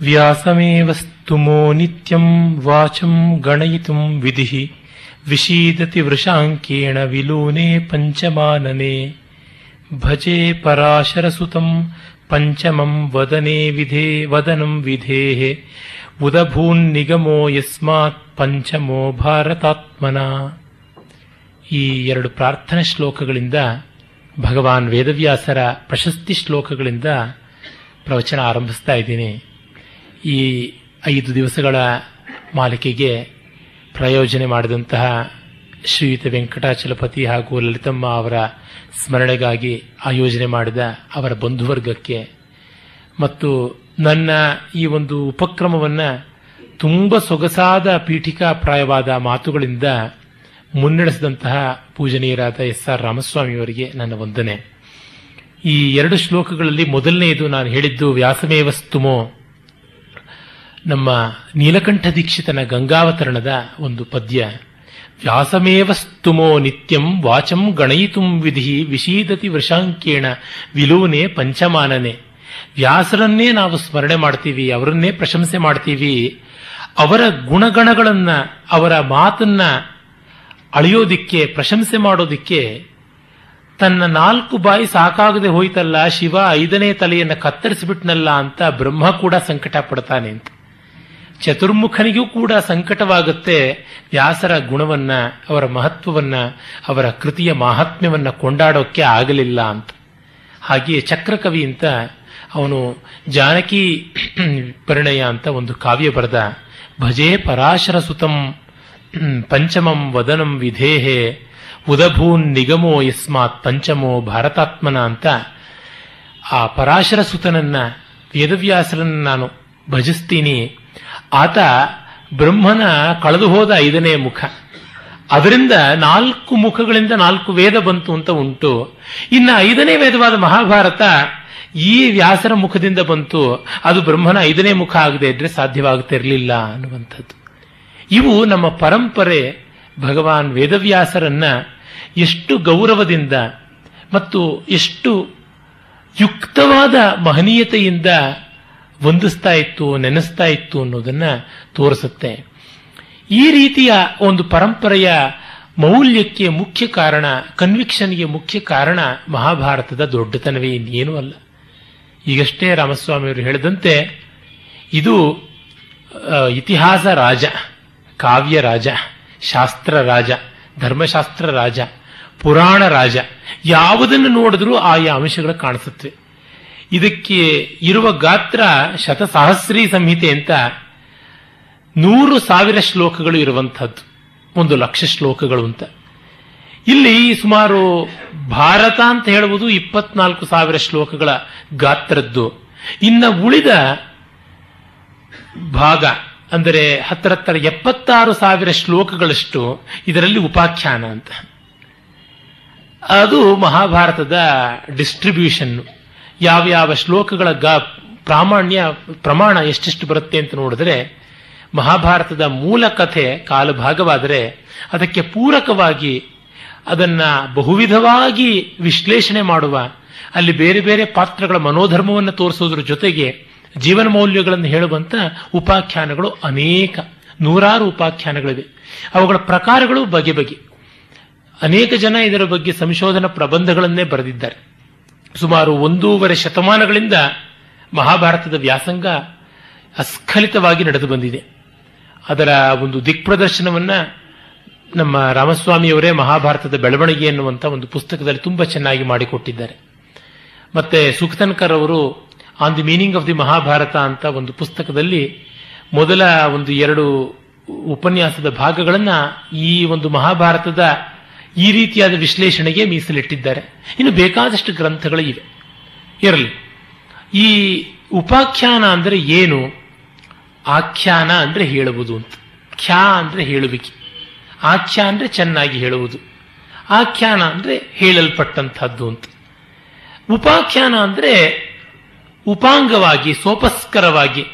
ವ್ಯಾಸಮೇವ ಸ್ತುಮೋ ನಿತ್ಯಂ ವಾಚಂ ಗಣಯಿತುಂ ವಿಧಿಹಿ ವಿಷೀದತಿ ವೃಷಾಂಕೇಣ ವಿಲೋನೆ ಪಂಚಮಾನನೆ, ಭಜೆ ಪರಾಶರಸುತಂ ಪಂಚಮಂ ವದನೆ ವಿಧೇ, ವದನಂ ವಿಧೇಃ, ಉದಭೂನ್ನಿಗಮೋ ಯಸ್ಮಾತ್ ಪಂಚಮೋ ಭಾರತಾತ್ಮನ. ಈ ಎರಡು ಪ್ರಾರ್ಥನೆ ಶ್ಲೋಕಗಳಿಂದ ಭಗವಾನ್ ವೇದವ್ಯಾಸರ ಪ್ರಶಸ್ತಿ ಶ್ಲೋಕಗಳಿಂದ ಪ್ರವಚನ ಆರಂಭಿಸ್ತಾ ಇದ್ದೀನಿ. ಈ ಐದು ದಿವಸಗಳ ಮಾಲಿಕೆಗೆ ಪ್ರಯೋಜನೆ ಮಾಡಿದಂತಹ ಶ್ರೀಯುತ ವೆಂಕಟಾಚಲಪತಿ ಹಾಗೂ ಲಲಿತಮ್ಮ ಅವರ ಸ್ಮರಣೆಗಾಗಿ ಆಯೋಜನೆ ಮಾಡಿದ ಅವರ ಬಂಧುವರ್ಗಕ್ಕೆ ಮತ್ತು ನನ್ನ ಈ ಒಂದು ಉಪಕ್ರಮವನ್ನು ತುಂಬ ಸೊಗಸಾದ ಪೀಠಿಕಾಪ್ರಾಯವಾದ ಮಾತುಗಳಿಂದ ಮುನ್ನಡೆಸಿದಂತಹ ಪೂಜನೀಯರಾದ ಎಸ್ ಆರ್ ರಾಮಸ್ವಾಮಿಯವರಿಗೆ ನನ್ನ ವಂದನೆ. ಈ ಎರಡು ಶ್ಲೋಕಗಳಲ್ಲಿ ಮೊದಲನೆಯದು ನಾನು ಹೇಳಿದ್ದು ವ್ಯಾಸಮೇವಸ್ತುಮೋ ನಮ್ಮ ನೀಲಕಂಠ ದೀಕ್ಷಿತನ ಗಂಗಾವತರಣದ ಒಂದು ಪದ್ಯ. ವ್ಯಾಸಮೇವ ಸ್ತುಮೋ ನಿತ್ಯಂ ವಾಚಂ ಗಣಯಿತುಂ ವಿಧಿ ವಿಶೀದತಿ ವೃಷಾಂಕೇಣ ವಿಲೂನೆ ಪಂಚಮಾನನೆ. ವ್ಯಾಸರನ್ನೇ ನಾವು ಸ್ಮರಣೆ ಮಾಡ್ತೀವಿ, ಅವರನ್ನೇ ಪ್ರಶಂಸೆ ಮಾಡ್ತೀವಿ. ಅವರ ಗುಣಗಣಗಳನ್ನ, ಅವರ ಮಾತನ್ನ ಅಳೆಯೋದಿಕ್ಕೆ, ಪ್ರಶಂಸೆ ಮಾಡೋದಿಕ್ಕೆ ತನ್ನ ನಾಲ್ಕು ಬಾಯಿ ಸಾಕಾಗದೆ ಹೋಯ್ತಲ್ಲ, ಶಿವ ಐದನೇ ತಲೆಯನ್ನು ಕತ್ತರಿಸಿಬಿಟ್ನಲ್ಲ ಅಂತ ಬ್ರಹ್ಮ ಕೂಡ ಸಂಕಟ ಪಡ್ತಾನೆ ಅಂತ. ಚತುರ್ಮುಖನಿಗೂ ಕೂಡ ಸಂಕಟವಾಗುತ್ತೆ. ವ್ಯಾಸರ ಗುಣವನ್ನ, ಅವರ ಮಹತ್ವವನ್ನ, ಅವರ ಕೃತಿಯ ಮಾಹಾತ್ಮ್ಯವನ್ನ ಕೊಂಡಾಡೋಕ್ಕೆ ಆಗಲಿಲ್ಲ ಅಂತ. ಹಾಗೆಯೇ ಚಕ್ರಕವಿ ಅಂತ ಅವನು ಜಾನಕಿ ಪರಿಣಯ ಅಂತ ಒಂದು ಕಾವ್ಯ ಬರೆದ. ಭಜೆ ಪರಾಶರ ಸುತಂ ಪಂಚಮಂ ವದನಂ ವಿಧೇಹೆ, ಉದಭೂನ್ ನಿಗಮೋ ಯಸ್ಮಾತ್ ಪಂಚಮೋ ಭಾರತಾತ್ಮನ ಅಂತ ಆ ಪರಾಶರ ಸುತನನ್ನ ವೇದವ್ಯಾಸರನ್ನ ನಾನು ಭಜಿಸ್ತೀನಿ ಆತ ಬ್ರಹ್ಮನ ಕಳೆದು ಹೋದ ಐದನೇ ಮುಖ. ಅದರಿಂದ ನಾಲ್ಕು ಮುಖಗಳಿಂದ ನಾಲ್ಕು ವೇದ ಬಂತು ಅಂತ ಉಂಟು. ಇನ್ನು ಐದನೇ ವೇದವಾದ ಮಹಾಭಾರತ ಈ ವ್ಯಾಸರ ಮುಖದಿಂದ ಬಂತು. ಅದು ಬ್ರಹ್ಮನ ಐದನೇ ಮುಖ ಆಗದೆ ಇದ್ರೆ ಸಾಧ್ಯವಾಗುತ್ತಿರಲಿಲ್ಲ ಅನ್ನುವಂಥದ್ದು. ಇವು ನಮ್ಮ ಪರಂಪರೆ. ಭಗವಾನ್ ವೇದವ್ಯಾಸರನ್ನ ಎಷ್ಟು ಗೌರವದಿಂದ ಮತ್ತು ಎಷ್ಟು ಯುಕ್ತವಾದ ಮಹನೀಯತೆಯಿಂದ ವಂದಿಸ್ತಾ ಇತ್ತು, ನೆನೆಸ್ತಾ ಇತ್ತು ಅನ್ನೋದನ್ನ ತೋರಿಸುತ್ತೆ. ಈ ರೀತಿಯ ಒಂದು ಪರಂಪರೆಯ ಮೌಲ್ಯಕ್ಕೆ ಮುಖ್ಯ ಕಾರಣ ಕನ್ವಿಕ್ಷನ್ಗೆ ಮುಖ್ಯ ಕಾರಣ ಮಹಾಭಾರತದ ದೊಡ್ಡತನವೇ ಇನ್ನೇನೂ ಅಲ್ಲ. ಈಗಷ್ಟೇ ರಾಮಸ್ವಾಮಿಯವರು ಹೇಳಿದಂತೆ, ಇದು ಇತಿಹಾಸ ರಾಜ, ಕಾವ್ಯ ರಾಜ, ಶಾಸ್ತ್ರ ರಾಜ, ಧರ್ಮಶಾಸ್ತ್ರ ರಾಜ, ಪುರಾಣ ರಾಜ, ಯಾವುದನ್ನು ನೋಡಿದ್ರೂ ಆಯಾ ಅಂಶಗಳು ಕಾಣಿಸುತ್ತವೆ. ಇದಕ್ಕೆ ಇರುವ ಗಾತ್ರ ಶತಸಹಸ್ರೀ ಸಂಹಿತೆ ಅಂತ ನೂರು ಸಾವಿರ ಶ್ಲೋಕಗಳು ಇರುವಂಥದ್ದು, ಒಂದು ಲಕ್ಷ ಶ್ಲೋಕಗಳು ಅಂತ. ಇಲ್ಲಿ ಸುಮಾರು ಭಾರತ ಅಂತ ಹೇಳುವುದು ಇಪ್ಪತ್ನಾಲ್ಕು ಸಾವಿರ ಶ್ಲೋಕಗಳ ಗಾತ್ರದ್ದು. ಇನ್ನ ಉಳಿದ ಭಾಗ, ಅಂದರೆ ಹತ್ತರ ಹತ್ತರ ಎಪ್ಪತ್ತಾರು ಸಾವಿರ ಶ್ಲೋಕಗಳಷ್ಟು ಇದರಲ್ಲಿ ಉಪಾಖ್ಯಾನ ಅಂತ. ಅದು ಮಹಾಭಾರತದ ಡಿಸ್ಟ್ರಿಬ್ಯೂಷನ್ ಯಾವ್ಯಾವ ಶ್ಲೋಕಗಳ ಗ ಪ್ರಾಮಾಣ್ಯ ಪ್ರಮಾಣ ಎಷ್ಟೆಷ್ಟು ಬರುತ್ತೆ ಅಂತ ನೋಡಿದ್ರೆ ಮಹಾಭಾರತದ ಮೂಲ ಕಥೆ ಕಾಲಭಾಗವಾದರೆ ಅದಕ್ಕೆ ಪೂರಕವಾಗಿ ಅದನ್ನ ಬಹುವಿಧವಾಗಿ ವಿಶ್ಲೇಷಣೆ ಮಾಡುವ, ಅಲ್ಲಿ ಬೇರೆ ಬೇರೆ ಪಾತ್ರಗಳ ಮನೋಧರ್ಮವನ್ನು ತೋರಿಸೋದ್ರ ಜೊತೆಗೆ ಜೀವನ ಮೌಲ್ಯಗಳನ್ನು ಹೇಳುವಂಥ ಉಪಾಖ್ಯಾನಗಳು ಅನೇಕ, ನೂರಾರು ಉಪಾಖ್ಯಾನಗಳಿವೆ. ಅವುಗಳ ಪ್ರಕಾರಗಳು ಬಗೆ ಬಗೆ. ಅನೇಕ ಜನ ಇದರ ಬಗ್ಗೆ ಸಂಶೋಧನಾ ಪ್ರಬಂಧಗಳನ್ನೇ ಬರೆದಿದ್ದಾರೆ. ಸುಮಾರು ಒಂದೂವರೆ ಶತಮಾನಗಳಿಂದ ಮಹಾಭಾರತದ ವ್ಯಾಸಂಗ ಅಸ್ಖಲಿತವಾಗಿ ನಡೆದು ಬಂದಿದೆ. ಅದರ ಒಂದು ದಿಕ್ಪ್ರದರ್ಶನವನ್ನ ನಮ್ಮ ರಾಮಸ್ವಾಮಿಯವರೇ ಮಹಾಭಾರತದ ಬೆಳವಣಿಗೆ ಎನ್ನುವಂಥ ಒಂದು ಪುಸ್ತಕದಲ್ಲಿ ತುಂಬಾ ಚೆನ್ನಾಗಿ ಮಾಡಿಕೊಟ್ಟಿದ್ದಾರೆ. ಮತ್ತೆ ಸುಖತನ್ಕರ್ ಅವರು on the meaning of the Mahabharata ಅಂತ ಒಂದು ಪುಸ್ತಕದಲ್ಲಿ ಮೊದಲ ಒಂದು ಎರಡು ಉಪನ್ಯಾಸದ ಭಾಗಗಳನ್ನು ಈ ಒಂದು ಮಹಾಭಾರತದ ಈ ರೀತಿಯಾದ ವಿಶ್ಲೇಷಣೆಗೆ ಮೀಸಲಿಟ್ಟಿದ್ದಾರೆ. ಇನ್ನು ಬೇಕಾದಷ್ಟು ಗ್ರಂಥಗಳು ಇವೆ. ಇರಲಿ. ಈ ಉಪಾಖ್ಯಾನ ಅಂದರೆ ಏನು? ಆಖ್ಯಾನ ಅಂದರೆ ಹೇಳುವುದು ಅಂತ. ಖ್ಯಾ ಅಂದರೆ ಹೇಳುವಿಕೆ. ಆಖ್ಯಾ ಅಂದರೆ ಚೆನ್ನಾಗಿ ಹೇಳುವುದು. ಆಖ್ಯಾನ ಅಂದರೆ ಹೇಳಲ್ಪಟ್ಟಂಥದ್ದು ಅಂತ. ಉಪಾಖ್ಯಾನ ಅಂದರೆ ಉಪಾಂಗವಾಗಿ, ಸೋಪಸ್ಕರವಾಗಿ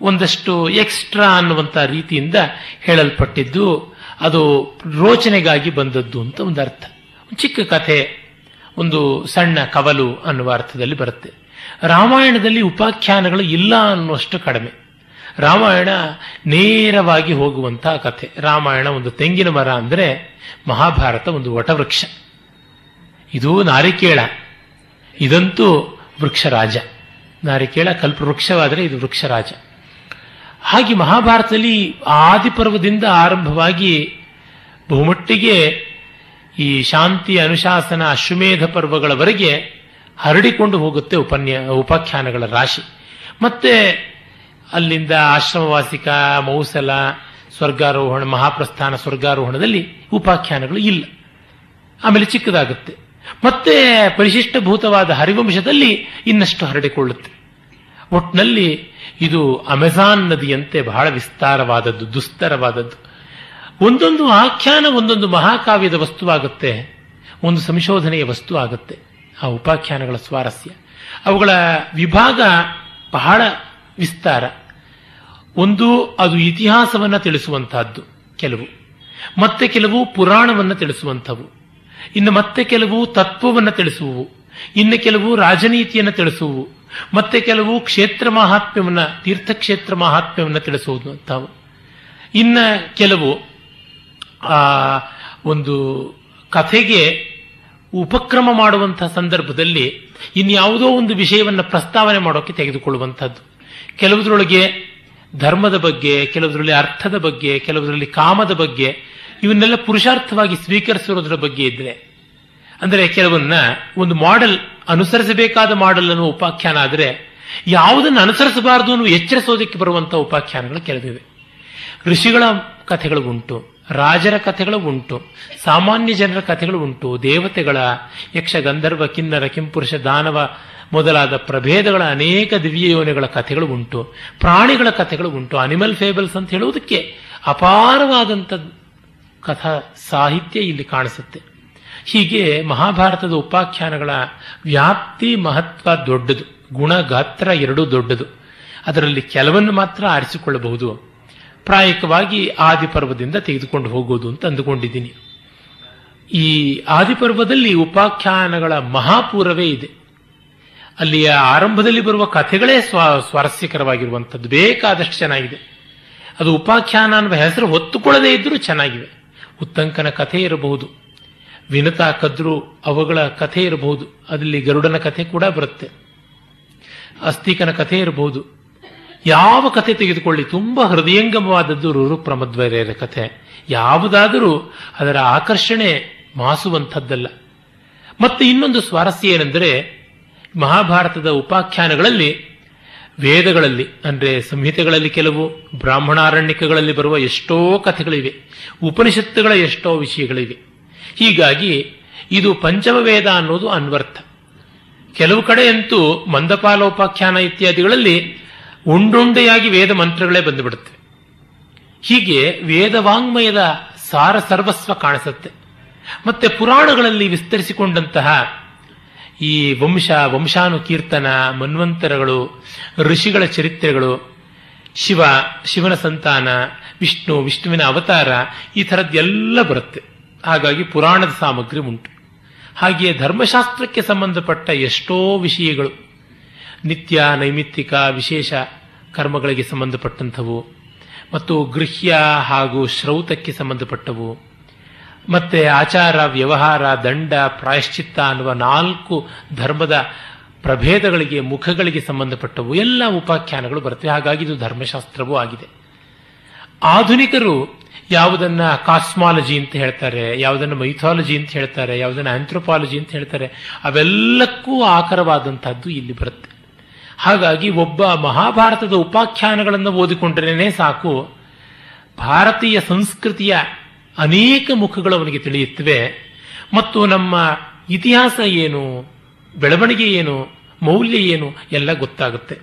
ಒಂದಷ್ಟು ಎಕ್ಸ್ಟ್ರಾ ಅನ್ನುವಂಥ ರೀತಿಯಿಂದ ಹೇಳಲ್ಪಟ್ಟಿದ್ದು ಅದು ರೋಚನೆಗಾಗಿ ಬಂದದ್ದು ಅಂತ ಒಂದು ಅರ್ಥ. ಚಿಕ್ಕ ಕಥೆ, ಒಂದು ಸಣ್ಣ ಕವಲು ಅನ್ನುವ ಅರ್ಥದಲ್ಲಿ ಬರುತ್ತೆ. ರಾಮಾಯಣದಲ್ಲಿ ಉಪಾಖ್ಯಾನಗಳು ಇಲ್ಲ ಅನ್ನುವಷ್ಟು ಕಡಿಮೆ. ರಾಮಾಯಣ ನೇರವಾಗಿ ಹೋಗುವಂತಹ ಕಥೆ. ರಾಮಾಯಣ ಒಂದು ತೆಂಗಿನ ಮರ ಅಂದರೆ ಮಹಾಭಾರತ ಒಂದು ವಟವೃಕ್ಷ. ಇದು ನಾರಿಕೇಳ. ಇದಂತೂ ವೃಕ್ಷರಾಜ. ನಾರಿಕೇಳ ಕಲ್ಪವೃಕ್ಷವಾದರೆ ಇದು ವೃಕ್ಷರಾಜ. ಹಾಗೆ ಮಹಾಭಾರತದಲ್ಲಿ ಆದಿಪರ್ವದಿಂದ ಆರಂಭವಾಗಿ ಬಹುಮಟ್ಟಿಗೆ ಈ ಶಾಂತಿ, ಅನುಶಾಸನ, ಅಶ್ವಮೇಧ ಪರ್ವಗಳವರೆಗೆ ಹರಡಿಕೊಂಡು ಹೋಗುತ್ತೆ ಉಪನ್ಯ, ಉಪಾಖ್ಯಾನಗಳ ರಾಶಿ. ಮತ್ತೆ ಅಲ್ಲಿಂದ ಆಶ್ರಮವಾಸಿಕ, ಮೌಸಲ, ಸ್ವರ್ಗಾರೋಹಣ, ಮಹಾಪ್ರಸ್ಥಾನ ಸ್ವರ್ಗಾರೋಹಣದಲ್ಲಿ ಉಪಾಖ್ಯಾನಗಳು ಇಲ್ಲ. ಆಮೇಲೆ ಚಿಕ್ಕದಾಗುತ್ತೆ. ಮತ್ತೆ ಪರಿಶಿಷ್ಟಭೂತವಾದ ಹರಿವಂಶದಲ್ಲಿ ಇನ್ನಷ್ಟು ಹರಡಿಕೊಳ್ಳುತ್ತೆ. ಒಟ್ನಲ್ಲಿ ಇದು ಅಮೆಜಾನ್ ನದಿಯಂತೆ ಬಹಳ ವಿಸ್ತಾರವಾದದ್ದು, ದುಸ್ತರವಾದದ್ದು. ಒಂದೊಂದು ಆಖ್ಯಾನ, ಒಂದೊಂದು ಮಹಾಕಾವ್ಯದ ವಸ್ತುವಾಗುತ್ತೆ, ಒಂದು ಸಂಶೋಧನೆಯ ವಸ್ತು ಆಗುತ್ತೆ ಆ ಉಪಾಖ್ಯಾನಗಳ ಸ್ವಾರಸ್ಯ. ಅವುಗಳ ವಿಭಾಗ ಬಹಳ ವಿಸ್ತಾರ. ಒಂದು ಅದು ಇತಿಹಾಸವನ್ನು ತಿಳಿಸುವಂತಹದ್ದು, ಕೆಲವು. ಮತ್ತೆ ಕೆಲವು ಪುರಾಣವನ್ನು ತಿಳಿಸುವಂಥವು. ಇನ್ನು ಮತ್ತೆ ಕೆಲವು ತತ್ವವನ್ನು ತಿಳಿಸುವು ಇನ್ನು ಕೆಲವು ರಾಜನೀತಿಯನ್ನು ತಿಳಿಸುವು ಮತ್ತೆ ಕೆಲವು ಕ್ಷೇತ್ರ ಮಹಾತ್ಮ್ಯವನ್ನ, ತೀರ್ಥಕ್ಷೇತ್ರ ಮಹಾತ್ಮ್ಯವನ್ನ ತಿಳಿಸುವಂಥವು ಇನ್ನ ಕೆಲವು, ಆ, ಒಂದು ಕಥೆಗೆ ಉಪಕ್ರಮ ಮಾಡುವಂತಹ ಸಂದರ್ಭದಲ್ಲಿ ಇನ್ಯಾವುದೋ ಒಂದು ವಿಷಯವನ್ನು ಪ್ರಸ್ತಾವನೆ ಮಾಡೋಕೆ ತೆಗೆದುಕೊಳ್ಳುವಂಥದ್ದು. ಕೆಲವುದರೊಳಗೆ ಧರ್ಮದ ಬಗ್ಗೆ, ಕೆಲವುದರಲ್ಲಿ ಅರ್ಥದ ಬಗ್ಗೆ, ಕೆಲವುದರಲ್ಲಿ ಕಾಮದ ಬಗ್ಗೆ, ಇವನ್ನೆಲ್ಲ ಪುರುಷಾರ್ಥವಾಗಿ ಸ್ವೀಕರಿಸಿರೋದ್ರ ಬಗ್ಗೆ ಇದ್ರೆ ಅಂದರೆ ಕೆಲವನ್ನ ಒಂದು ಮಾಡೆಲ್ ಅನುಸರಿಸಬೇಕಾದ ಮಾಡೆಲ್ ಅನ್ನುವ ಉಪಾಖ್ಯಾನ ಆದರೆ ಯಾವುದನ್ನು ಅನುಸರಿಸಬಾರದು ಅನ್ನುವ ಎಚ್ಚರಿಸೋದಕ್ಕೆ ಬರುವಂತಹ ಉಪಾಖ್ಯಾನಗಳು ಕೆಲವಿವೆ. ಋಷಿಗಳ ಕಥೆಗಳು ಉಂಟು ರಾಜರ ಕಥೆಗಳು ಉಂಟು ಸಾಮಾನ್ಯ ಜನರ ಕಥೆಗಳು ಉಂಟು ದೇವತೆಗಳ ಯಕ್ಷ ಗಂಧರ್ವ ಕಿನ್ನರ, ಕಿಂಪುರುಷ, ದಾನವ ಮೊದಲಾದ ಪ್ರಭೇದಗಳ ಅನೇಕ ದಿವ್ಯ ಯೋನೆಗಳ ಕಥೆಗಳು ಉಂಟು ಪ್ರಾಣಿಗಳ ಕಥೆಗಳು ಉಂಟು ಅನಿಮಲ್ ಫೇಬಲ್ಸ್ ಅಂತ ಹೇಳುವುದಕ್ಕೆ ಅಪಾರವಾದಂಥ ಕಥಾ ಸಾಹಿತ್ಯ ಇಲ್ಲಿ ಕಾಣಿಸುತ್ತೆ. ಹೀಗೆ ಮಹಾಭಾರತದ ಉಪಾಖ್ಯಾನಗಳ ವ್ಯಾಪ್ತಿ ಮಹತ್ವ ದೊಡ್ಡದು. ಗುಣ ಗಾತ್ರ ಎರಡೂ ದೊಡ್ಡದು. ಅದರಲ್ಲಿ ಕೆಲವನ್ನು ಮಾತ್ರ ಆರಿಸಿಕೊಳ್ಳಬಹುದು. ಪ್ರಾಯಿಕವಾಗಿ ಆದಿಪರ್ವದಿಂದ ತೆಗೆದುಕೊಂಡು ಹೋಗೋದು ಅಂತ ಅಂದುಕೊಂಡಿದ್ದೀನಿ. ಈ ಆದಿಪರ್ವದಲ್ಲಿ ಉಪಾಖ್ಯಾನಗಳ ಮಹಾಪೂರವೇ ಇದೆ. ಅಲ್ಲಿಯ ಆರಂಭದಲ್ಲಿ ಬರುವ ಕಥೆಗಳೇ ಸ್ವ ಸ್ವಾರಸ್ಯಕರವಾಗಿರುವಂಥದ್ದು. ಬೇಕಾದಷ್ಟು ಚೆನ್ನಾಗಿದೆ. ಅದು ಉಪಾಖ್ಯಾನ ಅನ್ನುವ ಹೆಸರು ಹೊತ್ತುಕೊಳ್ಳದೇ ಇದ್ದರೂ ಚೆನ್ನಾಗಿವೆ ಉತ್ತಂಕನ ಕಥೆ ಇರಬಹುದು. ವಿನತಾ ಕದ್ರು ಅವುಗಳ ಕಥೆ ಇರಬಹುದು. ಅದರಲ್ಲಿ ಗರುಡನ ಕಥೆ ಕೂಡ ಬರುತ್ತೆ. ಅಸ್ತಿಕನ ಕಥೆ ಇರಬಹುದು. ಯಾವ ಕಥೆ ತೆಗೆದುಕೊಳ್ಳಿ, ತುಂಬಾ ಹೃದಯಂಗಮವಾದದ್ದು ರುರು ಪ್ರಮದ್ವರ್ಯರ ಕಥೆ. ಯಾವುದಾದರೂ ಅದರ ಆಕರ್ಷಣೆ ಮಾಸುವಂಥದ್ದಲ್ಲ. ಮತ್ತೆ ಇನ್ನೊಂದು ಸ್ವಾರಸ್ಯ ಏನೆಂದರೆ, ಮಹಾಭಾರತದ ಉಪಾಖ್ಯಾನಗಳಲ್ಲಿ, ವೇದಗಳಲ್ಲಿ, ಅಂದರೆ ಸಂಹಿತೆಗಳಲ್ಲಿ ಕೆಲವು, ಬ್ರಾಹ್ಮಣಾರಣ್ಯಕಗಳಲ್ಲಿ ಬರುವ ಎಷ್ಟೋ ಕಥೆಗಳಿವೆ. ಉಪನಿಷತ್ತುಗಳ ಎಷ್ಟೋ ವಿಷಯಗಳಿವೆ. ಹೀಗಾಗಿ ಇದು ಪಂಚಮ ವೇದ ಅನ್ನೋದು ಅನ್ವರ್ಥ. ಕೆಲವು ಕಡೆಯಂತೂ ಮಂದಪಾಲೋಪಾಖ್ಯಾನ ಇತ್ಯಾದಿಗಳಲ್ಲಿ ಉಂಡುಂಡೆಯಾಗಿ ವೇದ ಮಂತ್ರಗಳೇ ಬಂದುಬಿಡುತ್ತೆ. ಹೀಗೆ ವೇದವಾಂಗ್ಮಯದ ಸಾರ ಸರ್ವಸ್ವ ಕಾಣಿಸುತ್ತೆ. ಮತ್ತೆ ಪುರಾಣಗಳಲ್ಲಿ ವಿಸ್ತರಿಸಿಕೊಂಡಂತಹ ಈ ವಂಶ, ವಂಶಾನುಕೀರ್ತನ, ಮನ್ವಂತರಗಳು, ಋಷಿಗಳ ಚರಿತ್ರೆಗಳು, ಶಿವ, ಶಿವನ ಸಂತಾನ, ವಿಷ್ಣು, ವಿಷ್ಣುವಿನ ಅವತಾರ ಈ ಥರದ್ದೆಲ್ಲ ಬರುತ್ತೆ. ಹಾಗಾಗಿ ಪುರಾಣದ ಸಾಮಗ್ರಿ ಉಂಟು. ಹಾಗೆಯೇ ಧರ್ಮಶಾಸ್ತ್ರಕ್ಕೆ ಸಂಬಂಧಪಟ್ಟ ಎಷ್ಟೋ ವಿಷಯಗಳು, ನಿತ್ಯ ನೈಮಿತ್ತಿಕ ವಿಶೇಷ ಕರ್ಮಗಳಿಗೆ ಸಂಬಂಧಪಟ್ಟಂಥವು, ಮತ್ತು ಗೃಹ್ಯ ಹಾಗೂ ಶ್ರೌತಕ್ಕೆ ಸಂಬಂಧಪಟ್ಟವು, ಮತ್ತೆ ಆಚಾರ, ವ್ಯವಹಾರ, ದಂಡ, ಪ್ರಾಯಶ್ಚಿತ್ತ ಅನ್ನುವ ನಾಲ್ಕು ಧರ್ಮದ ಪ್ರಭೇದಗಳಿಗೆ, ಮುಖಗಳಿಗೆ ಸಂಬಂಧಪಟ್ಟವು, ಎಲ್ಲ ಉಪಾಖ್ಯಾನಗಳು ಬರುತ್ತವೆ ಹಾಗಾಗಿ ಇದು ಧರ್ಮಶಾಸ್ತ್ರವೂ ಆಗಿದೆ. ಆಧುನಿಕರು ಯಾವುದನ್ನ ಕಾಸ್ಮಾಲಜಿ ಅಂತ ಹೇಳ್ತಾರೆ, ಯಾವುದನ್ನ ಮೈಥಾಲಜಿ ಅಂತ ಹೇಳ್ತಾರೆ, ಯಾವುದನ್ನ ಆಂಥ್ರೋಪಾಲಜಿ ಅಂತ ಹೇಳ್ತಾರೆ, ಅವೆಲ್ಲಕ್ಕೂ ಆಕರವಾದಂತಹದ್ದು ಇಲ್ಲಿ ಬರುತ್ತೆ. ಹಾಗಾಗಿ ಒಬ್ಬ ಮಹಾಭಾರತದ ಉಪಾಖ್ಯಾನಗಳನ್ನು ಓದಿಕೊಂಡ್ರೇನೆ ಸಾಕು. ಭಾರತೀಯ ಸಂಸ್ಕೃತಿಯ ಅನೇಕ ಮುಖಗಳು ಅವನಿಗೆ ತಿಳಿಯುತ್ತವೆ. ಮತ್ತು ನಮ್ಮ ಇತಿಹಾಸ ಏನು, ಬೆಳವಣಿಗೆ ಏನು, ಮೌಲ್ಯ ಏನು, ಎಲ್ಲ ಗೊತ್ತಾಗುತ್ತೆ.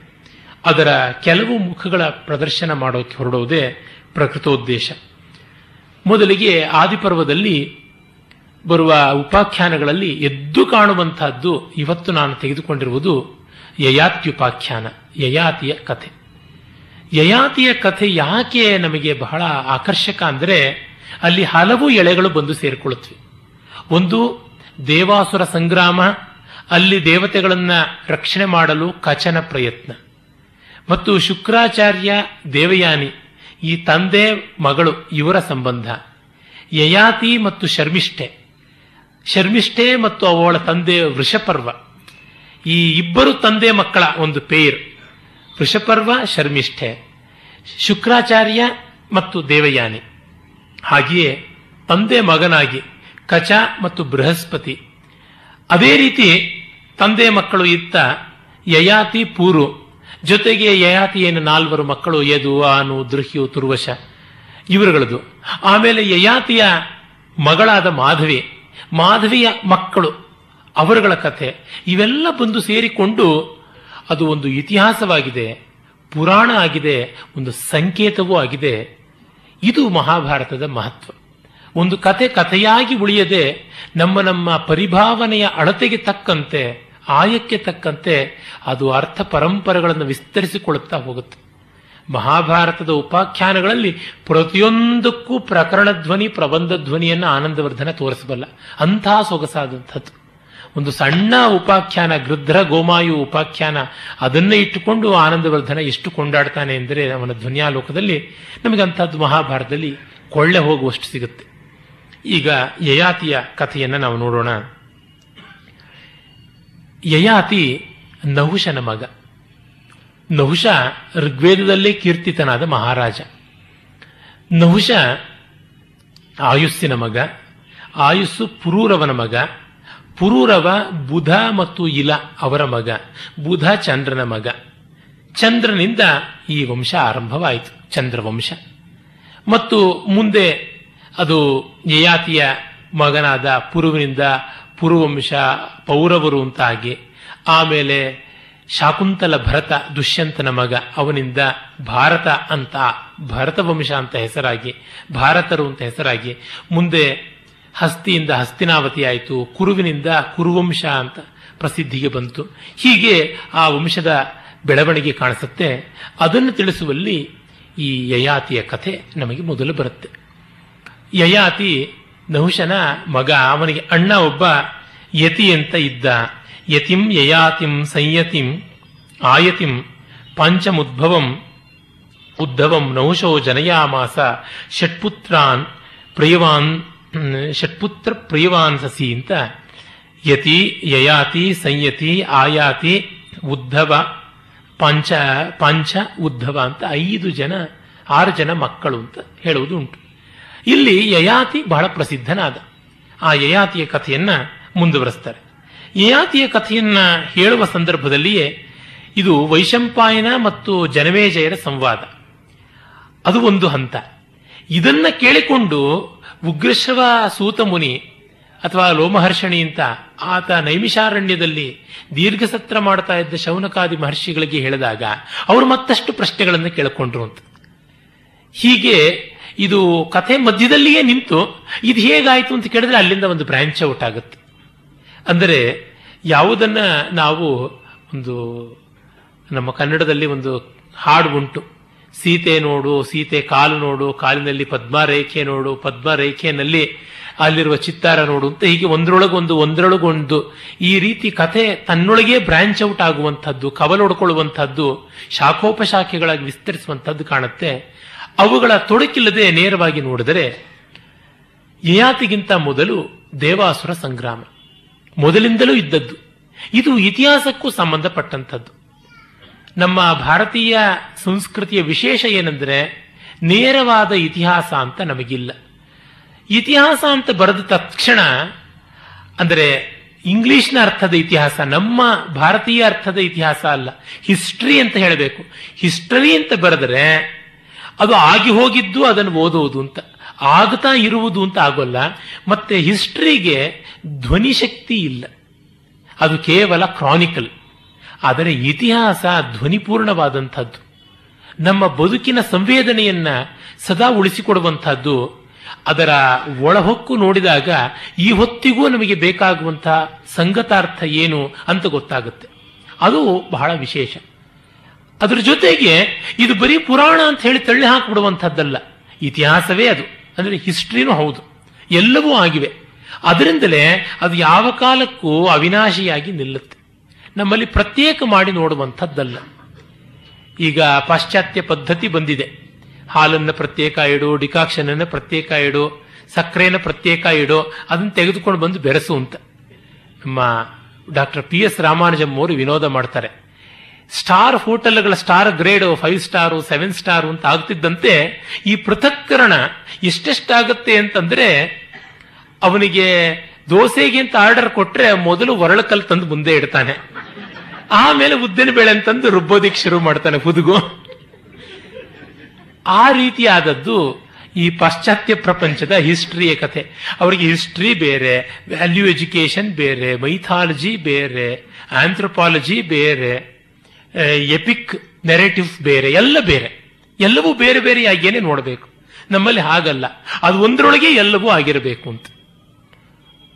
ಅದರ ಕೆಲವು ಮುಖಗಳ ಪ್ರದರ್ಶನ ಮಾಡೋಕೆ ಹೊರಡುವುದೇ ಪ್ರಕೃತೋದ್ದೇಶ. ಮೊದಲಿಗೆ ಆದಿಪರ್ವದಲ್ಲಿ ಬರುವ ಉಪಾಖ್ಯಾನಗಳಲ್ಲಿ ಎದ್ದು ಕಾಣುವಂತಹದ್ದು ಇವತ್ತು ನಾನು ತೆಗೆದುಕೊಂಡಿರುವುದು ಯಯಾತ್ಯುಪಾಖ್ಯಾನ, ಯಯಾತಿಯ ಕಥೆ. ಯಯಾತಿಯ ಕಥೆ ಯಾಕೆ ನಮಗೆ ಬಹಳ ಆಕರ್ಷಕ ಅಂದರೆ ಅಲ್ಲಿ ಹಲವು ಎಳೆಗಳು ಬಂದು ಸೇರಿಕೊಳ್ಳುತ್ತವೆ. ಒಂದು, ದೇವಾಸುರ ಸಂಗ್ರಾಮ, ಅಲ್ಲಿ ದೇವತೆಗಳನ್ನು ರಕ್ಷಣೆ ಮಾಡಲು ಕಚನ ಪ್ರಯತ್ನ. ಮತ್ತು ಶುಕ್ರಾಚಾರ್ಯ ದೇವಯಾನಿ ಈ ತಂದೆ, ಮಗಳು, ಇವರ ಸಂಬಂಧ. ಯಯಾತಿ ಮತ್ತು ಶರ್ಮಿಷ್ಠೆ. ಶರ್ಮಿಷ್ಠೆ ಮತ್ತು ಅವಳ ತಂದೆ ವೃಷಪರ್ವ. ಈ ಇಬ್ಬರು ತಂದೆ ಮಕ್ಕಳ ಒಂದು ಪೇರ್. ವೃಷಪರ್ವ, ಶರ್ಮಿಷ್ಠೆ. ಶುಕ್ರಾಚಾರ್ಯ ಮತ್ತು ದೇವಯಾನಿ. ಹಾಗೆಯೇ ತಂದೆ ಮಗನಾಗಿ ಕಚ ಮತ್ತು ಬೃಹಸ್ಪತಿ. ಅದೇ ರೀತಿ ತಂದೆ ಮಕ್ಕಳು ಇತ್ತ ಯಯಾತಿ ಪೂರು ಜೊತೆಗೆ ಯಯಾತಿಯೇನ ನಾಲ್ವರು ಮಕ್ಕಳು ಯದು ಆನು, ದೃಹ್ಯು, ತುರ್ವಶ. ಇವರುಗಳದು. ಆಮೇಲೆ ಯಯಾತಿಯ ಮಗಳಾದ ಮಾಧವಿ. ಮಾಧವಿಯ ಮಕ್ಕಳು, ಅವರುಗಳ ಕಥೆ. ಇವೆಲ್ಲ ಬಂದು ಸೇರಿಕೊಂಡು ಅದು ಒಂದು ಇತಿಹಾಸವಾಗಿದೆ, ಪುರಾಣ ಆಗಿದೆ, ಒಂದು ಸಂಕೇತವೂ ಆಗಿದೆ. ಇದು ಮಹಾಭಾರತದ ಮಹತ್ವ. ಒಂದು ಕತೆ ಕಥೆಯಾಗಿ ಉಳಿಯದೆ ನಮ್ಮ ನಮ್ಮ ಪರಿಭಾವನೆಯ ಅಳತೆಗೆ ತಕ್ಕಂತೆ ಆಯಕ್ಕೆ ತಕ್ಕಂತೆ ಅದು ಅರ್ಥ ಪರಂಪರೆಗಳನ್ನು ವಿಸ್ತರಿಸಿಕೊಳ್ಳುತ್ತಾ ಹೋಗುತ್ತೆ. ಮಹಾಭಾರತದ ಉಪಾಖ್ಯಾನಗಳಲ್ಲಿ ಪ್ರತಿಯೊಂದಕ್ಕೂ ಪ್ರಕರಣ ಧ್ವನಿ, ಪ್ರಬಂಧ ಧ್ವನಿಯನ್ನು ಆನಂದವರ್ಧನ ತೋರಿಸಬಲ್ಲ. ಅಂತಹ ಸೊಗಸಾದಂಥದ್ದು. ಒಂದು ಸಣ್ಣ ಉಪಾಖ್ಯಾನ, ಗೃಧ್ರ ಗೋಮಾಯು ಉಪಾಖ್ಯಾನ, ಅದನ್ನೇ ಇಟ್ಟುಕೊಂಡು ಆನಂದವರ್ಧನ ಎಷ್ಟು ಕೊಂಡಾಡ್ತಾನೆ ಎಂದರೆ ಅವನ ಧ್ವನಿಯಾಲೋಕದಲ್ಲಿ ನಮಗೆ ಅಂಥದ್ದು ಮಹಾಭಾರತದಲ್ಲಿ ಕೊಳ್ಳೆ ಹೋಗುವಷ್ಟು ಸಿಗುತ್ತೆ. ಈಗ ಯಯಾತಿಯ ಕಥೆಯನ್ನು ನಾವು ನೋಡೋಣ. ಯಯಾತಿ ನಹುಶನ ಮಗ. ನಹುಶ ಋಗ್ವೇದದಲ್ಲೇ ಕೀರ್ತಿತನಾದ ಮಹಾರಾಜ. ನಹುಶ ಆಯುಸ್ಸಿನ ಮಗ, ಆಯುಸ್ಸು ಪುರೂರವನ ಮಗ, ಪುರೂರವ ಬುಧ ಮತ್ತು ಇಲ ಅವರ ಮಗ, ಬುಧ ಚಂದ್ರನ ಮಗ. ಚಂದ್ರನಿಂದ ಈ ವಂಶ ಆರಂಭವಾಯಿತು ಚಂದ್ರವಂಶ ಮತ್ತು ಮುಂದೆ ಅದು ಯಯಾತಿಯ ಮಗನಾದ ಪುರುವಿನಿಂದ ಪುರುವಂಶ ಪೌರವರು ಅಂತಾಗಿ, ಆಮೇಲೆ ಶಾಕುಂತಲ ಭರತ ದುಷ್ಯಂತನ ಮಗ, ಅವನಿಂದ ಭಾರತ ಅಂತ, ಭರತ ವಂಶ ಅಂತ ಹೆಸರಾಗಿ, ಭಾರತರು ಅಂತ ಹೆಸರಾಗಿ, ಮುಂದೆ ಹಸ್ತಿಯಿಂದ ಹಸ್ತಿನಾವತಿ ಆಯಿತು, ಕುರುವಿನಿಂದ ಕುರುವಂಶ ಅಂತ ಪ್ರಸಿದ್ಧಿಗೆ ಬಂತು. ಹೀಗೆ ಆ ವಂಶದ ಬೆಳವಣಿಗೆ ಕಾಣಿಸುತ್ತೆ. ಅದನ್ನು ತಿಳಿಸುವಲ್ಲಿ ಈ ಯಯಾತಿಯ ಕಥೆ ನಮಗೆ ಮೊದಲು ಬರುತ್ತೆ. ಯಯಾತಿ ನಹುಶನ ಮಗ, ಅವನಿಗೆ ಅಣ್ಣ ಒಬ್ಬ ಯತಿ ಅಂತ ಇದ್ದ. ಯತಿಂ ಯಯಾತಿಂ ಸಂಯತಿಂ ಆಯತಿಂ ಪಂಚಮುದ್ಭವಂ ಉದ್ಧವಂ ನಹುಶೋ ಜನಯಾಮಾಸ ಷಟ್ಪುತ್ರಾನ್ ಪ್ರಿಯವಾನ್, ಷಟ್ಪುತ್ರ ಪ್ರಿಯವಾನ್ ಸಸಿ ಅಂತ. ಯತಿ, ಯಯಾತಿ, ಸಂಯತಿ, ಆಯಾತಿ, ಉದ್ಧವ, ಪಂಚ ಪಂಚ ಉದ್ಧವ ಅಂತ ಐದು ಜನ, ಆರು ಜನ ಮಕ್ಕಳು ಅಂತ ಹೇಳುವುದು ಉಂಟು ಇಲ್ಲಿ ಯಯಾತಿ ಬಹಳ ಪ್ರಸಿದ್ಧನಾದ. ಆ ಯಯಾತಿಯ ಕಥೆಯನ್ನ ಮುಂದುವರೆಸ್ತಾರೆ. ಯಯಾತಿಯ ಕಥೆಯನ್ನ ಹೇಳುವ ಸಂದರ್ಭದಲ್ಲಿಯೇ ಇದು ವೈಶಂಪಾಯನ ಮತ್ತು ಜನಮೇಜಯರ ಸಂವಾದ. ಅದು ಒಂದು ಹಂತ. ಇದನ್ನ ಕೇಳಿಕೊಂಡು ಉಗ್ರಶ್ರವ ಸೂತಮುನಿ ಅಥವಾ ಲೋಮಹರ್ಷಣಿ ಅಂತ ಆತ ನೈಮಿಷಾರಣ್ಯದಲ್ಲಿ ದೀರ್ಘಸತ್ರ ಮಾಡ್ತಾ ಇದ್ದ ಶೌನಕಾದಿ ಮಹರ್ಷಿಗಳಿಗೆ ಹೇಳಿದಾಗ ಅವರು ಮತ್ತಷ್ಟು ಪ್ರಶ್ನೆಗಳನ್ನು ಕೇಳಿಕೊಂಡ್ರು ಅಂತ. ಹೀಗೆ ಇದು ಕಥೆ ಮಧ್ಯದಲ್ಲಿಯೇ ನಿಂತು, ಇದು ಹೇಗಾಯಿತು ಅಂತ ಕೇಳಿದ್ರೆ ಅಲ್ಲಿಂದ ಒಂದು ಬ್ರ್ಯಾಂಚ್ ಔಟ್ ಆಗುತ್ತೆ ಅಂದರೆ, ಯಾವುದನ್ನ ನಾವು ಒಂದು, ನಮ್ಮ ಕನ್ನಡದಲ್ಲಿ ಒಂದು ಹಾಡು ಉಂಟು. ಸೀತೆ ನೋಡು, ಸೀತೆ ಕಾಲು ನೋಡು, ಕಾಲಿನಲ್ಲಿ ಪದ್ಮ ರೇಖೆ ನೋಡು ಪದ್ಮ ರೇಖೆಯಲ್ಲಿ ಅಲ್ಲಿರುವ ಚಿತ್ತಾರ ನೋಡು ಅಂತ ಹೀಗೆ ಒಂದರೊಳಗೊಂದು ಒಂದರೊಳಗೊಂದು ಈ ರೀತಿ ಕಥೆ ತನ್ನೊಳಗೆ ಬ್ರಾಂಚ್ ಔಟ್ ಆಗುವಂಥದ್ದು, ಕವಲೊಡ್ಕೊಳ್ಳುವಂಥದ್ದು, ಶಾಖೋಪಶಾಖೆಗಳಾಗಿ ವಿಸ್ತರಿಸುವಂಥದ್ದು ಕಾಣುತ್ತೆ. ಅವುಗಳ ತೊಡಕಿಲ್ಲದೆ ನೇರವಾಗಿ ನೋಡಿದರೆ ಯಯಾತಿಗಿಂತ ಮೊದಲು ದೇವಾಸುರ ಸಂಗ್ರಾಮ. ಮೊದಲಿಂದಲೂ ಇದ್ದದ್ದು. ಇದು ಇತಿಹಾಸಕ್ಕೂ ಸಂಬಂಧಪಟ್ಟಂಥದ್ದು. ನಮ್ಮ ಭಾರತೀಯ ಸಂಸ್ಕೃತಿಯ ವಿಶೇಷ ಏನೆಂದರೆ ನೇರವಾದ ಇತಿಹಾಸ ಅಂತ ನಮಗಿಲ್ಲ. ಇತಿಹಾಸ ಅಂತ ಬರೆದ ತಕ್ಷಣ, ಅಂದರೆ ಇಂಗ್ಲಿಷ್ನ ಅರ್ಥದ ಇತಿಹಾಸ, ನಮ್ಮ ಭಾರತೀಯ ಅರ್ಥದ ಇತಿಹಾಸ ಅಲ್ಲ. ಹಿಸ್ಟ್ರಿ ಅಂತ ಹೇಳಬೇಕು. ಹಿಸ್ಟರಿ ಅಂತ ಬರೆದರೆ ಅದು ಆಗಿ ಹೋಗಿದ್ದು ಅದನ್ನು ಓದುವುದು ಅಂತ. ಆಗ್ತಾ ಇರುವುದು ಅಂತ ಆಗೋಲ್ಲ. ಮತ್ತೆ ಹಿಸ್ಟ್ರಿಗೆ ಧ್ವನಿ ಶಕ್ತಿ ಇಲ್ಲ. ಅದು ಕೇವಲ ಕ್ರಾನಿಕಲ್. ಆದರೆ ಇತಿಹಾಸ ಧ್ವನಿಪೂರ್ಣವಾದಂಥದ್ದು. ನಮ್ಮ ಬದುಕಿನ ಸಂವೇದನೆಯನ್ನ ಸದಾ ಉಳಿಸಿಕೊಡುವಂತಹದ್ದು ಅದರ ಒಳಹೊಕ್ಕು ನೋಡಿದಾಗ ಈ ಹೊತ್ತಿಗೂ ನಮಗೆ ಬೇಕಾಗುವಂತಹ ಸಂಗತಾರ್ಥ ಏನು ಅಂತ ಗೊತ್ತಾಗುತ್ತೆ. ಅದು ಬಹಳ ವಿಶೇಷ. ಅದರ ಜೊತೆಗೆ ಇದು ಬರೀ ಪುರಾಣ ಅಂತ ಹೇಳಿ ತಳ್ಳಿ ಹಾಕಿಬಿಡುವಂಥದ್ದಲ್ಲ. ಇತಿಹಾಸವೇ ಅದು. ಅಂದರೆ ಹಿಸ್ಟ್ರಿನೂ ಹೌದು. ಎಲ್ಲವೂ ಆಗಿವೆ. ಅದರಿಂದಲೇ ಅದು ಯಾವ ಕಾಲಕ್ಕೂ ಅವಿನಾಶಿಯಾಗಿ ನಿಲ್ಲುತ್ತೆ. ನಮ್ಮಲ್ಲಿ ಪ್ರತ್ಯೇಕ ಮಾಡಿ ನೋಡುವಂಥದ್ದಲ್ಲ. ಈಗ ಪಾಶ್ಚಾತ್ಯ ಪದ್ಧತಿ ಬಂದಿದೆ. ಹಾಲನ್ನು ಪ್ರತ್ಯೇಕ ಇಡು ಡಿಕಾಕ್ಷನ್ ಅನ್ನು ಪ್ರತ್ಯೇಕ ಇಡು ಸಕ್ಕರೆಯನ್ನು ಪ್ರತ್ಯೇಕ ಇಡು, ಅದನ್ನು ತೆಗೆದುಕೊಂಡು ಬಂದು ಬೆರೆಸು ಅಂತ. ನಮ್ಮ ಡಾಕ್ಟರ್ ಪಿ ಎಸ್ ರಾಮಾನುಜಂ ಅವರು ವಿನೋದ ಮಾಡ್ತಾರೆ. Star ಹೋಟೆಲ್ಗಳ star grade five star, seven star ಅಂತ ಆಗ್ತಿದ್ದಂತೆ ಈ ಪೃಥಕ್ಕರಣ ಎಷ್ಟೆಷ್ಟಾಗುತ್ತೆ ಅಂತಂದ್ರೆ ಅವನಿಗೆ ದೋಸೆಗಿಂತ ಆರ್ಡರ್ ಕೊಟ್ರೆ ಮೊದಲು ಒರಳಕಲ್ ತಂದು ಮುಂದೆ ಇಡ್ತಾನೆ. ಆಮೇಲೆ ಉದ್ದಿನ ಬೇಳೆ ಅಂತಂದು ರುಬ್ಬೋದಿಕ್ ಶುರು ಮಾಡ್ತಾನೆ ಹುದುಗು. ಆ ರೀತಿಯಾದದ್ದು ಈ ಪಾಶ್ಚಾತ್ಯ ಪ್ರಪಂಚದ ಹಿಸ್ಟ್ರಿಯ ಕಥೆ. ಅವರಿಗೆ ಹಿಸ್ಟ್ರಿ ಬೇರೆ, ವ್ಯಾಲ್ಯೂ ಎಜುಕೇಶನ್ ಬೇರೆ, ಮೈಥಾಲಜಿ ಬೇರೆ, ಆಂಥ್ರೋಪಾಲಜಿ ಬೇರೆ. ಎಪಿಕ್ ನೆರೇಟಿವ್ ಬೇರೆ, ಎಲ್ಲ ಬೇರೆ. ಎಲ್ಲವೂ ಬೇರೆ ಬೇರೆಯಾಗಿಯೇ ನೋಡಬೇಕು. ನಮ್ಮಲ್ಲಿ ಹಾಗಲ್ಲ. ಅದು ಒಂದರೊಳಗೆ ಎಲ್ಲವೂ ಆಗಿರಬೇಕು ಅಂತ.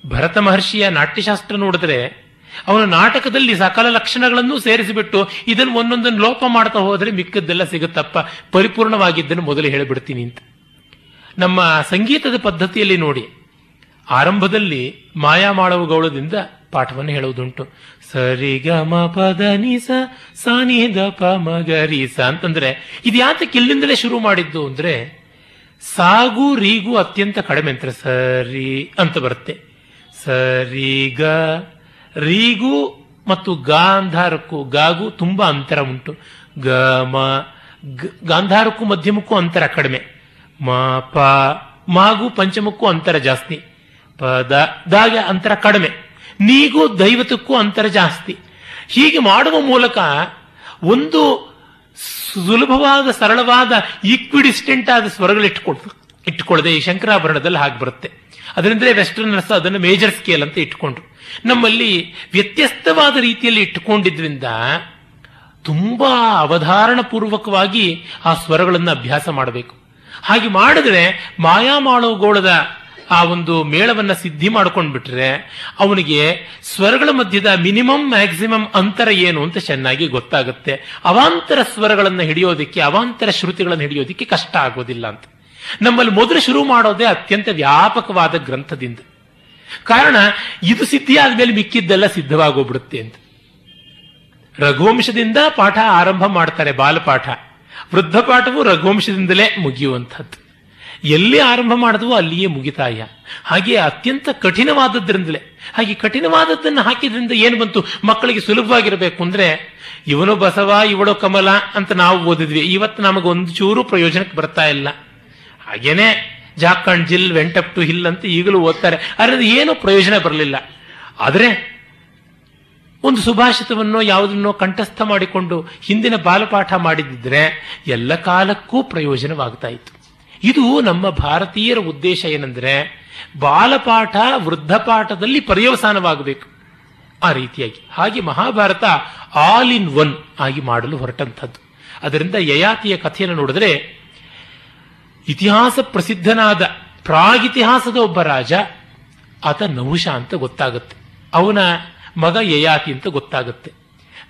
ಭರತ ಮಹರ್ಷಿಯ ನಾಟ್ಯಶಾಸ್ತ್ರ ನೋಡಿದ್ರೆ, ಅವನ ನಾಟಕದಲ್ಲಿ ಸಕಲ ಲಕ್ಷಣಗಳನ್ನು ಸೇರಿಸಿಬಿಟ್ಟು ಇದನ್ನು ಒಂದೊಂದನ್ನು ಲೋಪ ಮಾಡ್ತಾ ಹೋದರೆ ಮಿಕ್ಕದ್ದೆಲ್ಲ ಸಿಗುತ್ತಪ್ಪ. ಪರಿಪೂರ್ಣವಾಗಿದ್ದನ್ನು ಮೊದಲು ಹೇಳಿಬಿಡ್ತೀನಿ ಅಂತ. ನಮ್ಮ ಸಂಗೀತದ ಪದ್ಧತಿಯಲ್ಲಿ ನೋಡಿ, ಆರಂಭದಲ್ಲಿ ಮಾಯಾ ಮಾಡುವ ಗೌಳದಿಂದ ಪಾಠವನ್ನು ಹೇಳುವುದುಂಟು. ಸರಿಗ ಮ ಪದ ನಿಸ ಸಾನಿ ದ ಪ ಮಗರಿ ಸ ಅಂತಂದ್ರೆ ಇದು ಯಾತಕ್ಕೆ ಇಲ್ಲಿಂದಲೇ ಶುರು ಮಾಡಿದ್ದು ಅಂದ್ರೆ ಸಾಗು ರೀಗು ಅತ್ಯಂತ ಕಡಿಮೆ ಅಂತಾರೆ ಸರಿ ಅಂತ ಬರುತ್ತೆ. ಸರಿಗ, ರೀಗು ಮತ್ತು ಗಾಂಧಾರಕ್ಕೂ ಗಾಗು ತುಂಬಾ ಅಂತರ ಉಂಟು. ಗ, ಮ ಗಾಂಧಾರಕ್ಕೂ ಮಧ್ಯಮಕ್ಕೂ ಅಂತರ ಕಡಿಮೆ. ಮ, ಪ, ಮಾಗೂ ಪಂಚಮಕ್ಕೂ ಅಂತರ ಜಾಸ್ತಿ. ಪದ ದಾಗೆ ಅಂತರ ಕಡಿಮೆ. ನೀಗೂ ದೈವತಕ್ಕೂ ಅಂತರ ಜಾಸ್ತಿ. ಹೀಗೆ ಮಾಡುವ ಮೂಲಕ ಒಂದು ಸುಲಭವಾದ, ಸರಳವಾದ ಈಕ್ವಿಡಿಸ್ಟೆಂಟ್ ಆದ ಸ್ವರಗಳು ಇಟ್ಕೊಳ್ ಇಟ್ಕೊಳ್ಳದೆ ಈ ಶಂಕರಾಭರಣದಲ್ಲಿ ಹಾಗೆ ಬರುತ್ತೆ. ಅದರಿಂದಲೇ ವೆಸ್ಟರ್ನರ್ಸ್ ಅದನ್ನು ಮೇಜರ್ ಸ್ಕೇಲ್ ಅಂತ ಇಟ್ಕೊಂಡ್ರು. ನಮ್ಮಲ್ಲಿ ವ್ಯತ್ಯಸ್ತವಾದ ರೀತಿಯಲ್ಲಿ ಇಟ್ಟುಕೊಂಡಿದ್ರಿಂದ ತುಂಬಾ ಅವಧಾರಣ ಪೂರ್ವಕವಾಗಿ ಆ ಸ್ವರಗಳನ್ನು ಅಭ್ಯಾಸ ಮಾಡಬೇಕು. ಹಾಗೆ ಮಾಡಿದ್ರೆ ಮಾಯಾ ಗೋಳದ ಆ ಒಂದು ಮೇಳವನ್ನ ಸಿದ್ಧಿ ಮಾಡ್ಕೊಂಡ್ಬಿಟ್ರೆ ಅವನಿಗೆ ಸ್ವರಗಳ ಮಧ್ಯದ ಮಿನಿಮಮ್, ಮ್ಯಾಕ್ಸಿಮಮ್ ಅಂತರ ಏನು ಅಂತ ಚೆನ್ನಾಗಿ ಗೊತ್ತಾಗುತ್ತೆ. ಅವಾಂತರ ಸ್ವರಗಳನ್ನು ಹಿಡಿಯೋದಿಕ್ಕೆ, ಅವಾಂತರ ಶ್ರುತಿಗಳನ್ನು ಹಿಡಿಯೋದಿಕ್ಕೆ ಕಷ್ಟ ಆಗೋದಿಲ್ಲ ಅಂತ. ನಮ್ಮಲ್ಲಿ ಮೊದಲು ಶುರು ಮಾಡೋದೇ ಅತ್ಯಂತ ವ್ಯಾಪಕವಾದ ಗ್ರಂಥದಿಂದ. ಕಾರಣ, ಇದು ಸಿದ್ಧಿ ಆದ್ಮೇಲೆ ಮಿಕ್ಕಿದ್ದೆಲ್ಲ ಸಿದ್ಧವಾಗೋಗ್ಬಿಡುತ್ತೆ ಅಂತ. ರಘುವಂಶದಿಂದ ಪಾಠ ಆರಂಭ ಮಾಡ್ತಾರೆ ಬಾಲಪಾಠ. ವೃದ್ಧ ಪಾಠವು ರಘುವಂಶದಿಂದಲೇ ಮುಗಿಯುವಂಥದ್ದು. ಎಲ್ಲಿ ಆರಂಭ ಮಾಡಿದ್ವೋ ಅಲ್ಲಿಯೇ ಮುಗಿತಾಯ. ಹಾಗೆ ಅತ್ಯಂತ ಕಠಿಣವಾದದ್ರಿಂದಲೇ. ಹಾಗೆ ಕಠಿಣವಾದದ್ದನ್ನು ಹಾಕಿದ್ರಿಂದ ಏನು ಬಂತು? ಮಕ್ಕಳಿಗೆ ಸುಲಭವಾಗಿರಬೇಕು ಅಂದ್ರೆ, ಇವನು ಬಸವ, ಇವಳು ಕಮಲ ಅಂತ ನಾವು ಓದಿದ್ವಿ. ಇವತ್ತು ನಮಗೆ ಒಂದು ಚೂರು ಪ್ರಯೋಜನಕ್ಕೆ ಬರ್ತಾ ಇಲ್ಲ. ಹಾಗೇನೆ ಜಾಕಂಡ್ ಜಿಲ್ ವೆಂಟಪ್ ಟು ಹಿಲ್ ಅಂತ ಈಗಲೂ ಓದ್ತಾರೆ. ಅದರಿಂದ ಏನು ಪ್ರಯೋಜನ ಬರಲಿಲ್ಲ. ಆದರೆ ಒಂದು ಸುಭಾಷಿತವನ್ನೋ ಯಾವುದನ್ನೋ ಕಂಠಸ್ಥ ಮಾಡಿಕೊಂಡು ಹಿಂದಿನ ಬಾಲಪಾಠ ಮಾಡಿದ್ದರೆ ಎಲ್ಲ ಕಾಲಕ್ಕೂ ಪ್ರಯೋಜನವಾಗ್ತಾ ಇತ್ತು. ಇದು ನಮ್ಮ ಭಾರತೀಯರ ಉದ್ದೇಶ ಏನಂದ್ರೆ ಬಾಲಪಾಠ ವೃದ್ಧಪಾಠದಲ್ಲಿ ಪರ್ಯವಸಾನವಾಗಬೇಕು. ಆ ರೀತಿಯಾಗಿ. ಹಾಗೆ ಮಹಾಭಾರತ ಆಲ್ ಇನ್ ಒನ್ ಆಗಿ ಮಾಡಲು ಹೊರಟಂಥದ್ದು. ಅದರಿಂದ ಯಯಾತಿಯ ಕಥೆಯನ್ನು ನೋಡಿದ್ರೆ ಇತಿಹಾಸ ಪ್ರಸಿದ್ಧನಾದ ಪ್ರಾಗಿತಿಹಾಸದ ಒಬ್ಬ ರಾಜ, ಆತ ನಹುಷ ಅಂತ ಗೊತ್ತಾಗುತ್ತೆ. ಅವನ ಮಗ ಯಯಾತಿ ಅಂತ ಗೊತ್ತಾಗುತ್ತೆ.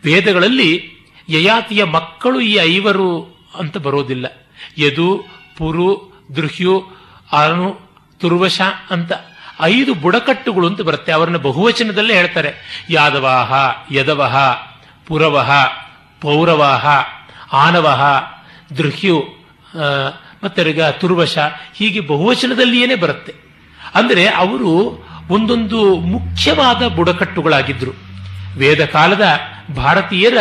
ವೇದಗಳಲ್ಲಿ ಯಯಾತಿಯ ಮಕ್ಕಳು ಈ ಐವರು ಅಂತ ಬರೋದಿಲ್ಲ. ಯದು ಪುರು, ದೃಹ್ಯು ಅನು ತುರ್ವಶ ಅಂತ ಐದು ಬುಡಕಟ್ಟುಗಳು ಅಂತ ಬರುತ್ತೆ. ಅವರನ್ನು ಬಹುವಚನದಲ್ಲೇ ಹೇಳ್ತಾರೆ. ಯಾದವಾಹ, ಯದವಹ, ಪುರವಹ, ಪೌರವಾಹ, ಆನವಹ, ದೃಹ್ಯು ಮತ್ತೆ ತುರ್ವಶ ಹೀಗೆ ಬಹುವಚನದಲ್ಲಿಯೇ ಬರುತ್ತೆ. ಅಂದರೆ ಅವರು ಒಂದೊಂದು ಮುಖ್ಯವಾದ ಬುಡಕಟ್ಟುಗಳಾಗಿದ್ದರು ವೇದ ಕಾಲದ ಭಾರತೀಯರ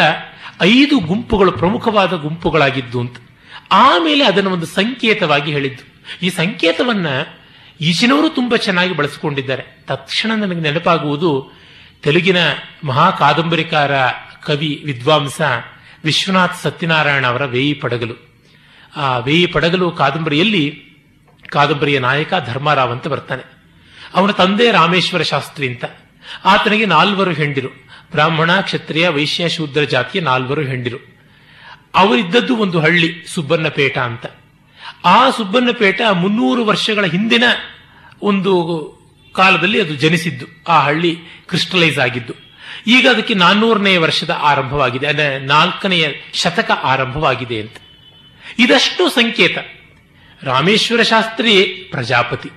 ಐದು ಗುಂಪುಗಳು ಪ್ರಮುಖವಾದ ಗುಂಪುಗಳಾಗಿದ್ದು ಅಂತ. ಆಮೇಲೆ ಅದನ್ನು ಒಂದು ಸಂಕೇತವಾಗಿ ಹೇಳಿದ್ದು. ಈ ಸಂಕೇತವನ್ನ ಈಚಿನವರು ತುಂಬಾ ಚೆನ್ನಾಗಿ ಬಳಸಿಕೊಂಡಿದ್ದಾರೆ. ತಕ್ಷಣ ನನಗೆ ನೆನಪಾಗುವುದು ತೆಲುಗಿನ ಮಹಾ ಕಾದಂಬರಿಕಾರ ಕವಿ ವಿದ್ವಾಂಸ ವಿಶ್ವನಾಥ್ ಸತ್ಯನಾರಾಯಣ ಅವರ ವೇಯಿ ಪಡಗಲು. ಆ ವೇಯಿ ಪಡಗಲು ಕಾದಂಬರಿಯಲ್ಲಿ ಕಾದಂಬರಿಯ ನಾಯಕ ಧರ್ಮರಾವ್ ಅಂತ ಬರ್ತಾನೆ. ಅವನ ತಂದೆ ರಾಮೇಶ್ವರ ಶಾಸ್ತ್ರಿ ಅಂತ. ಆತನಿಗೆ ನಾಲ್ವರು ಹೆಂಡಿರು. ಬ್ರಾಹ್ಮಣ, ಕ್ಷತ್ರಿಯ, ವೈಶ್ಯ, ಶೂದ್ರ ಜಾತಿಯ ನಾಲ್ವರು ಹೆಂಡಿರು. ಅವರಿದ್ದದ್ದು ಒಂದು ಹಳ್ಳಿ, ಸುಬ್ಬನ್ನಪೇಟ ಅಂತ. ಆ ಸುಬ್ಬನ್ನಪೇಟ ಮುನ್ನೂರು ವರ್ಷಗಳ ಹಿಂದಿನ ಒಂದು ಕಾಲದಲ್ಲಿ ಅದು ಜನಿಸಿದ್ದು. ಆ ಹಳ್ಳಿ ಕ್ರಿಸ್ಟಲೈಸ್ ಆಗಿದ್ದು. ಈಗ ಅದಕ್ಕೆ ನಾನ್ನೂರನೇ ವರ್ಷದ ಆರಂಭವಾಗಿದೆ, ಅಂದರೆ ನಾಲ್ಕನೆಯ ಶತಕ ಆರಂಭವಾಗಿದೆ ಅಂತ. ಇದಷ್ಟು ಸಂಕೇತ. ರಾಮೇಶ್ವರ ಶಾಸ್ತ್ರಿ ಪ್ರಜಾಪತಿ.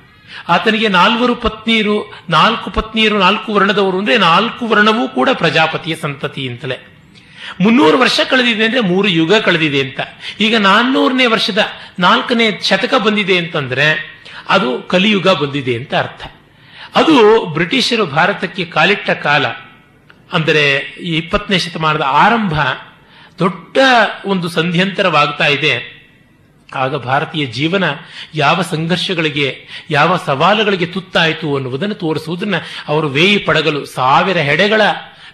ಆತನಿಗೆ ನಾಲ್ವರು ಪತ್ನಿಯರು ನಾಲ್ಕು ಪತ್ನಿಯರು ನಾಲ್ಕು ವರ್ಣದವರು, ಅಂದರೆ ನಾಲ್ಕು ವರ್ಣವೂ ಕೂಡ ಪ್ರಜಾಪತಿಯ ಸಂತತಿ ಅಂತಲೇ. ಮುನ್ನೂರು ವರ್ಷ ಕಳೆದಿದೆ ಅಂದ್ರೆ ಮೂರು ಯುಗ ಕಳೆದಿದೆ ಅಂತ. ಈಗ ನಾನ್ನೂರನೇ ವರ್ಷದ ನಾಲ್ಕನೇ ಶತಕ ಬಂದಿದೆ ಅಂತಂದ್ರೆ ಅದು ಕಲಿಯುಗ ಬಂದಿದೆ ಅಂತ ಅರ್ಥ. ಅದು ಬ್ರಿಟಿಷರು ಭಾರತಕ್ಕೆ ಕಾಲಿಟ್ಟ ಕಾಲ, ಅಂದರೆ ಈ ಇಪ್ಪತ್ತನೇ ಶತಮಾನದ ಆರಂಭ ದೊಡ್ಡ ಒಂದು ಸಂಧ್ಯಂತರವಾಗ್ತಾ ಇದೆ. ಆಗ ಭಾರತೀಯ ಜೀವನ ಯಾವ ಸಂಘರ್ಷಗಳಿಗೆ, ಯಾವ ಸವಾಲುಗಳಿಗೆ ತುತ್ತಾಯಿತು ಅನ್ನುವುದನ್ನು ತೋರಿಸುವುದನ್ನು ಅವರು ವೇಯಿ ಪಡಗಲು ಸಾವಿರ ಹೆಡೆಗಳ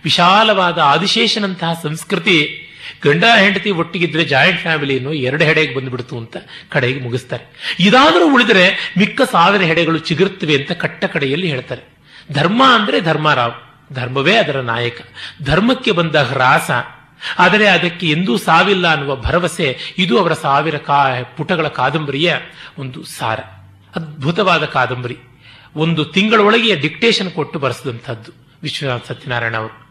ವಿಶಾಲವಾದ ಆದಿಶೇಷನಂತಹ ಸಂಸ್ಕೃತಿ ಗಂಡ ಹೆಂಡತಿ ಒಟ್ಟಿಗಿದ್ರೆ ಜಾಯಿಂಟ್ ಫ್ಯಾಮಿಲಿಯನ್ನು ಎರಡು ಹೆಡೆಗೆ ಬಂದ್ಬಿಡ್ತು ಅಂತ ಕಡೆಗೆ ಮುಗಿಸ್ತಾರೆ. ಇದಾದರೂ ಉಳಿದರೆ ಮಿಕ್ಕ ಸಾವಿರ ಹೆಡೆಗಳು ಚಿಗುರುತ್ತವೆ ಅಂತ ಕಟ್ಟ ಕಡೆಯಲ್ಲಿ ಹೇಳ್ತಾರೆ. ಧರ್ಮ ಅಂದ್ರೆ ಧರ್ಮರಾವ್ ಧರ್ಮವೇ ಅದರ ನಾಯಕ. ಧರ್ಮಕ್ಕೆ ಬಂದ ಹ್ರಾಸ. ಆದರೆ ಅದಕ್ಕೆ ಎಂದೂ ಸಾವಿಲ್ಲ ಅನ್ನುವ ಭರವಸೆ ಇದು ಅವರ ಸಾವಿರ ಕಾ ಪುಟಗಳ ಕಾದಂಬರಿಯ ಒಂದು ಸಾರ. ಅದ್ಭುತವಾದ ಕಾದಂಬರಿ. ಒಂದು ತಿಂಗಳೊಳಗೆ ಡಿಕ್ಟೇಷನ್ ಕೊಟ್ಟು ಬರೆಸಿದಂಥದ್ದು ವಿಶ್ವನಾಥ್ ಸತ್ಯನಾರಾಯಣ ಅವರು.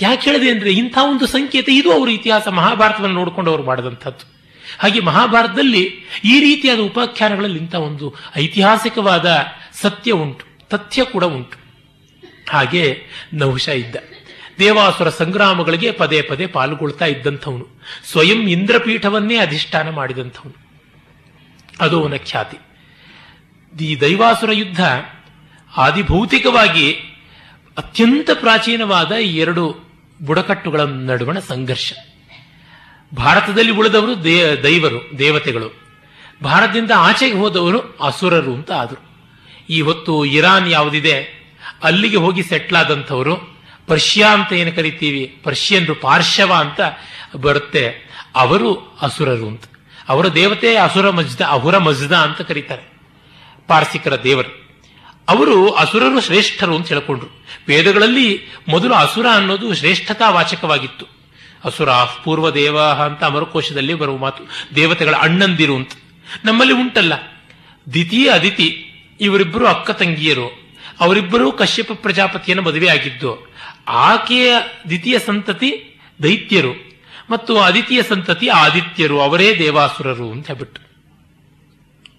ಯಾಕೆ ಹೇಳಿದೆ ಅಂದ್ರೆ ಇಂಥ ಒಂದು ಸಂಕೇತ ಇದು ಅವರು ಇತಿಹಾಸ ಮಹಾಭಾರತವನ್ನು ನೋಡಿಕೊಂಡು ಅವರು ಮಾಡಿದಂಥದ್ದು. ಹಾಗೆ ಮಹಾಭಾರತದಲ್ಲಿ ಈ ರೀತಿಯಾದ ಉಪಾಖ್ಯಾನಗಳಲ್ಲಿ ಇಂಥ ಒಂದು ಐತಿಹಾಸಿಕವಾದ ಸತ್ಯ ಉಂಟು, ತಥ್ಯ ಕೂಡ ಉಂಟು. ಹಾಗೆ ನಹುಶ ಇದ್ದ. ದೇವಾಸುರ ಸಂಗ್ರಾಮಗಳಿಗೆ ಪದೇ ಪದೇ ಪಾಲ್ಗೊಳ್ತಾ ಇದ್ದಂಥವನು. ಸ್ವಯಂ ಇಂದ್ರಪೀಠವನ್ನೇ ಅಧಿಷ್ಠಾನ ಮಾಡಿದಂಥವನು. ಅದು ಅವನ ಖ್ಯಾತಿ. ಈ ದೈವಾಸುರ ಯುದ್ಧ ಆದಿಭೌತಿಕವಾಗಿ ಅತ್ಯಂತ ಪ್ರಾಚೀನವಾದ ಎರಡು ಬುಡಕಟ್ಟುಗಳ ನಡುವಣ ಸಂಘರ್ಷ. ಭಾರತದಲ್ಲಿ ಉಳಿದವರು ದೇ, ದೈವರು, ದೇವತೆಗಳು. ಭಾರತದಿಂದ ಆಚೆಗೆ ಹೋದವರು ಅಸುರರು ಅಂತ ಆದರು. ಈ ಹೊತ್ತು ಇರಾನ್ ಯಾವುದಿದೆ? ಅಲ್ಲಿಗೆ ಹೋಗಿ ಸೆಟ್ಲ್ ಆದಂಥವರು ಪರ್ಷಿಯಾ ಅಂತ ಏನು ಕರಿತೀವಿ? ಪರ್ಷಿಯನ್ರು ಪಾರ್ಶವ ಅಂತ ಬರುತ್ತೆ. ಅವರು ಅಸುರರು ಅಂತ. ಅವರ ದೇವತೆ ಅಸುರ ಮಜ್ದ ಅಹುರ ಮಜ್ದ ಅಂತ ಕರೀತಾರೆ. ಪಾರ್ಸಿಕರ ದೇವರು. ಅವರು ಅಸುರರು ಶ್ರೇಷ್ಠರು ಅಂತ ಹೇಳಿಕೊಂಡ್ರು. ವೇದಗಳಲ್ಲಿ ಮೊದಲು ಅಸುರ ಅನ್ನೋದು ಶ್ರೇಷ್ಠತಾ ವಾಚಕವಾಗಿತ್ತು. ಅಸುರ ಪೂರ್ವ ದೇವ ಅಂತ ಅಮರಕೋಶದಲ್ಲಿ ಬರುವ ಮಾತು. ದೇವತೆಗಳ ಅಣ್ಣಂದಿರು ಅಂತ. ನಮ್ಮಲ್ಲಿ ಉಂಟಲ್ಲ. ದ್ವಿತೀಯ ಅದಿತಿ, ಇವರಿಬ್ಬರು ಅಕ್ಕ ತಂಗಿಯರು. ಅವರಿಬ್ಬರು ಕಶ್ಯಪ ಪ್ರಜಾಪತಿಯನ್ನು ಮದುವೆ ಆಗಿದ್ದು, ಆಕೆಯ ದ್ವಿತೀಯ ಸಂತತಿ ದೈತ್ಯರು ಮತ್ತು ಅದಿತಿಯ ಸಂತತಿ ಆದಿತ್ಯರು, ಅವರೇ ದೇವಾಸುರರು ಅಂತ ಹೇಳ್ಬಿಟ್ಟು.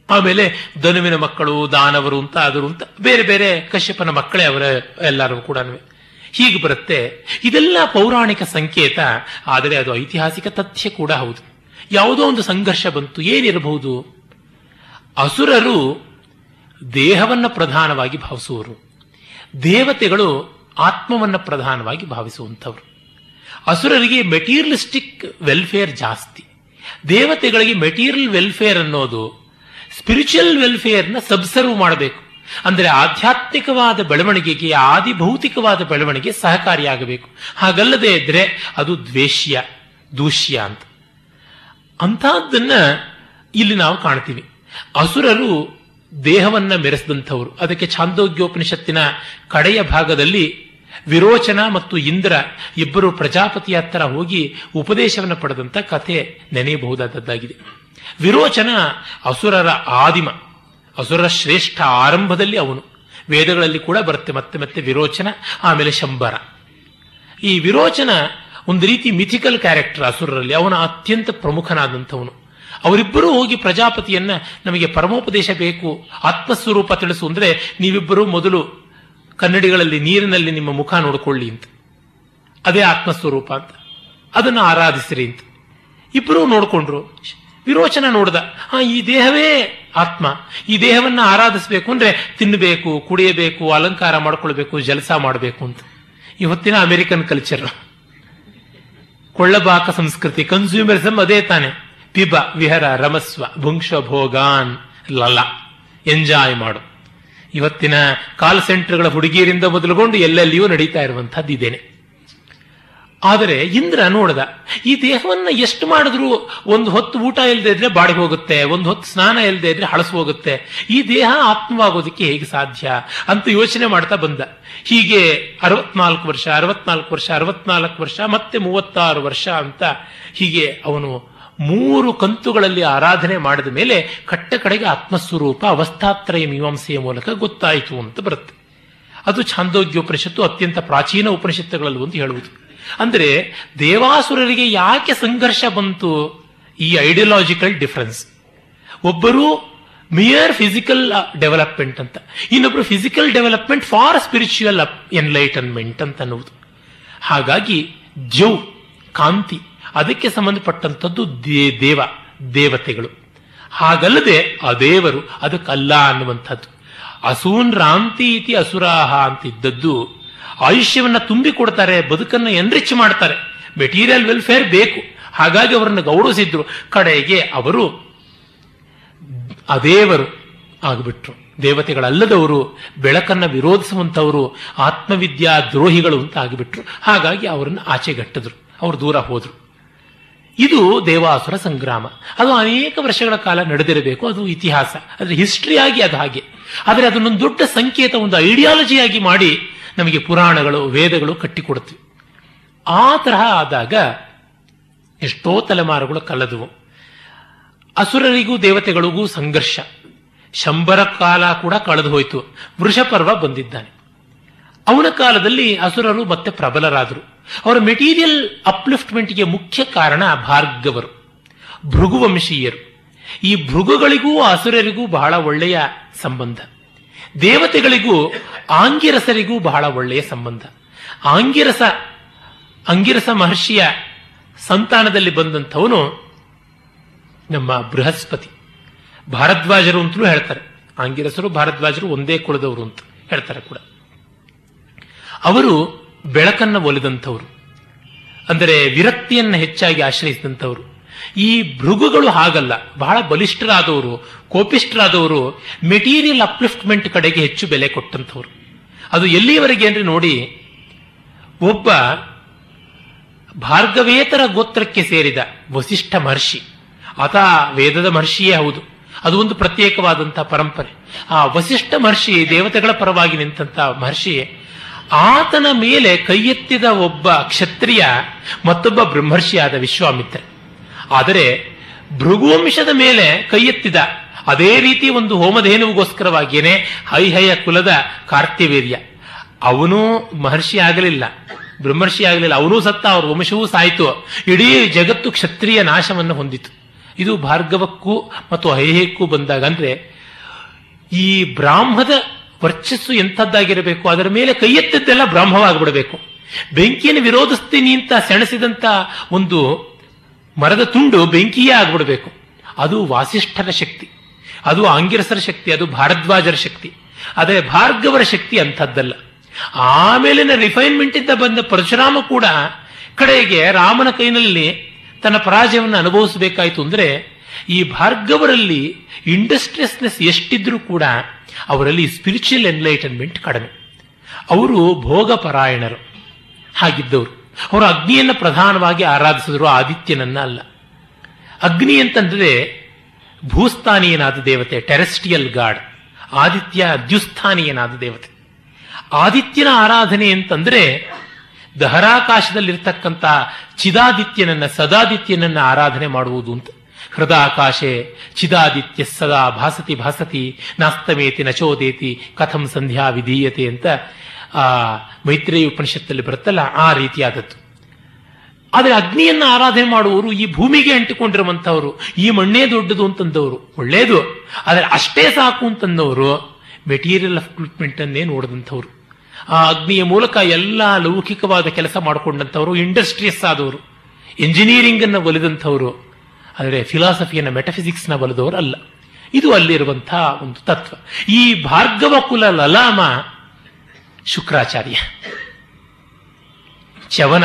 ಆಮೇಲೆ ಧನುವಿನ ಮಕ್ಕಳು, ದಾನವರು ಅಂತ ಆದರು ಅಂತ ಬೇರೆ ಬೇರೆ ಕಶ್ಯಪನ ಮಕ್ಕಳೇ ಅವರ ಎಲ್ಲರೂ ಕೂಡ ಹೀಗೆ ಬರುತ್ತೆ. ಇದೆಲ್ಲ ಪೌರಾಣಿಕ ಸಂಕೇತ, ಆದರೆ ಅದು ಐತಿಹಾಸಿಕ ತಥ್ಯ ಕೂಡ ಹೌದು. ಯಾವುದೋ ಒಂದು ಸಂಘರ್ಷ ಬಂತು, ಏನಿರಬಹುದು? ಅಸುರರು ದೇಹವನ್ನು ಪ್ರಧಾನವಾಗಿ ಭಾವಿಸುವರು. ದೇವತೆಗಳು ಆತ್ಮವನ್ನು ಪ್ರಧಾನವಾಗಿ ಭಾವಿಸುವಂಥವ್ರು. ಅಸುರರಿಗೆ ಮೆಟೀರಿಯಲಿಸ್ಟಿಕ್ ವೆಲ್ಫೇರ್ ಜಾಸ್ತಿ. ದೇವತೆಗಳಿಗೆ ಮೆಟೀರಿಯಲ್ ವೆಲ್ಫೇರ್ ಅನ್ನೋದು ಸ್ಪಿರಿಚುವಲ್ ವೆಲ್ಫೇರ್ನ ಸಬ್ಸರ್ವ್ ಮಾಡಬೇಕು. ಅಂದರೆ ಆಧ್ಯಾತ್ಮಿಕವಾದ ಬೆಳವಣಿಗೆಗೆ ಆದಿ ಭೌತಿಕವಾದ ಬೆಳವಣಿಗೆ ಸಹಕಾರಿಯಾಗಬೇಕು. ಹಾಗಲ್ಲದೆ ಇದ್ರೆ ಅದು ದ್ವೇಷ್ಯ, ದೂಷ್ಯ ಅಂತ. ಅಂಥದ್ದನ್ನ ಇಲ್ಲಿ ನಾವು ಕಾಣ್ತೀವಿ. ಅಸುರರು ದೇಹವನ್ನ ಮೆರೆಸಿದಂಥವರು. ಅದಕ್ಕೆ ಛಾಂದೋಗ್ಯೋಪನಿಷತ್ತಿನ ಕಡೆಯ ಭಾಗದಲ್ಲಿ ವಿರೋಚನ ಮತ್ತು ಇಂದ್ರ ಇಬ್ಬರು ಪ್ರಜಾಪತಿಯ ಹತ್ತಿರ ಹೋಗಿ ಉಪದೇಶವನ್ನು ಪಡೆದಂತ ಕಥೆ ನೆನೆಯಬಹುದಾದದ್ದಾಗಿದೆ. ವಿರೋಚನ ಅಸುರರ ಆದಿಮ, ಅಸುರರ ಶ್ರೇಷ್ಠ ಆರಂಭದಲ್ಲಿ ಅವನು. ವೇದಗಳಲ್ಲಿ ಕೂಡ ಬರುತ್ತೆ ಮತ್ತೆ ಮತ್ತೆ ವಿರೋಚನ, ಆಮೇಲೆ ಶಂಬರ. ಈ ವಿರೋಚನ ಒಂದು ರೀತಿ ಮಿಥಿಕಲ್ ಕ್ಯಾರೆಕ್ಟರ್ ಅಸುರರಲ್ಲಿ, ಅವನ ಅತ್ಯಂತ ಪ್ರಮುಖನಾದಂಥವನು. ಅವರಿಬ್ಬರೂ ಹೋಗಿ ಪ್ರಜಾಪತಿಯನ್ನ ನಮಗೆ ಪರಮೋಪದೇಶ ಬೇಕು, ಆತ್ಮಸ್ವರೂಪ ತಿಳಿಸು ಅಂದ್ರೆ ನೀವಿಬ್ಬರು ಮೊದಲು ಕನ್ನಡಿಗಳಲ್ಲಿ, ನೀರಿನಲ್ಲಿ ನಿಮ್ಮ ಮುಖ ನೋಡಿಕೊಳ್ಳಿ ಅಂತ. ಅದೇ ಆತ್ಮಸ್ವರೂಪ ಅಂತ. ಅದನ್ನು ಆರಾಧಿಸಿರಿ ಅಂತ. ಇಬ್ಬರೂ ನೋಡಿಕೊಂಡ್ರು. ವಿರೋಚನ ನೋಡ್ದ. ಆ, ಈ ದೇಹವೇ ಆತ್ಮ. ಈ ದೇಹವನ್ನ ಆರಾಧಿಸಬೇಕು ಅಂದ್ರೆ ತಿನ್ನಬೇಕು ಕುಡಿಯಬೇಕು, ಅಲಂಕಾರ ಮಾಡ್ಕೊಳ್ಬೇಕು, ಜಲಸ ಮಾಡಬೇಕು ಅಂತ. ಇವತ್ತಿನ ಅಮೆರಿಕನ್ ಕಲ್ಚರ್ ಕೊಳ್ಳಬಾಕ ಸಂಸ್ಕೃತಿ ಕನ್ಸ್ಯೂಮರಿಸಮ್ ಅದೇ ತಾನೆ. ಪಿಬ, ವಿಹರ, ರಮಸ್ವ, ಭುಂಕ್ಷ, ಭೋಗಾನ್, ಲಲ. ಎಂಜಾಯ್ ಮಾಡು. ಇವತ್ತಿನ ಕಾಲ್ ಸೆಂಟರ್ಗಳ ಹುಡುಗಿಯರಿಂದ ಮೊದಲುಗೊಂಡು ಎಲ್ಲೆಲ್ಲಿಯೂ ನಡೀತಾ ಇರುವಂತಹದ್ದು ಇದೇನೆ ಆದರೆ ಇಂದ್ರ ನೋಡದ, ಈ ದೇಹವನ್ನ ಎಷ್ಟು ಮಾಡಿದ್ರು ಒಂದು ಹೊತ್ತು ಊಟ ಇಲ್ಲದೆ ಇದ್ರೆ ಬಾಡಿ ಹೋಗುತ್ತೆ, ಒಂದು ಹೊತ್ತು ಸ್ನಾನ ಇಲ್ಲದೆ ಇದ್ರೆ ಹಳಸು ಹೋಗುತ್ತೆ. ಈ ದೇಹ ಆತ್ಮವಾಗೋದಕ್ಕೆ ಹೇಗೆ ಸಾಧ್ಯ ಅಂತ ಯೋಚನೆ ಮಾಡ್ತಾ ಬಂದ. ಹೀಗೆ ಅರವತ್ನಾಲ್ಕು ವರ್ಷ ಅರವತ್ನಾಲ್ಕು ವರ್ಷ ಅರವತ್ನಾಲ್ಕು ವರ್ಷ, ಮತ್ತೆ ಮೂವತ್ತಾರು ವರ್ಷ ಅಂತ ಹೀಗೆ ಅವನು ಮೂರು ಕಂತುಗಳಲ್ಲಿ ಆರಾಧನೆ ಮಾಡಿದ ಮೇಲೆ ಕಟ್ಟ ಕಡೆಗೆ ಆತ್ಮಸ್ವರೂಪ ಅವಸ್ಥಾತ್ರಯ ಮೀಮಾಂಸೆಯ ಮೂಲಕ ಗೊತ್ತಾಯಿತು ಅಂತ ಬರುತ್ತೆ. ಅದು ಛಾಂದೋಗ್ಯೋಪನಿಷತ್ತು ಅತ್ಯಂತ ಪ್ರಾಚೀನ ಉಪನಿಷತ್ತುಗಳಲ್ಲಿ ಒಂದು ಹೇಳುವುದು. ಅಂದರೆ ದೇವಾಸುರರಿಗೆ ಯಾಕೆ ಸಂಘರ್ಷ ಬಂತು? ಈ ಐಡಿಯಾಲಜಿಕಲ್ ಡಿಫರೆನ್ಸ್ ಒಬ್ಬರು ಮಿಯರ್ ಫಿಸಿಕಲ್ ಡೆವಲಪ್ಮೆಂಟ್ ಅಂತ. ಇನ್ನೊಬ್ರು physical development for spiritual enlightenment ಅಂತ ಅನ್ನುವುದು. ಹಾಗಾಗಿ ಜೌ, ಕಾಂತಿ, ಅದಕ್ಕೆ ಸಂಬಂಧಪಟ್ಟಂಥದ್ದು ದೇವ, ದೇವತೆಗಳು. ಹಾಗಲ್ಲದೆ ಅದೇವರು ಅದಕ್ಕಲ್ಲ ಅನ್ನುವಂಥದ್ದು. ಅಸೂನ್ ರಾಂತಿ ಇತಿ ಅಸುರಾಹ ಅಂತ ಇದ್ದದ್ದು ಆಯುಷ್ಯವನ್ನ ತುಂಬಿಕೊಡ್ತಾರೆ ಬದುಕನ್ನು ಎನ್ರಿಚ್ ಮಾಡ್ತಾರೆ. ಮೆಟೀರಿಯಲ್ ವೆಲ್ಫೇರ್ ಬೇಕು. ಹಾಗಾಗಿ ಅವರನ್ನು ಗೌರವಿಸಿದ್ರು. ಕಡೆಗೆ ಅವರು ಅದೇವರು ಆಗಿಬಿಟ್ರು. ದೇವತೆಗಳಲ್ಲದವರು, ಬೆಳಕನ್ನು ವಿರೋಧಿಸುವಂಥವರು, ಆತ್ಮವಿದ್ಯಾ ದ್ರೋಹಿಗಳು ಅಂತ ಆಗಿಬಿಟ್ರು. ಹಾಗಾಗಿ ಅವರನ್ನು ಆಚೆಗಟ್ಟಿದ್ರು. ಅವರು ದೂರ ಹೋದ್ರು. ಇದು ದೇವಾಸುರ ಸಂಗ್ರಾಮ. ಅದು ಅನೇಕ ವರ್ಷಗಳ ಕಾಲ ನಡೆದಿರಬೇಕು. ಅದು ಇತಿಹಾಸ. ಅಂದ್ರೆ ಹಿಸ್ಟ್ರಿ ಆಗಿ ಅದು ಹಾಗೆ. ಆದರೆ ಅದನ್ನೊಂದು ದೊಡ್ಡ ಸಂಕೇತ, ಒಂದು ಐಡಿಯಾಲಜಿಯಾಗಿ ಮಾಡಿ ನಮಗೆ ಪುರಾಣಗಳು, ವೇದಗಳು ಕಟ್ಟಿಕೊಡುತ್ತವೆ ಆ ತರಹ ಆದಾಗ ಎಷ್ಟೋ ತಲೆಮಾರುಗಳು ಕಲ್ಲದುವು ಅಸುರರಿಗೂ ದೇವತೆಗಳಿಗೂ ಸಂಘರ್ಷ. ಶಂಬರ ಕಾಲ ಕೂಡ ಕಳೆದು ಹೋಯಿತು ವೃಷಪರ್ವ ಬಂದಿದ್ದಾನೆ. ಅವನ ಕಾಲದಲ್ಲಿ ಅಸುರರು ಮತ್ತೆ ಪ್ರಬಲರಾದರು. ಅವರ ಮೆಟೀರಿಯಲ್ ಅಪ್ಲಿಫ್ಟ್ಮೆಂಟ್ಗೆ ಮುಖ್ಯ ಕಾರಣ ಭಾರ್ಗವರು. ಭೃಗುವಂಶೀಯರು. ಈ ಭೃಗುಗಳಿಗೂ ಅಸುರರಿಗೂ ಬಹಳ ಒಳ್ಳೆಯ ಸಂಬಂಧ. ದೇವತೆಗಳಿಗೂ ಆಂಗಿರಸರಿಗೂ ಬಹಳ ಒಳ್ಳೆಯ ಸಂಬಂಧ. ಆಂಗಿರಸ, ಅಂಗಿರಸ ಮಹರ್ಷಿಯ ಸಂತಾನದಲ್ಲಿ ಬಂದಂಥವನು ನಮ್ಮ ಬೃಹಸ್ಪತಿ. ಭಾರದ್ವಾಜರು ಅಂತಲೂ ಹೇಳ್ತಾರೆ. ಆಂಗಿರಸರು, ಭಾರದ್ವಾಜರು ಒಂದೇ ಕುಲದವರು ಅಂತ ಹೇಳ್ತಾರೆ ಕೂಡ. ಅವರು ಬೆಳಕನ್ನ ಒಲಿದಂಥವರು. ಅಂದರೆ ವಿರಕ್ತಿಯನ್ನು ಹೆಚ್ಚಾಗಿ ಆಶ್ರಯಿಸಿದಂಥವರು. ಈ ಭೃಗುಗಳು ಹಾಗಲ್ಲ. ಬಹಳ ಬಲಿಷ್ಠರಾದವರು, ಕೋಪಿಷ್ಠರಾದವರು, ಮೆಟೀರಿಯಲ್ ಅಪ್ಲಿಫ್ಟ್ಮೆಂಟ್ ಕಡೆಗೆ ಹೆಚ್ಚು ಬೆಲೆ ಕೊಟ್ಟಂಥವ್ರು. ಅದು ಎಲ್ಲಿಯವರೆಗೆ ಏನ್ರಿ ನೋಡಿ, ಒಬ್ಬ ಭಾರ್ಗವೇತರ ಗೋತ್ರಕ್ಕೆ ಸೇರಿದ ವಸಿಷ್ಠ ಮಹರ್ಷಿ. ಆತ ವೇದದ ಮಹರ್ಷಿಯೇ ಹೌದು. ಅದು ಒಂದು ಪ್ರತ್ಯೇಕವಾದಂತಹ ಪರಂಪರೆ. ಆ ವಸಿಷ್ಠ ಮಹರ್ಷಿ ದೇವತೆಗಳ ಪರವಾಗಿ ನಿಂತಹ ಮಹರ್ಷಿ ಆತನ ಮೇಲೆ ಕೈ ಎತ್ತಿದ ಒಬ್ಬ ಕ್ಷತ್ರಿಯ ಮತ್ತೊಬ್ಬ ಬ್ರಹ್ಮರ್ಷಿಯಾದ ವಿಶ್ವಾಮಿತ್ರ. ಆದರೆ ಭೃಗುವಂಶದ ಮೇಲೆ ಕೈ ಅದೇ ರೀತಿ ಒಂದು ಹೋಮಧೇನುವಿಗೋಸ್ಕರವಾಗಿಯೇ ಹೈಹಯ ಕುಲದ ಕಾರ್ತಿವೀರ್ಯ ಅವನೂ ಮಹರ್ಷಿ ಆಗಲಿಲ್ಲ. ಬ್ರಹ್ಮರ್ಷಿ ಆಗಲಿಲ್ಲ. ಅವನೂ ಸತ್ತ ಅವ್ರ ವಂಶವೂ ಸಾಯಿತು. ಇಡೀ ಜಗತ್ತು ಕ್ಷತ್ರಿಯ ನಾಶವನ್ನು ಹೊಂದಿತು. ಇದು ಭಾರ್ಗವಕ್ಕೂ ಮತ್ತು ಹೈಹಯಕ್ಕೂ ಬಂದಾಗ ಅಂದ್ರೆ ಈ ಬ್ರಾಹ್ಮದ ವರ್ಚಸ್ಸು ಎಂಥದ್ದಾಗಿರಬೇಕು? ಅದರ ಮೇಲೆ ಕೈ ಎತ್ತಿದ್ದೆಲ್ಲ ಬ್ರಾಹ್ಮವಾಗ್ಬಿಡಬೇಕು. ಬೆಂಕಿಯನ್ನು ವಿರೋಧಿಸ್ತೀನಿ ಅಂತ ಸೆಣಸಿದಂತ ಒಂದು ಮರದ ತುಂಡು ಬೆಂಕಿಯೇ ಆಗ್ಬಿಡಬೇಕು ಅದು ವಾಸಿಷ್ಠರ ಶಕ್ತಿ. ಅದು ಆಂಗಿರಸರ ಶಕ್ತಿ, ಅದು ಭಾರದ್ವಾಜರ ಶಕ್ತಿ. ಆದರೆ ಭಾರ್ಗವರ ಶಕ್ತಿ ಅಂಥದ್ದಲ್ಲ. ಆಮೇಲಿನ ರಿಫೈನ್ಮೆಂಟ್ ಇಂದ ಬಂದ ಪರಶುರಾಮ ಕೂಡ ಕಡೆಗೆ ರಾಮನ ಕೈನಲ್ಲಿ ತನ್ನ ಪರಾಜಯವನ್ನು ಅನುಭವಿಸಬೇಕಾಯಿತು ಅಂದರೆ, ಈ ಭಾರ್ಗವರಲ್ಲಿ ಇಂಡಸ್ಟ್ರಿಯಸ್ನೆಸ್ ಎಷ್ಟಿದ್ರೂ ಕೂಡ ಅವರಲ್ಲಿ ಸ್ಪಿರಿಚುವಲ್ ಎನ್ಲೈಟನ್ಮೆಂಟ್ ಕಡಿಮೆ. ಅವರು ಭೋಗಪರಾಯಣರು. ಹಾಗಿದ್ದವರು. ಅವರು ಅಗ್ನಿಯನ್ನು ಪ್ರಧಾನವಾಗಿ ಆರಾಧಿಸಿದ್ರು, ಆದಿತ್ಯನನ್ನ ಅಲ್ಲ. ಅಗ್ನಿ ಅಂತಂದ್ರೆ ಭೂಸ್ಥಾನೀಯನಾದ ದೇವತೆ ಟೆರೆಸ್ಟಿಯಲ್ ಗಾಡ್. ಆದಿತ್ಯ ದ್ಯುಸ್ಥಾನೀಯನಾದ ದೇವತೆ. ಆದಿತ್ಯನ ಆರಾಧನೆ ಅಂತಂದ್ರೆ ದಹರಾಕಾಶದಲ್ಲಿರ್ತಕ್ಕಂಥ ಚಿದಾದಿತ್ಯನನ್ನ, ಸದಾದಿತ್ಯನನ್ನ ಆರಾಧನೆ ಮಾಡುವುದು ಅಂತ. ಹೃದಾಕಾಶೆ ಚಿದಾದಿತ್ಯ ಸದಾ ಭಾಸತಿ ಭಾಸತಿ, ನಾಸ್ತಮೇತಿ ನಚೋದೇತಿ, ಕಥಂ ಸಂಧ್ಯಾ ವಿಧೀಯತೆ ಅಂತ ಆ ಮೈತ್ರೇಯ ಉಪನಿಷತ್ತಲ್ಲಿ ಬರುತ್ತಲ್ಲ, ಆ ರೀತಿಯಾದದ್ದು. ಆದರೆ ಅಗ್ನಿಯನ್ನು ಆರಾಧನೆ ಮಾಡುವವರು ಈ ಭೂಮಿಗೆ ಅಂಟಿಕೊಂಡಿರುವಂಥವರು, ಈ ಮಣ್ಣೇ ದೊಡ್ಡದು ಅಂತಂದವರು, ಒಳ್ಳೇದು. ಆದರೆ ಅಷ್ಟೇ ಸಾಕು ಅಂತಂದವರು ಮೆಟೀರಿಯಲ್ ಆಫ್ ಟ್ರೀಟ್ಮೆಂಟ್ ಅನ್ನೇ ನೋಡಿದಂಥವ್ರು. ಆ ಅಗ್ನಿಯ ಮೂಲಕ ಎಲ್ಲ ಲೌಕಿಕವಾದ ಕೆಲಸ ಮಾಡಿಕೊಂಡಂಥವರು, ಇಂಡಸ್ಟ್ರಿಯಸ್ ಆದವರು ಇಂಜಿನಿಯರಿಂಗ್ ಅನ್ನು ಒಲಿದಂಥವರು. ಆದರೆ ಫಿಲಾಸಫಿಯನ್ನ ಮೆಟಫಿಸಿಕ್ಸ್ನ ಒಲಿದವರು ಅಲ್ಲ ಇದು ಅಲ್ಲಿರುವಂತಹ ಒಂದು ತತ್ವ. ಈ ಭಾರ್ಗವ ಕುಲ ಲಲಾಮ ಶುಕ್ರಾಚಾರ್ಯ. ಚವನ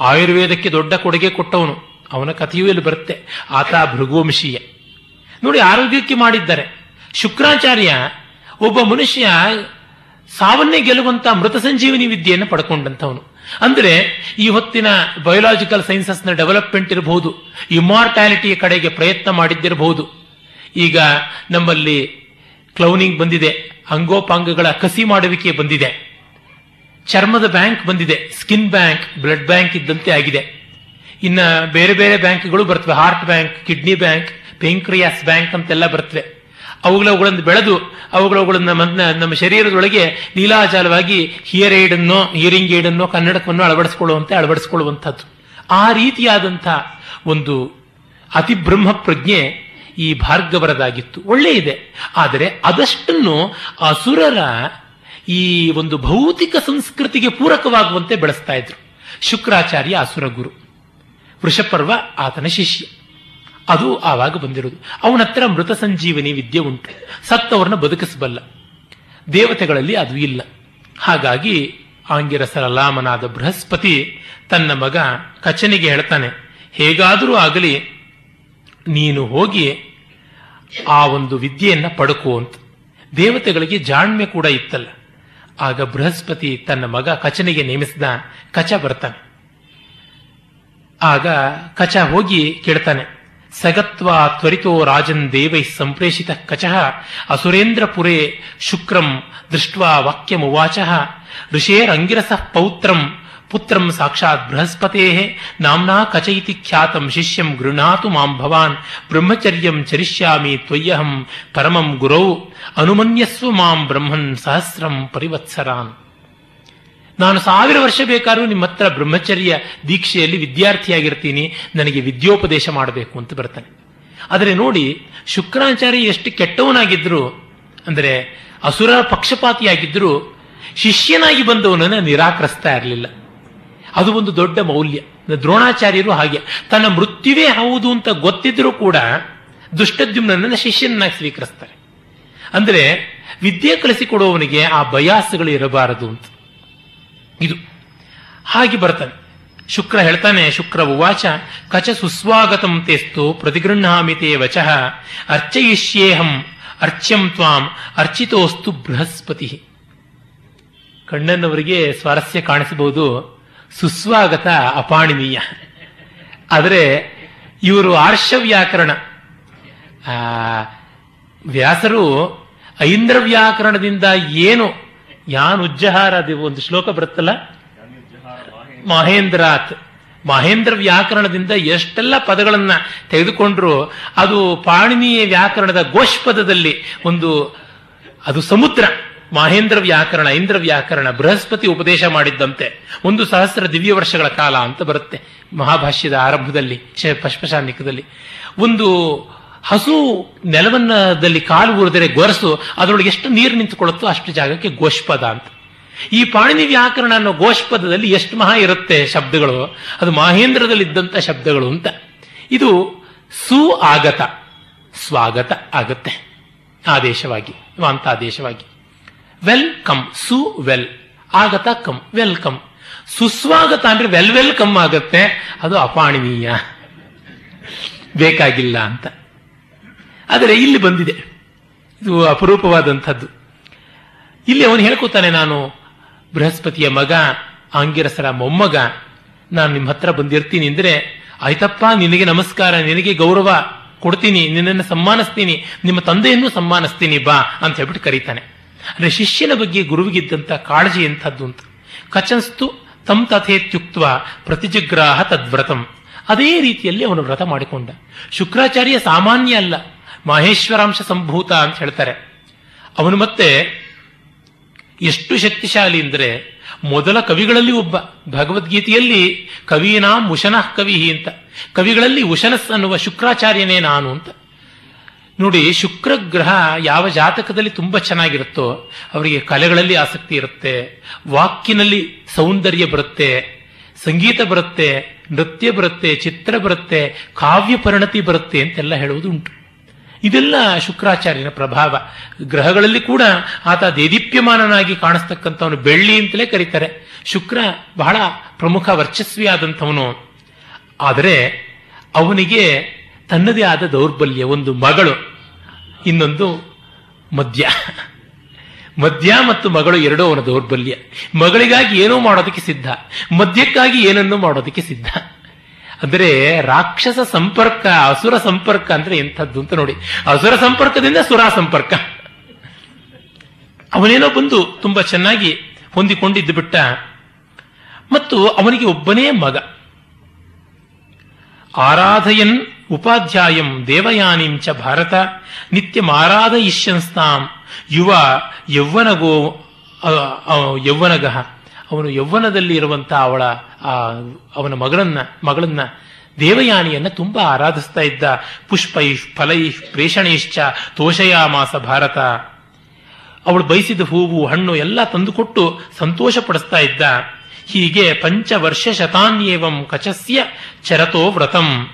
ಆಯುರ್ವೇದಕ್ಕೆ ದೊಡ್ಡ ಕೊಡುಗೆ ಕೊಟ್ಟವನು. ಅವನ ಕಥೆಯೂ ಇಲ್ಲಿ ಬರುತ್ತೆ. ಆತ ಭೃಗುವಂಶೀಯ ನೋಡಿ, ಆರೋಗ್ಯಕ್ಕೆ ಮಾಡಿದ್ದಾರೆ. ಶುಕ್ರಾಚಾರ್ಯ ಒಬ್ಬ ಮನುಷ್ಯ ಸಾವನ್ನೇ ಗೆಲ್ಲುವಂತ ಮೃತ ಸಂಜೀವಿನಿ ವಿದ್ಯೆಯನ್ನು ಪಡ್ಕೊಂಡಂಥವನು. ಅಂದ್ರೆ, ಈ ಹೊತ್ತಿನ ಬಯೋಲಾಜಿಕಲ್ ಸೈನ್ಸಸ್ನ ಡೆವಲಪ್ಮೆಂಟ್ ಇರಬಹುದು ಇಮಾರ್ಟಾಲಿಟಿಯ ಕಡೆಗೆ ಪ್ರಯತ್ನ ಮಾಡಿದ್ದಿರಬಹುದು. ಈಗ ನಮ್ಮಲ್ಲಿ ಕ್ಲೌನಿಂಗ್ ಬಂದಿದೆ. ಅಂಗೋಪಾಂಗಗಳ ಕಸಿ ಮಾಡುವಿಕೆ ಬಂದಿದೆ. ಚರ್ಮದ ಬ್ಯಾಂಕ್ ಬಂದಿದೆ. ಸ್ಕಿನ್ ಬ್ಯಾಂಕ್ ಬ್ಲಡ್ ಬ್ಯಾಂಕ್ ಇದ್ದಂತೆ ಆಗಿದೆ. ಇನ್ನ ಬೇರೆ ಬೇರೆ ಬ್ಯಾಂಕ್ಗಳು ಬರ್ತವೆ. Heart bank kidney bank pancreas bank ಅಂತೆಲ್ಲ ಬರ್ತವೆ. ಅವುಗಳವುಗಳನ್ನು ಬೆಳೆದು, ಅವುಗಳವುಗಳನ್ನ ನಮ್ಮ ಶರೀರದೊಳಗೆ ಲೀಲಾಚಾಲವಾಗಿ ಹಿಯರ್ ಏಡ್ ಅನ್ನೋ ಹಿಯರಿಂಗ್ ಏಡ್ ಅನ್ನೋ ಕನ್ನಡಕವನ್ನು ಅಳವಡಿಸಿಕೊಳ್ಳುವಂತೆ ಅಳವಡಿಸಿಕೊಳ್ಳುವಂಥದ್ದು. ಆ ರೀತಿಯಾದಂಥ ಒಂದು ಅತಿ ಬ್ರಹ್ಮ ಪ್ರಜ್ಞೆ ಈ ಭಾರ್ಗವರದಾಗಿತ್ತು. ಒಳ್ಳೆ ಇದೆ ಆದರೆ ಅದಷ್ಟನ್ನು ಅಸುರರ ಈ ಒಂದು ಭೌತಿಕ ಸಂಸ್ಕೃತಿಗೆ ಪೂರಕವಾಗುವಂತೆ ಬೆಳೆಸ್ತಾ ಇದ್ರು. ಶುಕ್ರಾಚಾರ್ಯ ಅಸುರ ಗುರು ವೃಷಪರ್ವ ಆತನ ಶಿಷ್ಯ. ಅದು ಆವಾಗ ಬಂದಿರೋದು ಅವನ ಹತ್ರ ಮೃತ ಸಂಜೀವನಿ ವಿದ್ಯೆ ಉಂಟು. ಸತ್ತವರನ್ನ ಬದುಕಿಸಬಲ್ಲ. ದೇವತೆಗಳಲ್ಲಿ ಅದು ಇಲ್ಲ. ಹಾಗಾಗಿ ಆಂಗಿರಸರ ಲಾಮನಾದ ಬೃಹಸ್ಪತಿ ತನ್ನ ಮಗ ಕಚನಿಗೆ ಹೇಳ್ತಾನೆ, ಹೇಗಾದರೂ ಆಗಲಿ ನೀನು ಹೋಗಿ ಆ ಒಂದು ವಿದ್ಯೆಯನ್ನು ಪಡಕು ಅಂತ. ದೇವತೆಗಳಿಗೆ ಜಾಣ್ಮೆ ಕೂಡ ಇತ್ತಲ್ಲ. ಆಗ ಬೃಹಸ್ಪತಿ ತನ್ನ ಮಗ ಕಚನಿಗೆ ನೇಮಿಸಿದ ಕಚ ಬರ್ತಾನೆ. ಆಗ ಕಚ ಹೋಗಿ ಕೇಳ್ತಾನೆ, ಸಗತ್ವ ತ್ವರಿತೋ ರಾಜನ್ ದೇವೈ ಸಂಪ್ರೇಷಿತ ಕಚ, ಅಸುರೇಂದ್ರಪುರೇ ಶುಕ್ರಂ ದೃಷ್ಟ್ವಾ ವಾಕ್ಯಮುವಾಚ ಋಷೇರಂಗಿರಸ ಪೌತ್ರಂ ಪುತ್ರಂ ಸಾಕ್ಷಾತ್ ಬೃಹಸ್ಪತೆ ನಾಮ್ನಾ ಕಚೈತಿ ಖ್ಯಾತಂ ಶಿಷ್ಯಂ ಗೃಹಾತು ಮಾಂ ಭವಾನ್, ಬ್ರಹ್ಮಚರ್ಯಂ ಚರಿಷ್ಯಾಮಿ ತ್ವಯ್ಯಹಂ ಪರಮಂ ಗುರೌ ಅನುಮನ್ಯಸ್ವ ಮಾಂ ಬ್ರಹ್ಮನ್ ಸಹಸ್ರಂ ಪರಿವತ್ಸರಾನ್. ನಾನು ಸಾವಿರ ವರ್ಷ ಬೇಕಾದ್ರೂ ನಿಮ್ಮ ಹತ್ರ ಬ್ರಹ್ಮಚರ್ಯ ದೀಕ್ಷೆಯಲ್ಲಿ ವಿದ್ಯಾರ್ಥಿಯಾಗಿರ್ತೀನಿ, ನನಗೆ ವಿದ್ಯೋಪದೇಶ ಮಾಡಬೇಕು ಅಂತ ಬರ್ತಾನೆ. ಆದರೆ ನೋಡಿ, ಶುಕ್ರಾಚಾರ್ಯ ಎಷ್ಟು ಕೆಟ್ಟವನಾಗಿದ್ರು, ಅಂದರೆ ಅಸುರ ಪಕ್ಷಪಾತಿಯಾಗಿದ್ರು, ಶಿಷ್ಯನಾಗಿ ಬಂದವನನ್ನು ನಿರಾಕರಿಸ್ತಾ ಇರಲಿಲ್ಲ. ಅದು ಒಂದು ದೊಡ್ಡ ಮೌಲ್ಯ. ದ್ರೋಣಾಚಾರ್ಯರು ಹಾಗೆ. ತನ್ನ ಮೃತ್ಯುವೇ ಹೌದು ಅಂತ ಗೊತ್ತಿದ್ರೂ ಕೂಡ ದುಷ್ಟದ್ಯುಮ್ನನ್ನ ಶಿಷ್ಯನನ್ನಾಗಿ ಸ್ವೀಕರಿಸ್ತಾರೆ. ಅಂದರೆ ವಿದ್ಯೆ ಕಲಿಸಿಕೊಡುವವನಿಗೆ ಆ ಬಯಾಸಗಳು ಇರಬಾರದು ಅಂತ. ಇದು. ಹಾಗೆ ಬರ್ತಾನೆ. ಶುಕ್ರ ಹೇಳ್ತಾನೆ, ಶುಕ್ರ ಉವಾಚ, ಕಚ ಸುಸ್ವಾಗತಂ ತೇಸ್ತು ಪ್ರತಿಗೃಹಾಮಿತೆ ವಚಃ, ಅರ್ಚಯಿಷ್ಯೇಹಂ, ಅರ್ಚ್ಯಂ ತ್ವಾಂ, ಅರ್ಚಿತೋಸ್ತು ಬೃಹಸ್ಪತಿ. ಕಣ್ಣನ್ನವರಿಗೆ ಸ್ವಾರಸ್ಯ ಕಾಣಿಸಬಹುದು. ಸುಸ್ವಾಗತ ಅಪಾಣಿನೀಯ. ಆದರೆ ಇವರು ಆರ್ಷ ವ್ಯಾಕರಣ ವ್ಯಾಸರು ಐಂದ್ರ ವ್ಯಾಕರಣದಿಂದ ಏನು ಯಾನ್ ಉಜ್ಜಹಾರ ಒಂದು ಶ್ಲೋಕ ಬರುತ್ತಲ್ಲ? ಮಹೇಂದ್ರಾತ್. ಮಹೇಂದ್ರ ವ್ಯಾಕರಣದಿಂದ ಎಷ್ಟೆಲ್ಲ ಪದಗಳನ್ನ ತೆಗೆದುಕೊಂಡ್ರು, ಅದು ಪಾಣಿನೀಯ ವ್ಯಾಕರಣದ ಗೋಷ್ಪದದಲ್ಲಿ ಒಂದು, ಅದು ಸಮುದ್ರ. ಮಹೇಂದ್ರ ವ್ಯಾಕರಣ, ಇಂದ್ರ ವ್ಯಾಕರಣ, ಬೃಹಸ್ಪತಿ ಉಪದೇಶ ಮಾಡಿದ್ದಂತೆ. ಒಂದು ಸಹಸ್ರ ದಿವ್ಯ ವರ್ಷಗಳ ಕಾಲ ಅಂತ ಬರುತ್ತೆ ಮಹಾಭಾಷ್ಯದ ಆರಂಭದಲ್ಲಿ ಪಶ್ಪಶಾನಿಕದಲ್ಲಿ ಒಂದು ಹಸು ನೆಲವನ್ನದಲ್ಲಿ ಕಾಲು ಉರಿದರೆ ಗೊರಸು, ಅದರೊಳಗೆ ಎಷ್ಟು ನೀರು ನಿಂತುಕೊಳ್ಳುತ್ತೋ ಅಷ್ಟು ಜಾಗಕ್ಕೆ ಗೋಷ್ಪದ ಅಂತ. ಈ ಪಾಣಿನಿ ವ್ಯಾಕರಣ ಅನ್ನೋ ಗೋಷ್ಪದದಲ್ಲಿ ಎಷ್ಟು ಮಹಾ ಇರುತ್ತೆ ಶಬ್ದಗಳು, ಅದು ಮಹೇಂದ್ರದಲ್ಲಿ ಇದ್ದಂಥ ಶಬ್ದಗಳು ಅಂತ. ಇದು ಸು ಆಗತ, ಸ್ವಾಗತ ಆಗತ್ತೆ. ಆದೇಶವಾಗಿ ಅಂತ ಆದೇಶವಾಗಿ ವೆಲ್ ಕಮ್ ಸು ವೆಲ್. ಆಗತ ಕಮ್ ವೆಲ್ಕಮ್. ಸುಸ್ವಾಗತ ಅಂದ್ರೆ ವೆಲ್ ವೆಲ್ಕಮ್ ಆಗತ್ತೆ, ಅದು ಅಪಾಣಿನೀಯ. ಬೇಕಾಗಿಲ್ಲ ಅಂತ. ಆದರೆ ಇಲ್ಲಿ ಬಂದಿದೆ. ಇದು ಅಪರೂಪವಾದಂಥದ್ದು. ಇಲ್ಲಿ ಅವನು ಹೇಳ್ಕೊತಾನೆ, ನಾನು ಬೃಹಸ್ಪತಿಯ ಮಗ, ಆಂಗಿರಸರ ಮೊಮ್ಮಗ, ನಾನು ನಿಮ್ಮ ಹತ್ರ ಬಂದಿರ್ತೀನಿ ಅಂದ್ರೆ, ಆಯ್ತಪ್ಪ, ನಿನಗೆ ನಮಸ್ಕಾರ, ನಿನಗೆ ಗೌರವ ಕೊಡ್ತೀನಿ, ನಿನ್ನನ್ನು ಸಮ್ಮಾನಿಸ್ತೀನಿ ನಿಮ್ಮ ತಂದೆಯನ್ನು ಸಮ್ಮಾನಿಸ್ತೀನಿ ಬಾ ಅಂತ ಹೇಳ್ಬಿಟ್ಟು ಕರೀತಾನೆ. ಅಂದ್ರೆ ಶಿಷ್ಯನ ಬಗ್ಗೆ ಗುರುವಿಗಿದ್ದಂಥ ಕಾಳಜಿ ಎಂಥದ್ದು ಅಂತ. ಕಚನ್ಸ್ತು ತಂ ತಥೇತ್ಯುಕ್ತ ಪ್ರತಿಜಗ್ರಾಹ ತದ್ವ್ರತಂ. ಅದೇ ರೀತಿಯಲ್ಲಿ ಅವನು ವ್ರತ ಮಾಡಿಕೊಂಡ. ಶುಕ್ರಾಚಾರ್ಯ ಸಾಮಾನ್ಯ ಅಲ್ಲ, ಮಹೇಶ್ವರಾಂಶ ಸಂಭೂತ ಅಂತ ಹೇಳ್ತಾರೆ. ಅವನು ಮತ್ತೆ ಎಷ್ಟು ಶಕ್ತಿಶಾಲಿ ಅಂದ್ರೆ ಮೊದಲ ಕವಿಗಳಲ್ಲಿ ಒಬ್ಬ, ಭಗವದ್ಗೀತೆಯಲ್ಲಿ ಕವಿನಾಂ ಉಶನಃ ಕವಿ ಅಂತ. ಕವಿಗಳಲ್ಲಿ ಉಶನಸ್ ಅನ್ನುವ ಶುಕ್ರಾಚಾರ್ಯನೇ ನಾನು ಅಂತ. ನೋಡಿ ಶುಕ್ರ ಗ್ರಹ ಯಾವ ಜಾತಕದಲ್ಲಿ ತುಂಬಾ ಚೆನ್ನಾಗಿರುತ್ತೋ, ಅವರಿಗೆ ಕಲೆಗಳಲ್ಲಿ ಆಸಕ್ತಿ ಇರುತ್ತೆ ವಾಕಿನಲ್ಲಿ ಸೌಂದರ್ಯ ಬರುತ್ತೆ, ಸಂಗೀತ ಬರುತ್ತೆ, ನೃತ್ಯ ಬರುತ್ತೆ, ಚಿತ್ರ ಬರುತ್ತೆ, ಕಾವ್ಯ ಪರಿಣತಿ ಬರುತ್ತೆ ಅಂತೆಲ್ಲ ಹೇಳುವುದು ಉಂಟು. ಇದೆಲ್ಲ ಶುಕ್ರಾಚಾರ್ಯನ ಪ್ರಭಾವ. ಗ್ರಹಗಳಲ್ಲಿ ಕೂಡ ಆತ ದೇದೀಪ್ಯಮಾನನಾಗಿ ಕಾಣಿಸ್ತಕ್ಕಂಥವನು ಬೆಳ್ಳಿ ಅಂತಲೇ ಕರೀತಾರೆ. ಶುಕ್ರ ಬಹಳ ಪ್ರಮುಖ ವರ್ಚಸ್ವಿಯಾದಂಥವನು. ಆದರೆ ಅವನಿಗೆ ತನ್ನದೇ ಆದ ದೌರ್ಬಲ್ಯ, ಒಂದು ಮಗಳು, ಇನ್ನೊಂದು ಮದ್ಯ. ಮದ್ಯ ಮತ್ತು ಮಗಳು ಎರಡೂ ಅವನ ದೌರ್ಬಲ್ಯ. ಮಗಳಿಗಾಗಿ ಏನೋ ಮಾಡೋದಕ್ಕೆ ಸಿದ್ಧ. ಮದ್ಯಕ್ಕಾಗಿ ಏನನ್ನೂ ಮಾಡೋದಕ್ಕೆ ಸಿದ್ಧ. ಅಂದರೆ ರಾಕ್ಷಸ ಸಂಪರ್ಕ, ಅಸುರ ಸಂಪರ್ಕ ಅಂದ್ರೆ ಎಂಥದ್ದು ಅಂತ ನೋಡಿ. ಅಸುರ ಸಂಪರ್ಕದಿಂದ ಸುರ ಸಂಪರ್ಕ. ಅವನೇನೋ ಬಂದು ತುಂಬಾ ಚೆನ್ನಾಗಿ ಹೊಂದಿಕೊಂಡಿದ್ದು ಬಿಟ್ಟ. ಮತ್ತು ಅವನಿಗೆ ಒಬ್ಬನೇ ಮಗ. ಆರಾಧಯನ್ ಉಪಾಧ್ಯಾಯಂ ದೇವಯಾನಿಂ ಚ ಭಾರತ. ನಿತ್ಯ ಆರಾಧಯಿಷ್ಯನ್ಸ್ತಾಂ ಯುವ ಯೌವನಗೋ ಯೌವನಗಹ ಅವನು ಯೌವನದಲ್ಲಿ ಇರುವಂತಹ ಅವಳ ಅವನ ಮಗಳನ್ನ ಮಗಳನ್ನ ದೇವಯಾನಿಯನ್ನ ತುಂಬಾ ಆರಾಧಿಸ್ತಾ ಇದ್ದ. ಪುಷ್ಪೈ ಫಲೈ ಪ್ರೇಷಣೈಶ್ಚ, ತೋಷಯಾಮಾಸ ಭಾರತ. ಅವಳು ಬಯಸಿದ ಹೂವು, ಹಣ್ಣು ಎಲ್ಲ ತಂದುಕೊಟ್ಟು ಸಂತೋಷ ಪಡಿಸ್ತಾ ಇದ್ದ. ಹೀಗೆ ಪಂಚವರ್ಷ ಶತಾನ್ಯೇವಂ ಕಚಸ್ಯ ಚರತೋ ವ್ರತಂ.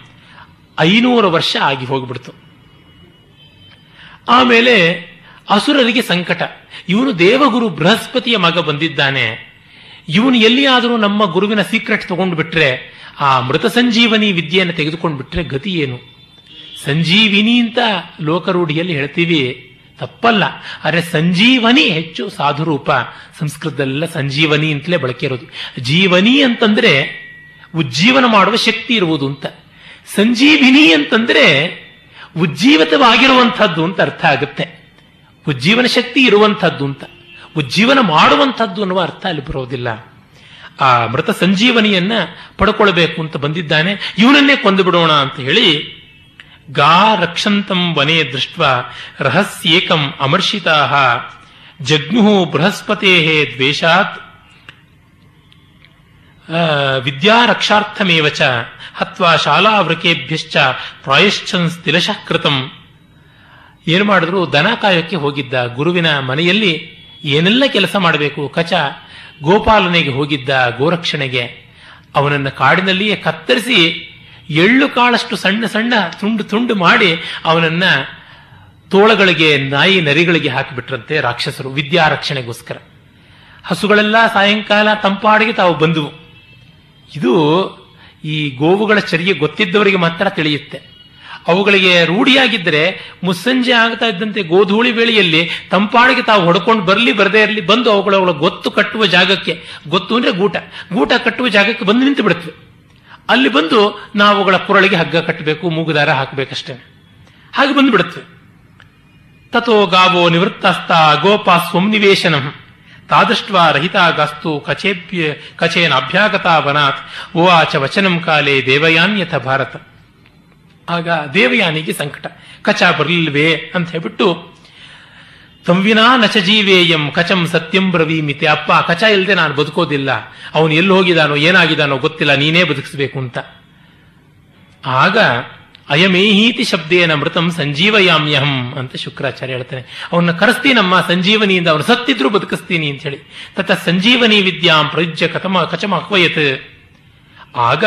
ಐನೂರು ವರ್ಷ ಆಗಿ ಹೋಗ್ಬಿಡ್ತು. ಆಮೇಲೆ ಅಸುರರಿಗೆ ಸಂಕಟ. ಇವನು ದೇವಗುರು ಬೃಹಸ್ಪತಿಯ ಮಗ ಬಂದಿದ್ದಾನೆ. ಇವನು ಎಲ್ಲಿಯಾದರೂ ನಮ್ಮ ಗುರುವಿನ ಸೀಕ್ರೆಟ್ ತಗೊಂಡು ಬಿಟ್ರೆ, ಆ ಮೃತ ಸಂಜೀವನಿ ವಿದ್ಯೆಯನ್ನು ತೆಗೆದುಕೊಂಡು ಬಿಟ್ರೆ ಗತಿ ಏನು? ಸಂಜೀವಿನಿ ಅಂತ ಲೋಕರೂಢಿಯಲ್ಲಿ ಹೇಳ್ತೀವಿ. ತಪ್ಪಲ್ಲ. ಆದರೆ ಸಂಜೀವನಿ ಹೆಚ್ಚು ಸಾಧುರೂಪ. ಸಂಸ್ಕೃತದಲ್ಲ ಸಂಜೀವನಿ ಅಂತಲೇ ಬಳಕೆ ಇರೋದು. ಜೀವನಿ ಅಂತಂದ್ರೆ ಉಜ್ಜೀವನ ಮಾಡುವ ಶಕ್ತಿ ಇರುವುದು ಅಂತ. ಸಂಜೀವಿನಿ ಅಂತಂದ್ರೆ ಉಜ್ಜೀವಿತವಾಗಿರುವಂಥದ್ದು ಅಂತ ಅರ್ಥ ಆಗುತ್ತೆ. ಉಜ್ಜೀವನ ಶಕ್ತಿ ಇರುವಂಥದ್ದು ಅಂತ. ಉಜ್ಜೀವನ ಮಾಡುವಂಥದ್ದು ಅನ್ನುವ ಅರ್ಥ ಅಲ್ಲಿ ಬರೋದಿಲ್ಲ. ಆ ಮೃತ ಸಂಜೀವನಿಯನ್ನ ಪಡ್ಕೊಳ್ಬೇಕು ಅಂತ ಬಂದಿದ್ದಾನೆ. ಇವನನ್ನೇ ಕೊಂದು ಬಿಡೋಣ ಅಂತ ಹೇಳಿ ಗಾ ರಕ್ಷಂತಂ ವನೇ ದೃಷ್ಟ ರಹಸ್ಯೇಕಂ ಅಮರ್ಷಿತಾ ಜಗ್ನು ಬೃಹಸ್ಪತೇ ದ್ವೇಷಾತ್ ವಿದ್ಯಾರಕ್ಷಾರ್ಥಮೇವ ಚ ಹತ್ವಾ ಶಾಲಾವೃಕೇಭ್ಯಶ್ಚ ಪ್ರಾಯಶ್ಚನ್ ತಿಲಶಃ ಕೃತಂ. ಏನು ಮಾಡಿದ್ರು? ದನ ಕಾಯೋಕ್ಕೆ ಹೋಗಿದ್ದ ಗುರುವಿನ ಮನೆಯಲ್ಲಿ ಏನೆಲ್ಲ ಕೆಲಸ ಮಾಡಬೇಕು? ಕಚ ಗೋಪಾಲನೆಗೆ ಹೋಗಿದ್ದ ಗೋರಕ್ಷಣೆಗೆ. ಅವನನ್ನು ಕಾಡಿನಲ್ಲಿಯೇ ಕತ್ತರಿಸಿ ಎಳ್ಳು ಕಾಳಷ್ಟು ಸಣ್ಣ ಸಣ್ಣ ತುಂಡು ತುಂಡು ಮಾಡಿ ಅವನನ್ನ ತೋಳಗಳಿಗೆ, ನಾಯಿ ನರಿಗಳಿಗೆ ಹಾಕಿಬಿಟ್ರಂತೆ ರಾಕ್ಷಸರು ವಿದ್ಯಾರಕ್ಷಣೆಗೋಸ್ಕರ. ಹಸುಗಳೆಲ್ಲ ಸಾಯಂಕಾಲ ತಂಪಾಡಿಗೆ ತಾವು ಬಂದುವು. ಇದು ಈ ಗೋವುಗಳ ಚರ್ಯೆ ಗೊತ್ತಿದ್ದವರಿಗೆ ಮಾತ್ರ ತಿಳಿಯುತ್ತೆ. ಅವುಗಳಿಗೆ ರೂಢಿಯಾಗಿದ್ದರೆ ಮುಸ್ಸಂಜೆ ಆಗ್ತಾ ಇದ್ದಂತೆ ಗೋಧೂಳಿ ವೇಳೆಯಲ್ಲಿ ತಂಪಾಡಿಗೆ ತಾವು ಹೊಡ್ಕೊಂಡು ಬರಲಿ ಬರದೇ ಇರಲಿ ಬಂದು ಅವುಗಳ ಗೊತ್ತು ಕಟ್ಟುವ ಜಾಗಕ್ಕೆ, ಗೊತ್ತು ಅಂದರೆ ಗೂಟ ಗೂಟ ಕಟ್ಟುವ ಜಾಗಕ್ಕೆ ಬಂದು ನಿಂತು ಬಿಡುತ್ತವೆ. ಅಲ್ಲಿ ಬಂದು ನಾವು ಅವುಗಳ ಕೊರಳಿಗೆ ಹಗ್ಗ ಕಟ್ಟಬೇಕು, ಮೂಗುದಾರ ಹಾಕಬೇಕಷ್ಟೇ. ಹಾಗೆ ಬಂದು ಬಿಡುತ್ತವೆ. ತಥೋ ಗಾವೋ ನಿವೃತ್ತಾಸ್ತ ಗೋಪಾ ಸ್ವನಿವೇಶನಂ ತಾದೃಷ್ಟ ರಹಿತಾಗಸ್ತು ಕಚೇಭ್ಯ ಕಚೇನ ಅಭ್ಯಾಗತ ವನಾತ್ ಉವಾಚ ವಚನಂ ಕಾಲೇ ದೇವಯಾನ್ಯಥ ಭಾರತ. ಆಗ ದೇವಯಾನಿಗೆ ಸಂಕಟ. ಕಚ ಬರಲಿಲ್ವೇ ಅಂತ ಹೇಳ್ಬಿಟ್ಟು ತಂವಿನಾ ನಚ ಜೀವೇಯಂ ಕಚಂ ಸತ್ಯಂ ಬ್ರವೀಮಿತೆ. ಅಪ್ಪ, ಕಚ ಇಲ್ಲದೆ ನಾನು ಬದುಕೋದಿಲ್ಲ. ಅವನು ಎಲ್ಲಿ ಹೋಗಿದಾನೋ, ಏನಾಗಿದಾನೋ ಗೊತ್ತಿಲ್ಲ. ನೀನೇ ಬದುಕಿಸ್ಬೇಕು ಅಂತ. ಆಗ ಅಯಮೇಹೀತಿ ಶಬ್ದೇನ ಮೃತಂ ಸಂಜೀವಯಾಮ್ಯಹಂ ಅಂತ ಶುಕ್ರಾಚಾರ್ಯ ಹೇಳ್ತಾನೆ. ಅವನ್ನ ಕರೆಸ್ತೀನಮ್ಮ, ಸಂಜೀವನಿಯಿಂದ ಅವನು ಸತ್ತಿದ್ರು ಬದುಕಿಸ್ತೀನಿ ಅಂತ ಹೇಳಿ. ತತ ಸಂಜೀವನಿ ವಿದ್ಯಾಂ ಪ್ರಯುಜ್ಯ ಕಥಮ ಕಚಮ ಅಕ್ವಯತ್ ಆಗ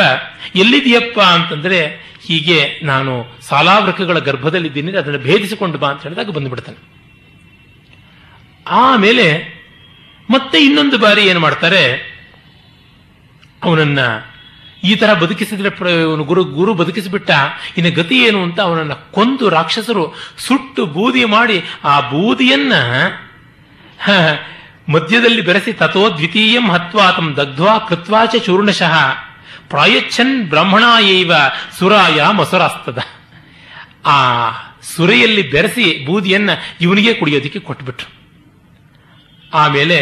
ಎಲ್ಲಿದೆಯಪ್ಪ ಅಂತಂದ್ರೆ ಹೀಗೆ ನಾನು ಸಾಲಾವೃಕಗಳ ಗರ್ಭದಲ್ಲಿದ್ದೀನಿ, ಅದನ್ನು ಭೇದಿಸಿಕೊಂಡು ಬಾ ಅಂತ ಹೇಳಿದಾಗ ಬಂದುಬಿಡ್ತಾನೆ. ಆಮೇಲೆ ಮತ್ತೆ ಇನ್ನೊಂದು ಬಾರಿ ಏನು ಮಾಡ್ತಾರೆ? ಅವನನ್ನ ಈ ತರ ಬದುಕಿಸಿದ್ರೆ ಗುರು ಗುರು ಬದುಕಿಸಿಬಿಟ್ಟ. ಇನ್ನು ಗತಿ ಏನು ಅಂತ ಅವನನ್ನು ಕೊಂದು ರಾಕ್ಷಸರು ಸುಟ್ಟು ಬೂದಿ ಮಾಡಿ ಆ ಬೂದಿಯನ್ನ ಮಧ್ಯದಲ್ಲಿ ಬೆರೆಸಿ ತಥೋ ದ್ವಿತೀಯಂ ತಮ್ಮ ದಗ್ಧ್ವಾ ಕೃತ್ವಾಚ ಚೂರ್ಣಶಃ. ಪ್ರಾಯಚ್ಛನ್ ಬ್ರಹ್ಮಣಾಯೈವ ಸುರಾಯ ಮಸುರಾಸ್ತದ. ಆ ಸುರೆಯಲ್ಲಿ ಬೆರೆಸಿ ಬೂದಿಯನ್ನ ಇವನಿಗೆ ಕುಡಿಯೋದಿಕ್ಕೆ ಕೊಟ್ಬಿಟ್ರು. ಆಮೇಲೆ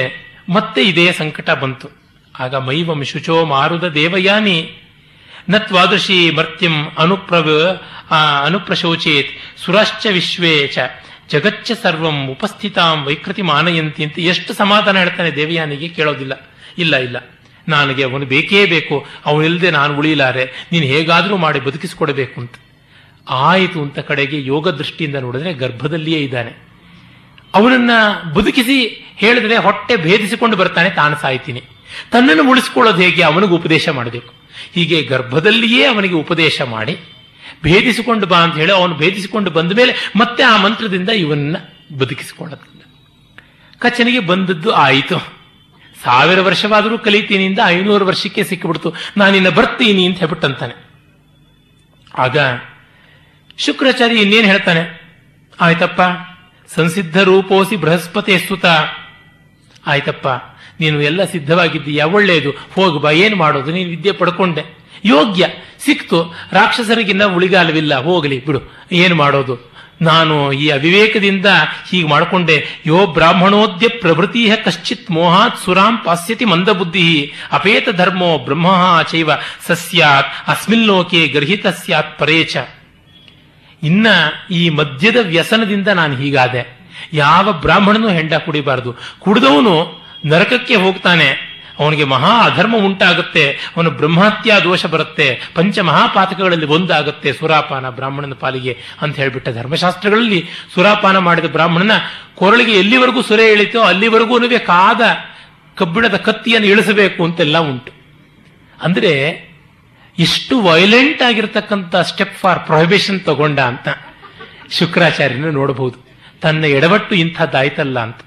ಮತ್ತೆ ಇದೇ ಸಂಕಟ ಬಂತು. ಆಗ ಮೈವಂ ಶುಚೋ ಮಾರುದ ದೇವಯಾನಿ. ನತ್ವಾದೃಶಿ ಮರ್ತ್ಯಂ ಅನುಪ್ರವ ಅನುಪ್ರಶೋಚೇತ್ ಸುರಶ್ಚ ವಿಶ್ವೇ ಜಗಚ್ಚ ಸರ್ವಂ ಉಪಸ್ಥಿತಾಂ ವೈಕೃತಿ ಮಾನಯಂತಿ ಅಂತ ಎಷ್ಟು ಸಮಾಧಾನ ಹೇಳ್ತಾನೆ ದೇವಯಾನಿಗೆ ಕೇಳೋದಿಲ್ಲ. ಇಲ್ಲ ಇಲ್ಲ. ನನಗೆ ಅವನು ಬೇಕೇ ಬೇಕು. ಅವನಿಲ್ಲದೆ ನಾನು ಉಳಿಯಲಾರೆ. ನೀನು ಹೇಗಾದರೂ ಮಾಡಿ ಬದುಕಿಸಿಕೊಡಬೇಕು ಅಂತ. ಆಯಿತು ಅಂತ ಕಡೆಗೆ ಯೋಗ ದೃಷ್ಟಿಯಿಂದ ನೋಡಿದ್ರೆ ಗರ್ಭದಲ್ಲಿಯೇ ಇದ್ದಾನೆ. ಅವನನ್ನ ಬದುಕಿಸಿ ಹೇಳಿದ್ರೆ ಹೊಟ್ಟೆ ಭೇದಿಸಿಕೊಂಡು ಬರ್ತಾನೆ ತಾನು ಸಾಯ್ತೀನಿ. ತನ್ನನ್ನು ಉಳಿಸಿಕೊಳ್ಳೋದು ಹೇಗೆ ಅವನಿಗೆ ಉಪದೇಶ ಮಾಡಬೇಕು? ಹೀಗೆ ಗರ್ಭದಲ್ಲಿಯೇ ಅವನಿಗೆ ಉಪದೇಶ ಮಾಡಿ, ಭೇದಿಸಿಕೊಂಡು ಬಾ ಅಂತ ಹೇಳಿ ಅವನು ಭೇದಿಸಿಕೊಂಡು ಬಂದ ಮೇಲೆ ಮತ್ತೆ ಆ ಮಂತ್ರದಿಂದ ಇವನ್ನ ಬದುಕಿಸಿಕೊಳ್ಳೋದಿಲ್ಲ ಕಚ್ಚನಿಗೆ ಬಂದದ್ದು ಆಯಿತು. ಸಾವಿರ ವರ್ಷವಾದರೂ ಕಲಿತೀನಿಂದ ಐನೂರು ವರ್ಷಕ್ಕೆ ಸಿಕ್ಕಿಬಿಡ್ತು. ನಾನಿನ್ನ ಬರ್ತೀನಿ ಅಂತ ಹೇಳ್ಬಿಟ್ಟಂತಾನೆ. ಆಗ ಶುಕ್ರಾಚಾರ್ಯ ಇನ್ನೇನು ಹೇಳ್ತಾನೆ? ಆಯ್ತಪ್ಪ, ಸಂಸಿದ್ಧ ರೂಪೋಸಿ ಬೃಹಸ್ಪತಿ ಸುತ ಆಯ್ತಪ್ಪ ನೀನು ಎಲ್ಲ ಸಿದ್ಧವಾಗಿದ್ದೀಯ? ಒಳ್ಳೆಯದು. ಹೋಗು ಬಾ. ಏನು ಮಾಡೋದು? ನೀನು ವಿದ್ಯೆ ಪಡ್ಕೊಂಡೆ. ಯೋಗ್ಯ. ಸಿಕ್ತು. ರಾಕ್ಷಸರಿಗಿನ್ನ ಉಳಿಗಾಲವಿಲ್ಲ. ಹೋಗಲಿ, ಬಿಡು. ಏನು ಮಾಡೋದು? ನಾನು ಈ ಅವಿವೇಕದಿಂದ ಹೀಗೆ ಮಾಡಿಕೊಂಡೆ. ಯೋ ಬ್ರಾಹ್ಮಣೋದ್ಯ ಪ್ರಭೃತಿ ಕಶ್ಚಿತ್ ಮೋಹಾತ್ ಸುರಾಂ ಪಾಸ್ಯತಿ ಮಂದಬುದ್ಧಿ. ಅಪೇತ ಧರ್ಮೋ ಬ್ರಹ್ಮ ಚೈವ ಸಸ್ಯಾತ್. ಅಸ್ಮಿನ್ ಲೋಕೆ ಗೃಹಿತ ಸ್ಯಾತ್ ಪರೇಚ ಇನ್ನ ಈ ಮದ್ಯದ ವ್ಯಸನದಿಂದ ನಾನು ಹೀಗಾದೆ. ಯಾವ ಬ್ರಾಹ್ಮಣನು ಹೆಂಡ ಕುಡಿಬಾರದು. ಕುಡಿದವನು ನರಕಕ್ಕೆ ಹೋಗ್ತಾನೆ. ಅವನಿಗೆ ಮಹಾ ಅಧರ್ಮ ಉಂಟಾಗುತ್ತೆ. ಅವನು ಬ್ರಹ್ಮಾತ್ಯ ದೋಷ ಬರುತ್ತೆ. ಪಂಚ ಮಹಾಪಾತಕಗಳಲ್ಲಿ ಒಂದಾಗುತ್ತೆ ಸುರಾಪಾನ ಬ್ರಾಹ್ಮಣನ ಪಾಲಿಗೆ ಅಂತ ಹೇಳಿಬಿಟ್ಟ ಧರ್ಮಶಾಸ್ತ್ರಗಳಲ್ಲಿ ಸುರಾಪಾನ ಮಾಡಿದ ಬ್ರಾಹ್ಮಣನ ಕೊರಳಿಗೆ ಎಲ್ಲಿವರೆಗೂ ಸುರೆ ಇಳಿತೋ ಅಲ್ಲಿವರೆಗೂ ಕಾದ ಕಬ್ಬಿಣದ ಕತ್ತಿಯನ್ನು ಇಳಿಸಬೇಕು ಅಂತೆಲ್ಲ ಉಂಟು. ಅಂದರೆ ಎಷ್ಟು ವೈಲೆಂಟ್ ಆಗಿರತಕ್ಕಂಥ ಸ್ಟೆಪ್ ಫಾರ್ ಪ್ರೊಹಿಬಿಷನ್ ತಗೊಂಡ ಅಂತ ಶುಕ್ರಾಚಾರ್ಯನ ನೋಡಬಹುದು ತನ್ನ ಎಡವಟ್ಟು ಇಂಥದ್ದಾಯ್ತಲ್ಲ ಅಂತ.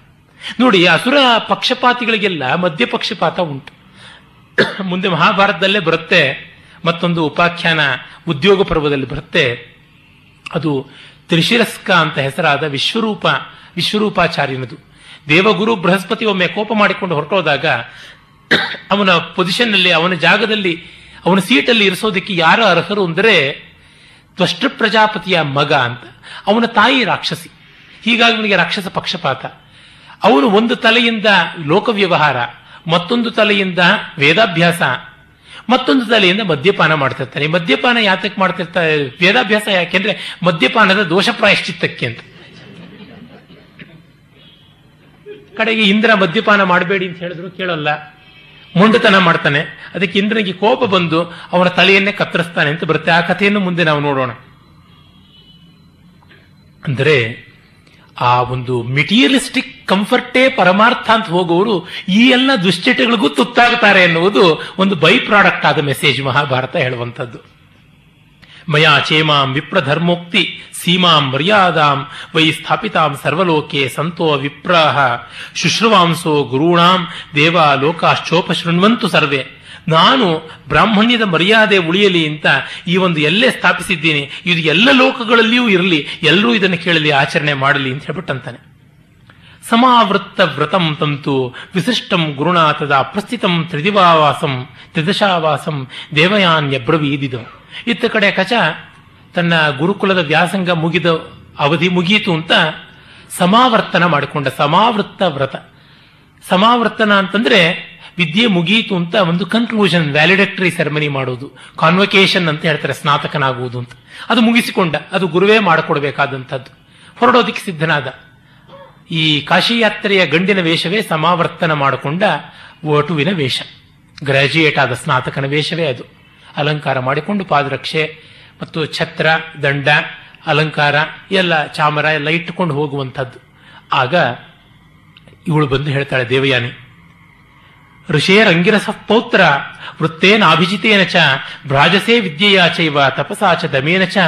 ನೋಡಿ ಅಸುರ ಪಕ್ಷಪಾತಿಗಳಿಗೆಲ್ಲ ಮಧ್ಯ ಪಕ್ಷಪಾತ ಉಂಟು. ಮುಂದೆ ಮಹಾಭಾರತದಲ್ಲೇ ಬರುತ್ತೆ, ಮತ್ತೊಂದು ಉಪಾಖ್ಯಾನ ಉದ್ಯೋಗ ಪರ್ವದಲ್ಲಿ ಬರುತ್ತೆ. ಅದು ತ್ರಿಶಿರಸ್ಕ ಅಂತ ಹೆಸರಾದ ವಿಶ್ವರೂಪ, ವಿಶ್ವರೂಪಾಚಾರ್ಯನದು. ದೇವಗುರು ಬೃಹಸ್ಪತಿ ಒಮ್ಮೆ ಕೋಪ ಮಾಡಿಕೊಂಡು ಹೊರಟೋದಾಗ, ಅವನ ಪೊಸಿಷನ್ನಲ್ಲಿ ಅವನ ಜಾಗದಲ್ಲಿ, ಅವನ ಸೀಟಲ್ಲಿ ಇರಿಸೋದಕ್ಕೆ ಯಾರು ಅರ್ಹರು ಅಂದರೆ ತ್ವಷ್ಟ ಪ್ರಜಾಪತಿಯ ಮಗ ಅಂತ. ಅವನ ತಾಯಿ ರಾಕ್ಷಸಿ. ಹೀಗಾಗಿ ಅವನಿಗೆ ರಾಕ್ಷಸ ಪಕ್ಷಪಾತ. ಅವನು ಒಂದು ತಲೆಯಿಂದ ಲೋಕ ವ್ಯವಹಾರ ಮತ್ತೊಂದು ತಲೆಯಿಂದ ವೇದಾಭ್ಯಾಸ, ಮತ್ತೊಂದು ತಲೆಯಿಂದ ಮದ್ಯಪಾನ ಮಾಡ್ತಿರ್ತಾನೆ. ಮದ್ಯಪಾನ ಯಾತಕ್ಕೆ ಮಾಡ್ತಿರ್ತಾರೆ ವೇದಾಭ್ಯಾಸ ಯಾಕೆಂದ್ರೆ ಮದ್ಯಪಾನದ ದೋಷ ಪ್ರಾಯಶ್ಚಿತ್ತಕ್ಕೆ ಅಂತ. ಕಡೆಗೆ ಇಂದ್ರ ಮದ್ಯಪಾನ ಮಾಡಬೇಡಿ ಅಂತ ಹೇಳಿದ್ರು, ಕೇಳಲ್ಲ. ಮುಂಡತನ ಮಾಡ್ತಾನೆ. ಅದಕ್ಕೆ ಇಂದ್ರನಿಗೆ ಕೋಪ ಬಂದು ಅವನ ತಲೆಯನ್ನೇ ಕತ್ತರಿಸ್ತಾನೆ ಅಂತ ಬರುತ್ತೆ. ಆ ಕಥೆಯನ್ನು ಮುಂದೆ ನಾವು ನೋಡೋಣ. ಅಂದರೆ ಆ ಒಂದು ಮೆಟೀರಿಯಲಿಸ್ಟಿಕ್ ಕಂಫರ್ಟೇ ಪರಮಾರ್ಥ ಅಂತ ಹೋಗುವವರು ಈ ಎಲ್ಲ ದುಶ್ಚಟಗಳಿಗೂ ತುತ್ತಾಗುತ್ತಾರೆ ಎನ್ನುವುದು ಒಂದು ಬೈ ಪ್ರಾಡಕ್ಟ್ ಆದ ಮೆಸೇಜ್ ಮಹಾಭಾರತ ಹೇಳುವಂಥದ್ದು. ಮಯಾ ಚೇಮಾಂ ವಿಪ್ರಧರ್ಮೋಕ್ತಿ, ಸೀಮಾಂ ಮರ್ಯಾದಾಂ, ವೈ ಸ್ಥಾಪಿತಾಂ ಸರ್ವಲೋಕೆ ಸಂತೋ ವಿಪ್ರಾಹ, ಶುಶ್ರವಾಂಸೋ ಗುರುಣಾಂ ಲೋಕಾಶ್ಚೋಪ ಶೃಣ್ವಂತು ಸರ್ವೇ. ನಾನು ಬ್ರಾಹ್ಮಣ್ಯದ ಮರ್ಯಾದೆ ಉಳಿಯಲಿ ಅಂತ ಈ ಒಂದು ಎಲ್ಲೇ ಸ್ಥಾಪಿಸಿದ್ದೀನಿ. ಇದು ಎಲ್ಲ ಲೋಕಗಳಲ್ಲಿಯೂ ಇರಲಿ, ಎಲ್ಲರೂ ಇದನ್ನು ಕೇಳಲಿ, ಆಚರಣೆ ಮಾಡಲಿ ಅಂತ ಹೇಳ್ಬಿಟ್ಟಂತಾನೆ. ಸಮಾವೃತ್ತ ವ್ರತಂ ತಂತು, ವಿಶಿಷ್ಟಂ ಗುರುನಾಥದ ಪ್ರಸ್ಥಿತಂ ತ್ರಿದಿವಾವಾಸಂ, ತ್ರಿದಶಾವಾಸಂ ದೇವಯಾನ್ಯಬ್ರವೀದಿದ ಇತ್ತ ಕಡೆ ಕಚ, ತನ್ನ ಗುರುಕುಲದ ವ್ಯಾಸಂಗ ಮುಗಿದ ಅವಧಿ ಮುಗಿಯಿತು ಅಂತ ಸಮಾವರ್ತನ ಮಾಡಿಕೊಂಡ, ಸಮಾವೃತ್ತ ವ್ರತ. ಸಮಾವರ್ತನ ಅಂತಂದ್ರೆ ವಿದ್ಯೆ ಮುಗಿಯಿತು ಅಂತ ಒಂದು ಕನ್ಕ್ಲೂಷನ್ ವ್ಯಾಲಿಡೇಟರಿ ಸೆರೆಮನಿ ಮಾಡೋದು. ಕಾನ್ವಕೇಶನ್ ಅಂತ ಹೇಳ್ತಾರೆ, ಸ್ನಾತಕನಾಗುವುದು ಅಂತ. ಅದು ಮುಗಿಸಿಕೊಂಡ, ಅದು ಗುರುವೇ ಮಾಡಿಕೊಡ್ಬೇಕಾದಂಥದ್ದು. ಹೊರಡೋದಿಕ್ಕೆ ಸಿದ್ಧನಾದ. ಈ ಕಾಶಿ ಯಾತ್ರೆಯ ಗಂಡಿನ ವೇಷವೇ ಸಮಾವರ್ತನ ಮಾಡಿಕೊಂಡ ವಟುವಿನ ವೇಷ. ಗ್ರಾಜ್ಯುಯೇಟ್ ಆದ ಸ್ನಾತಕನ ವೇಷವೇ ಅದು. ಅಲಂಕಾರ ಮಾಡಿಕೊಂಡು ಪಾದರಕ್ಷೆ ಮತ್ತು ಛತ್ರ, ದಂಡ, ಅಲಂಕಾರ, ಎಲ್ಲ ಚಾಮರ ಎಲ್ಲ ಇಟ್ಟುಕೊಂಡು ಹೋಗುವಂಥದ್ದು. ಆಗ ಇವಳು ಬಂದು ಹೇಳ್ತಾಳೆ, ದೇವಯಾನಿ ಋಷೇರಂಗಿರಸ ಪೌತ್ರ ವೃತ್ತೇನಾಭಿಜಿತೇನ ಚ, ಭ್ರಾಜಸೇ ವಿದ್ಯೆಯಾ ಚೈವ ತಪಸಾ ಚ ದಮೇನ ಚ.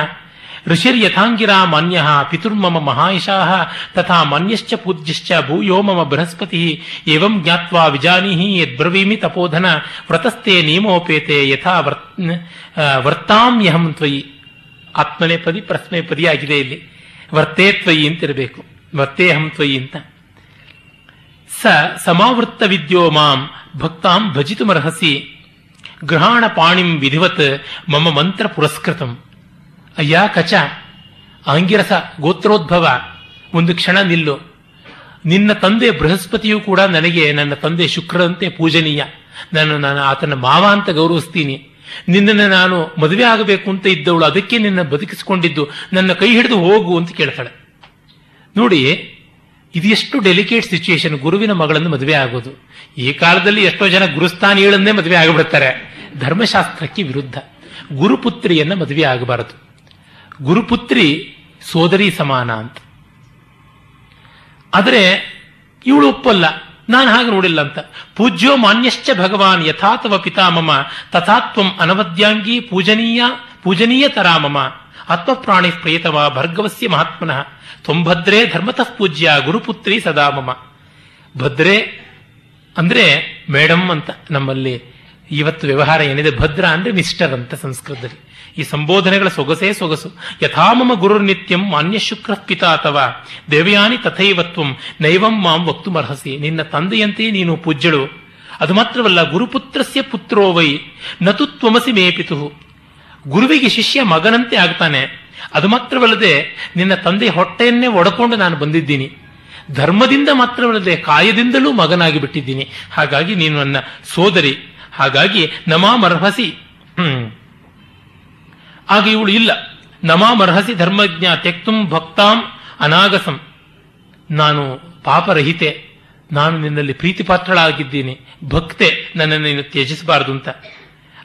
ಋಷಿರ್ಯಥಾಂಗಿರಾ ಮಾನ್ಯ ಪಿತುರ್ಮಮ ಮಹಾಯಶಾಹ ತಥಾ ಮಾನ್ಯಶ್ಚ ಪೂಜ್ಯಶ್ಚ ಭೂಯೋ ಮಮ ಬೃಹಸ್ಪತಿ, ಏವಂ ಜ್ಞಾತ್ವಾ ವಿಜಾನೀಹಿ ಯದ್ಬ್ರವೀಮಿ ತಪೋಧನ, ವ್ರತಸ್ಥೆ ನಿಯಮೋಪೇತೆ ಯಥಾ ವರ್ತಾಮ್ಯಹಂ ತ್ವಯಿ. ಆತ್ಮನೇ ಪದಿ, ಪ್ರಶ್ನೆ ಪದಿ ಆಗಿದೆ ಇಲ್ಲಿ. ವರ್ತೇ ತ್ವಯಿ ಅಂತಿರಬೇಕು. ವರ್ತೇಹಂ ತ್ವಯಿ ಅಂತ. ಸಮಾವೃತ್ತ ವಿದ್ಯೋ ಮಾಂ ಭಕ್ತಾಂ ಭಜಿತುಮರ್ಹಸಿ ಗ್ರಹಾಣ ಪಾಣಿಂ ವಿಧಿವತ್ ಮಮ ಮಂತ್ರ ಪುರಸ್ಕೃತಂ ಅಯ್ಯ ಕಚ ಆಂಗಿರಸ ಗೋತ್ರೋದ್ಭವ ಒಂದು ಕ್ಷಣ ನಿಲ್ಲು। ನಿನ್ನ ತಂದೆ ಬೃಹಸ್ಪತಿಯೂ ಕೂಡ ನನಗೆ ನನ್ನ ತಂದೆ ಶುಕ್ರದಂತೆ ಪೂಜನೀಯ। ನಾನು ನಾನು ಆತನ ಮಾವ ಅಂತ ಗೌರವಿಸ್ತೀನಿ। ನಿನ್ನನ್ನು ನಾನು ಮದುವೆ ಆಗಬೇಕು ಅಂತ ಇದ್ದವಳು ಅದಕ್ಕೆ ನಿನ್ನ ಬದುಕಿಸಿಕೊಂಡಿದ್ದು ನನ್ನ ಕೈ ಹಿಡಿದು ಹೋಗು ಅಂತ ಕೇಳ್ತಾಳೆ। ನೋಡಿ ಇದು ಎಷ್ಟು ಡೆಲಿಕೇಟ್ ಸಿಚುಯೇಷನ್ ಗುರುವಿನ ಮಗಳನ್ನು ಮದುವೆ ಆಗೋದು. ಈ ಕಾಲದಲ್ಲಿ ಎಷ್ಟೋ ಜನ ಗುರುಸ್ಥಾನಿಗಳನ್ನೇ ಮದುವೆ ಆಗಿಬಿಡುತ್ತಾರೆ ಧರ್ಮಶಾಸ್ತ್ರಕ್ಕೆ ವಿರುದ್ಧ. ಗುರುಪುತ್ರಿಯನ್ನ ಮದುವೆ ಆಗಬಾರದು. ಗುರುಪುತ್ರಿ ಸೋದರಿ ಸಮಾನ ಅಂತ. ಆದರೆ ಇವಳು ಒಪ್ಪಲ್ಲ. ನಾನು ಹಾಗೆ ನೋಡಿಲ್ಲ ಅಂತ. ಪೂಜ್ಯೋ ಮಾನ್ಯಶ್ಚ ಭಗವಾನ್ ಯಥಾತವ ಪಿತಾಮಮ ತಥಾತ್ವಂ ಅನವದ್ಯಾಂಗಿ ಪೂಜನೀಯ ಪೂಜನೀಯ ತರಾಮಮ ಆತ್ಮಪ್ರಾಣಿ ಪ್ರಿಯತಮ ಭರ್ಗವಸ್ಯ ಮಹಾತ್ಮನಃ, ತೊಂಭದ್ರೆ ಧರ್ಮತಃ ಪೂಜ್ಯ ಗುರುಪುತ್ರಿ ಸದಾ ಮಮ. ಭದ್ರೆ ಅಂದ್ರೆ ಮೇಡಮ್ ಅಂತ ನಮ್ಮಲ್ಲಿ ಇವತ್ತು ವ್ಯವಹಾರ ಏನಿದೆ? ಭದ್ರ ಅಂದ್ರೆ ಮಿಸ್ಟರ್ ಅಂತ ಸಂಸ್ಕೃತದಲ್ಲಿ. ಈ ಸಂಬೋಧನೆಗಳ ಸೊಗಸೇ ಸೊಗಸು. ಯಥಾಮಮ ಗುರುರ್ ನಿತ್ಯಂ ಮಾನ್ಯ ಶುಕ್ರ ಪಿತಾ ಅಥವಾ ದೇವಯಾನಿ ತಥೈವತ್ವಂ ನೈವಂ ಮಾಂ ವಕ್ತುಮರ್ಹಸಿ. ನಿನ್ನ ತಂದೆಯಂತೆಯೇ ನೀನು ಪೂಜ್ಯಳು. ಅದು ಮಾತ್ರವಲ್ಲ ಗುರುಪುತ್ರಸ್ಯ ಪುತ್ರೋ ವೈ. ನತು ತ್ವಮಸಿ ಮೇ ಪಿತು ಗುರುವಿಗೆ ಶಿಷ್ಯ ಮಗನಂತೆ ಆಗ್ತಾನೆ. ಅದು ಮಾತ್ರವಲ್ಲದೆ ನಿನ್ನ ತಂದೆ ಹೊಟ್ಟೆಯನ್ನೇ ಒಡಕೊಂಡು ನಾನು ಬಂದಿದ್ದೀನಿ. ಧರ್ಮದಿಂದ ಮಾತ್ರವಲ್ಲದೆ ಕಾಯದಿಂದಲೂ ಮಗನಾಗಿ ಬಿಟ್ಟಿದ್ದೀನಿ. ಹಾಗಾಗಿ ನೀನು ನನ್ನ ಸೋದರಿ. ಹಾಗಾಗಿ ನಮಾಮರ್ಹಸಿ. ಹ್ಮ್. ಆಗ ಇವಳು ಇಲ್ಲ. ನಮಾಮರ್ಹಸಿ ಧರ್ಮಜ್ಞ ತೆಕ್ತುಂ ಭಕ್ತಾಂ ಅನಾಗಸಂ. ನಾನು ಪಾಪರಹಿತೆ. ನಾನು ನಿನ್ನಲ್ಲಿ ಪ್ರೀತಿಪಾತ್ರಳಾಗಿದ್ದೀನಿ. ಭಕ್ತೆ ನನ್ನನ್ನು ನೀನು ತ್ಯಜಿಸಬಾರದು ಅಂತ.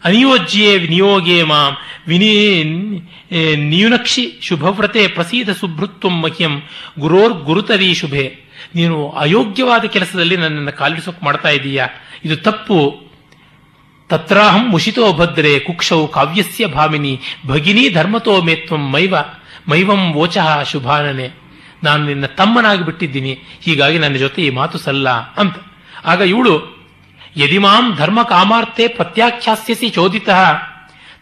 ಅನಿಯೋಜ್ಯೆ ವಿನಿಯೋಗೇ ಮಾಂ. ವಿನಿ ನಿಯುನಕ್ಷಿ ಶುಭವ್ರತೆ ಪ್ರಸೀದ ಸುಭೃತ್ವ ಮಹ್ಯಂ. ಗುರೋರ್ ಗುರುತರಿ ಶುಭೆ. ನೀನು ಅಯೋಗ್ಯವಾದ ಕೆಲಸದಲ್ಲಿ ನನ್ನನ್ನು ಕಾಲಿಡಿಸೋಕೆ ಮಾಡ್ತಾ ಇದೀಯಾ ಇದು ತಪ್ಪು. ತತ್ರಾಹಂ ಮುಷಿತೋ ಭದ್ರೆ ಕುಕ್ಷೌ ಕಾವ್ಯಸ್ಯ ಭಾಮಿನಿ. ಭಗಿನಿ ಧರ್ಮತೋ ಮೇತ್ವಂ ಮೈವ. ಮೈವಂ ವೋಚಃ ಶುಭಾನನೆ. ನಾನು ನಿನ್ನ ತಮ್ಮನಾಗಿ ಬಿಟ್ಟಿದ್ದೀನಿ. ಹೀಗಾಗಿ ನನ್ನ ಜೊತೆ ಈ ಮಾತು ಸಲ್ಲ ಅಂತ. ಆಗ ಇವಳು ಯದಿಮಾಂ ಧರ್ಮ ಕಾಮಾರ್ಥೆ ಪ್ರತ್ಯಾಖ್ಯಾಸ್ಯಸಿ ಚೋದಿತ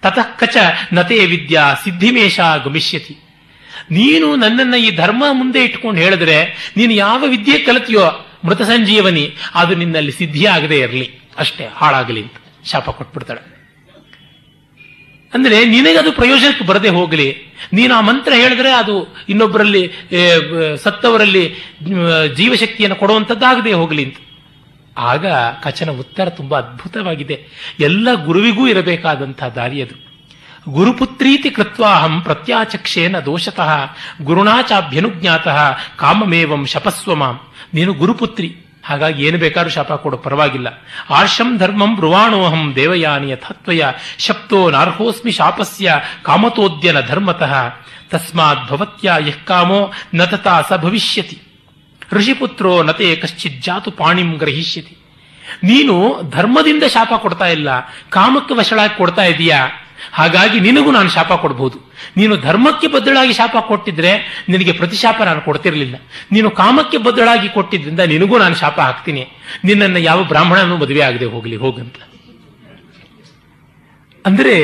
ತತಃ ಕಚ ನತೆ ವಿದ್ಯಾ ಸಿದ್ಧಿಮೇಷ ಗಮಿಷ್ಯತಿ ನೀನು ನನ್ನನ್ನ ಈ ಧರ್ಮ ಮುಂದೆ ಇಟ್ಕೊಂಡು ಹೇಳಿದ್ರೆ, ನೀನು ಯಾವ ವಿದ್ಯೆ ಕಲಿತೀಯೋ ಮೃತ ಸಂಜೀವನಿ, ಅದು ನಿನ್ನಲ್ಲಿ ಸಿದ್ಧಿ ಆಗದೆ ಇರಲಿ. ಅಷ್ಟೇ, ಹಾಳಾಗಲಿ ಅಂತ. ಶಾಪ ಕೊಟ್ಬಿಡ್ತಾಳೆ. ಅಂದ್ರೆ ನಿನಗದು ಪ್ರಯೋಜನಕ್ಕೆ ಬರದೆ ಹೋಗಲಿ. ನೀನು ಆ ಮಂತ್ರ ಹೇಳಿದ್ರೆ ಅದು ಇನ್ನೊಬ್ಬರಲ್ಲಿ ಸತ್ತವರಲ್ಲಿ ಜೀವಶಕ್ತಿಯನ್ನು ಕೊಡುವಂಥದ್ದಾಗದೆ ಹೋಗಲಿ ಅಂತ. ಆಗ ಕಚನ ಉತ್ತರ ತುಂಬಾ ಅದ್ಭುತವಾಗಿದೆ. ಎಲ್ಲ ಗುರುವಿಗೂ ಇರಬೇಕಾದಂತಹ ದಾರಿ ಅದು. ಗುರುಪುತ್ರೀತಿ ಕೃತ್ವಾಹಂ ಪ್ರತ್ಯಾಚಕ್ಷೇನ ದೋಷತಃ ಗುರುಣಾಚಾಭ್ಯನುಜ್ಞಾತಃ ಕಾಮಮೇವಂ ಶಪಸ್ವಮಾಂ ನೀನು ಗುರುಪುತ್ರಿ, ಹಾಗಾಗಿ ಏನು ಬೇಕಾದ್ರೂ ಶಾಪ ಕೊಡು, ಪರವಾಗಿಲ್ಲ. ಆರ್ಷಂ ಧರ್ಮಂ ಬ್ರುವಾಣೋಹಂ ದೇವಯಾನಿ ತತ್ವಯ ಶಪ್ತೋ ನಾರ್ಹೋಸ್ಮಿ ಶಾಪಸ್ಯ, ಕಾಮತೋದ್ಯನ ಧರ್ಮತಃ. ತಸ್ಮಾತ್ ಭವತ್ಯ ಯಃ ಕಾಮೋ, ನತತಾ ಸ ಭವಿಷ್ಯತಿ. ಋಷಿಪುತ್ರೋ ನತೆ ಕಶ್ಚಿತ್ ಜಾತು ಪಾಣಿಂ ಗ್ರಹಿಷ್ಯತಿ. ನೀನು ಧರ್ಮದಿಂದ ಶಾಪ ಕೊಡ್ತಾ ಇಲ್ಲ, ಕಾಮಕ್ಕೆ ವಶಳಾಗಿ ಕೊಡ್ತಾ ಇದೀಯಾ? ಹಾಗಾಗಿ ನಿನಗೂ ನಾನು ಶಾಪ ಕೊಡಬಹುದು ನೀನು ಧರ್ಮಕ್ಕೆ ಬದ್ದಳಾಗಿ ಶಾಪ ಕೊಟ್ಟಿದ್ರೆ ನಿನಗೆ ಪ್ರತಿಶಾಪ ನಾನು ಕೊಡ್ತಿರಲಿಲ್ಲ. ನೀನು ಕಾಮಕ್ಕೆ ಬದ್ದಳಾಗಿ ಕೊಟ್ಟಿದ್ರಿಂದ ನಿನಗೂ ನಾನು ಶಾಪ ಹಾಕ್ತೀನಿ. ನಿನ್ನನ್ನು ಯಾವ ಬ್ರಾಹ್ಮಣನೂ ಮದುವೆ ಆಗದೆ ಹೋಗಲಿ, ಹೋಗಂತ. ಅಂದರೆ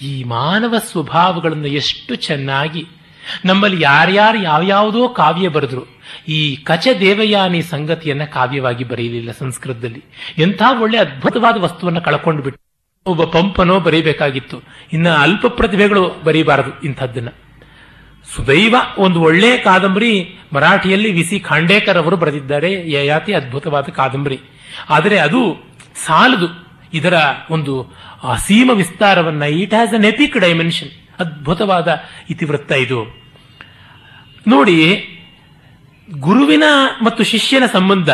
ಈ ಮಾನವ ಸ್ವಭಾವಗಳನ್ನು ಎಷ್ಟು ಚೆನ್ನಾಗಿ, ನಮ್ಮಲ್ಲಿ ಯಾರ್ಯಾರು ಯಾವ್ಯಾವುದೋ ಕಾವ್ಯ ಬರೆದ್ರು. ಈ ಕಚ ದೇವಯಾನಿ ಸಂಗತಿಯನ್ನ ಕಾವ್ಯವಾಗಿ ಬರೆಯಲಿಲ್ಲ ಸಂಸ್ಕೃತದಲ್ಲಿ. ಎಂಥ ಒಳ್ಳೆ ಅದ್ಭುತವಾದ ವಸ್ತುವನ್ನ ಕಳ್ಕೊಂಡು ಬಿಟ್ಟು ಒಬ್ಬ ಪಂಪನೋ ಬರೀಬೇಕಾಗಿತ್ತು. ಇನ್ನು ಅಲ್ಪ ಪ್ರತಿಭೆಗಳು ಬರೀಬಾರದು ಇಂಥದ್ದನ್ನ. ಸುದೈವ ಒಂದು ಒಳ್ಳೆ ಕಾದಂಬರಿ ಮರಾಠಿಯಲ್ಲಿ ವಿ ಸಿ ಖಾಂಡೇಕರ್ ಅವರು ಬರೆದಿದ್ದಾರೆ. ಯಯಾತಿ ಅದ್ಭುತವಾದ ಕಾದಂಬರಿ. ಆದರೆ ಅದು ಸಾಲದು. ಇದರ ಒಂದು ಅಸೀಮ ವಿಸ್ತಾರವನ್ನ it has an epic dimension ಅದ್ಭುತವಾದ ಇತಿವೃತ್ತ ಇದು. ನೋಡಿ ಗುರುವಿನ ಮತ್ತು ಶಿಷ್ಯನ ಸಂಬಂಧ,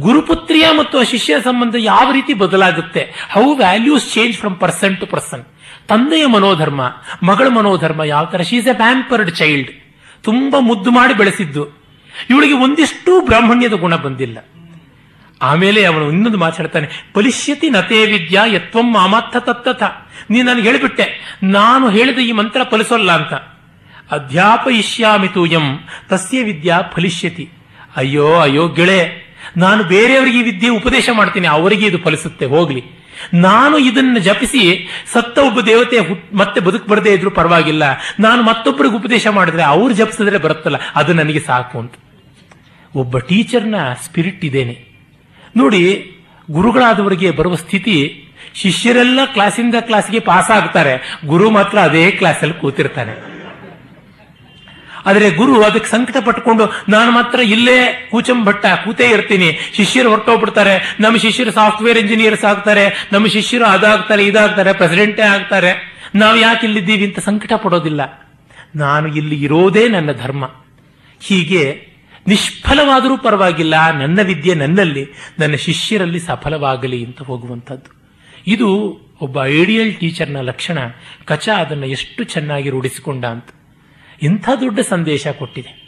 ಗುರುಪುತ್ರಿಯ ಮತ್ತು ಶಿಷ್ಯನ ಸಂಬಂಧ ಯಾವ ರೀತಿ ಬದಲಾಗುತ್ತೆ? How values change from person to person ತಂದೆಯ ಮನೋಧರ್ಮ, ಮಗಳ ಮನೋಧರ್ಮ ಯಾವ ತರ? ಶೀಸ್ ಎ ಪ್ಯಾಂಪರ್ಡ್ ಚೈಲ್ಡ್ ತುಂಬಾ ಮುದ್ದು ಮಾಡಿ ಬೆಳೆಸಿದ್ದು. ಇವಳಿಗೆ ಒಂದಿಷ್ಟು ಬ್ರಾಹ್ಮಣ್ಯದ ಗುಣ ಬಂದಿಲ್ಲ. ಆಮೇಲೆ ಅವನು ಇನ್ನೊಂದು ಮಾತಾಡ್ತಾನೆ, ಪಲಿಷ್ಯತಿ ನತೇ ವಿದ್ಯಾ ಯತ್ವಂ ಮಾಮಾರ್ಥ ತತ್ತಥ ನೀ ನನಗೆ ಹೇಳಿಬಿಟ್ಟೆ, ನಾನು ಹೇಳಿದ ಈ ಮಂತ್ರ ಫಲಿಸೋಲ್ಲ ಅಂತ. ಅಧ್ಯಾಪಯಿಷ್ಯಾಮಿ ತೂಯಂ, ತಸ್ಯ ವಿದ್ಯಾ ಫಲಿಷ್ಯತಿ. ಅಯ್ಯೋ ಅಯ್ಯೋ, ಗೆಳೆ, ನಾನು ಬೇರೆಯವರಿಗೆ ವಿದ್ಯೆ ಉಪದೇಶ ಮಾಡ್ತೀನಿ, ಅವರಿಗೆ ಇದು ಫಲಿಸುತ್ತೆ, ಹೋಗ್ಲಿ. ನಾನು ಇದನ್ನು ಜಪಿಸಿ, ಸತ್ತ ಒಬ್ಬ ದೇವತೆ ಮತ್ತೆ ಬದುಕು ಬರದೇ ಇದ್ರು ಪರವಾಗಿಲ್ಲ. ನಾನು ಮತ್ತೊಬ್ಬರಿಗೆ ಉಪದೇಶ ಮಾಡಿದ್ರೆ ಅವ್ರು ಜಪಿಸಿದ್ರೆ ಬರುತ್ತಲ್ಲ, ಅದು ನನಗೆ ಸಾಕು ಅಂತ. ಒಬ್ಬ ಟೀಚರ್ನ ಸ್ಪಿರಿಟ್ ಇದೇನೆ. ನೋಡಿ, ಗುರುಗಳಾದವರಿಗೆ ಬರುವ ಸ್ಥಿತಿ, ಶಿಷ್ಯರೆಲ್ಲ ಕ್ಲಾಸಿಂದ ಕ್ಲಾಸ್ಗೆ ಪಾಸ್ ಆಗ್ತಾರೆ ಗುರು ಮಾತ್ರ ಅದೇ ಕ್ಲಾಸಲ್ಲಿ ಕೂತಿರ್ತಾನೆ. ಆದರೆ ಗುರು ಅದಕ್ಕೆ ಸಂಕಟ ಪಟ್ಟುಕೊಂಡು, ನಾನು ಮಾತ್ರ ಇಲ್ಲೇ ಕೂಚಂಬಟ್ಟ ಕೂತೇ ಇರ್ತೀನಿ. ಶಿಷ್ಯರು ಹೊರಟೋಗ್ಬಿಡ್ತಾರೆ. ನಮ್ಮ ಶಿಷ್ಯರು ಸಾಫ್ಟ್ವೇರ್ ಇಂಜಿನಿಯರ್ಸ್ ಆಗ್ತಾರೆ. ನಮ್ಮ ಶಿಷ್ಯರು ಅದಾಗ್ತಾರೆ, ಇದಾಗ್ತಾರೆ, ಪ್ರೆಸಿಡೆಂಟೇ ಆಗ್ತಾರೆ. ನಾವು ಯಾಕೆ ಇಲ್ಲಿದ್ದೀವಿ ಅಂತ ಸಂಕಟ ಪಡೋದಿಲ್ಲ. ನಾನು ಇಲ್ಲಿ ಇರೋದೇ ನನ್ನ ಧರ್ಮ. ಹೀಗೆ ನಿಷ್ಫಲವಾದರೂ ಪರವಾಗಿಲ್ಲ. ನನ್ನ ವಿದ್ಯೆ ನನ್ನಲ್ಲಿ. ನನ್ನ ಶಿಷ್ಯರಲ್ಲಿ ಸಫಲವಾಗಲಿ ಅಂತ ಹೋಗುವಂಥದ್ದು. ಇದು ಒಬ್ಬ ಐಡಿಯಲ್ ಟೀಚರ್ನ ಲಕ್ಷಣ. ಕಚ ಅದನ್ನು ಎಷ್ಟು ಚೆನ್ನಾಗಿ ರೂಢಿಸಿಕೊಂಡ ಅಂತ. ಇಂಥ ದೊಡ್ಡ ಸಂದೇಶ ಕೊಟ್ಟಿದೆ.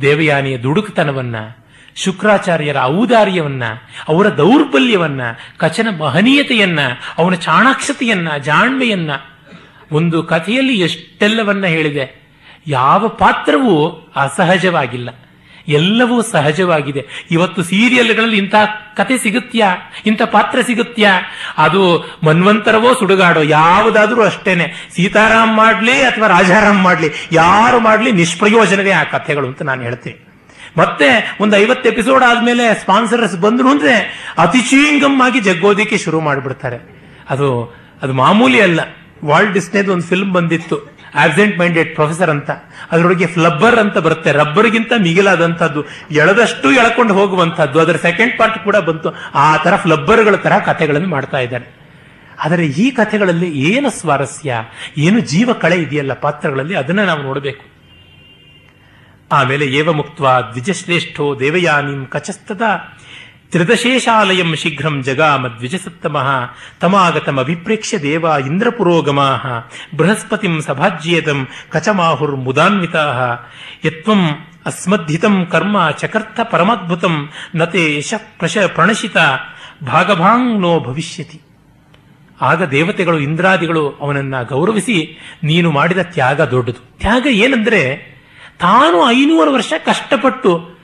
ದೇವಯಾನಿಯ ದುಡುಕುತನವನ್ನ, ಶುಕ್ರಾಚಾರ್ಯರ ಔದಾರ್ಯವನ್ನ, ಅವರ ದೌರ್ಬಲ್ಯವನ್ನ, ಕಚನ ಮಹನೀಯತೆಯನ್ನ, ಅವನ ಚಾಣಾಕ್ಷತೆಯನ್ನ, ಜಾಣ್ಮೆಯನ್ನ ಒಂದು ಕಥೆಯಲ್ಲಿ ಎಷ್ಟೆಲ್ಲವನ್ನ ಹೇಳಿದೆ. ಯಾವ ಪಾತ್ರವೂ ಅಸಹಜವಾಗಿಲ್ಲ. ಎಲ್ಲವೂ ಸಹಜವಾಗಿದೆ. ಇವತ್ತು ಸೀರಿಯಲ್ಗಳಲ್ಲಿ ಇಂಥ ಕತೆ ಸಿಗುತ್ತ್ಯಾ ಇಂಥ ಪಾತ್ರ ಸಿಗುತ್ತ್ಯಾ ಅದು ಮನ್ವಂತರವೋ ಸುಡುಗಾಡೋ? ಯಾವುದಾದ್ರೂ ಅಷ್ಟೇನೆ. ಸೀತಾರಾಮ್ ಮಾಡ್ಲಿ ಅಥವಾ ರಾಜಾರಾಮ್ ಮಾಡ್ಲಿ, ಯಾರು ಮಾಡ್ಲಿ ನಿಷ್ಪ್ರಯೋಜನವೇ ಆ ಕಥೆಗಳು ಅಂತ ನಾನು ಹೇಳ್ತೀನಿ. ಮತ್ತೆ ಒಂದು ಐವತ್ತು ಎಪಿಸೋಡ್ ಆದ್ಮೇಲೆ ಸ್ಪಾನ್ಸರ್ಸ್ ಬಂದ್ರು ಅಂದ್ರೆ ಅತಿಚೀಂಗಮ್ ಆಗಿ ಜಗ್ಗೋದಿಕ್ಕೆ ಶುರು ಮಾಡಿಬಿಡ್ತಾರೆ. ಅದು ಅದು ಮಾಮೂಲಿ ಅಲ್ಲ. ವಾಲ್ಡ್ ಡಿಸ್ನೇದು ಒಂದು ಫಿಲ್ಮ್ ಬಂದಿತ್ತು. ಆಬ್ಸೆಂಟ್ ಮೈಂಡೆಡ್ ಪ್ರೊಫೆಸರ್ ಅಂತ, ಅದರೊಳಗೆ ಫ್ಲಬ್ಬರ್ ಅಂತ ಬರುತ್ತೆ. ರಬ್ಬರ್ಗಿಂತ ಮಿಗಿಲಾದಂತದ್ದು ಎಳೆದಷ್ಟು ಎಳ್ಕೊಂಡು ಹೋಗುವಂಥದ್ದು. ಅದರ ಸೆಕೆಂಡ್ ಪಾರ್ಟ್ ಕೂಡ ಬಂತು. ಆ ತರ ಫ್ಲಬ್ಬರ್ಗಳ ತರ ಕಥೆಗಳನ್ನು ಮಾಡ್ತಾ ಇದ್ದಾರೆ. ಆದರೆ ಈ ಕಥೆಗಳಲ್ಲಿ ಏನು ಸ್ವಾರಸ್ಯ, ಏನು ಜೀವ ಕಳೆ ಇದೆಯಲ್ಲ ಪಾತ್ರಗಳಲ್ಲಿ, ಅದನ್ನ ನಾವು ನೋಡಬೇಕು. ಆಮೇಲೆ ಏವ ಮುಕ್ತ ದ್ವಿಜಶ್ರೇಷ್ಠೋ ದೇವಯಾನಿಂ ಕಚಸ್ತದ ತ್ರಿದಶೇಷಾಲಯಂ ಶೀಘ್ರಂ ಜಗಾಮ ಆಗತಮ್ ಅಭಿಪ್ರೇಕ್ಷ್ಯ ದೇವ ಇಂದ್ರಪುರೋಗಮಾ ಬೃಹಸ್ಪತಿಂ ಸಭಾಜ್ಯೇತಂ ಕಚಮಾಹುರ್ ಮುದಾನ್ವಿತಾ ಯತ್ವಂ ಅಸ್ಮದ್ಧಿತಂ ಕರ್ಮ ಚಕರ್ಥ ಪರಮದ್ಭುತಂ ನತೆ ಯಶ ಪ್ರಶ ಪ್ರಣಶಿತ ಭಾಗಭಾಂಗ್ನೋ ಭವಿಷ್ಯತಿ ಆಗ ದೇವತೆಗಳು ಇಂದ್ರಾದಿಗಳು ಅವನನ್ನ ಗೌರವಿಸಿ ನೀನು ಮಾಡಿದ ತ್ಯಾಗ ದೊಡ್ಡದು. ತ್ಯಾಗ ಏನಂದ್ರೆ ತಾನು ಐನೂರು ವರ್ಷ ಕಷ್ಟಪಟ್ಟು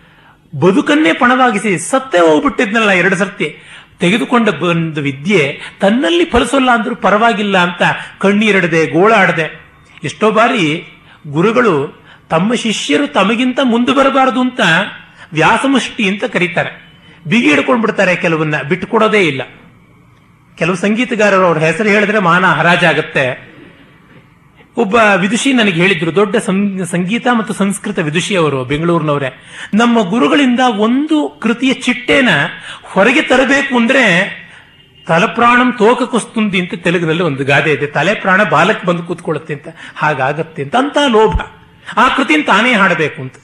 ಬದುಕನ್ನೇ ಪಣವಾಗಿಸಿ ಸತ್ತೇ ಹೋಗ್ಬಿಟ್ಟಿದ್ನಲ್ಲ ಎರಡು ಸರ್ತಿ. ತೆಗೆದುಕೊಂಡ ಬಂದ ವಿದ್ಯೆ ತನ್ನಲ್ಲಿ ಫಲಿಸೋಲ್ಲ ಅಂದ್ರೂ ಪರವಾಗಿಲ್ಲ ಅಂತ ಕಣ್ಣೀರಿಡದೆ ಗೋಳಾಡದೆ. ಎಷ್ಟೋ ಬಾರಿ ಗುರುಗಳು ತಮ್ಮ ಶಿಷ್ಯರು ತಮಗಿಂತ ಮುಂದೆ ಬರಬಾರದು ಅಂತ ವ್ಯಾಸಮುಷ್ಟಿ ಅಂತ ಕರೀತಾರೆ. ಬಿಗಿ ಹಿಡ್ಕೊಂಡ್ಬಿಡ್ತಾರೆ ಕೆಲವನ್ನ ಬಿಟ್ಟುಕೊಡೋದೇ ಇಲ್ಲ. ಕೆಲವು ಸಂಗೀತಗಾರರು ಅವ್ರ ಹೆಸರು ಹೇಳಿದ್ರೆ ಮಾನ ಹರಾಜಾಗತ್ತೆ. ಒಬ್ಬ ವಿದುಷಿ ನನಗೆ ಹೇಳಿದ್ರು, ದೊಡ್ಡ ಸಂಗೀತ ಮತ್ತು ಸಂಸ್ಕೃತ ವಿದುಷಿ ಅವರು ಬೆಂಗಳೂರಿನವರೇ. ನಮ್ಮ ಗುರುಗಳಿಂದ ಒಂದು ಕೃತಿಯ ಚಿಟ್ಟೆನ ಹೊರಗೆ ತರಬೇಕು ಅಂದ್ರೆ ತಲಪ್ರಾಣಂ ಕುಸ್ತುಂದಿ ಅಂತ ತೆಲುಗಿನಲ್ಲಿ ಒಂದು ಗಾದೆ ಇದೆ. ತಲೆ ಪ್ರಾಣ ಬಾಲಕ್ಕೆ ಬಂದು ಕೂತ್ಕೊಳ್ಳುತ್ತೆ ಅಂತ. ಹಾಗಾಗತ್ತೆ ಅಂತ. ಅಂತ ಲೋಭ. ಆ ಕೃತಿಯನ್ನು ತಾನೇ ಹಾಡಬೇಕು ಅಂತ.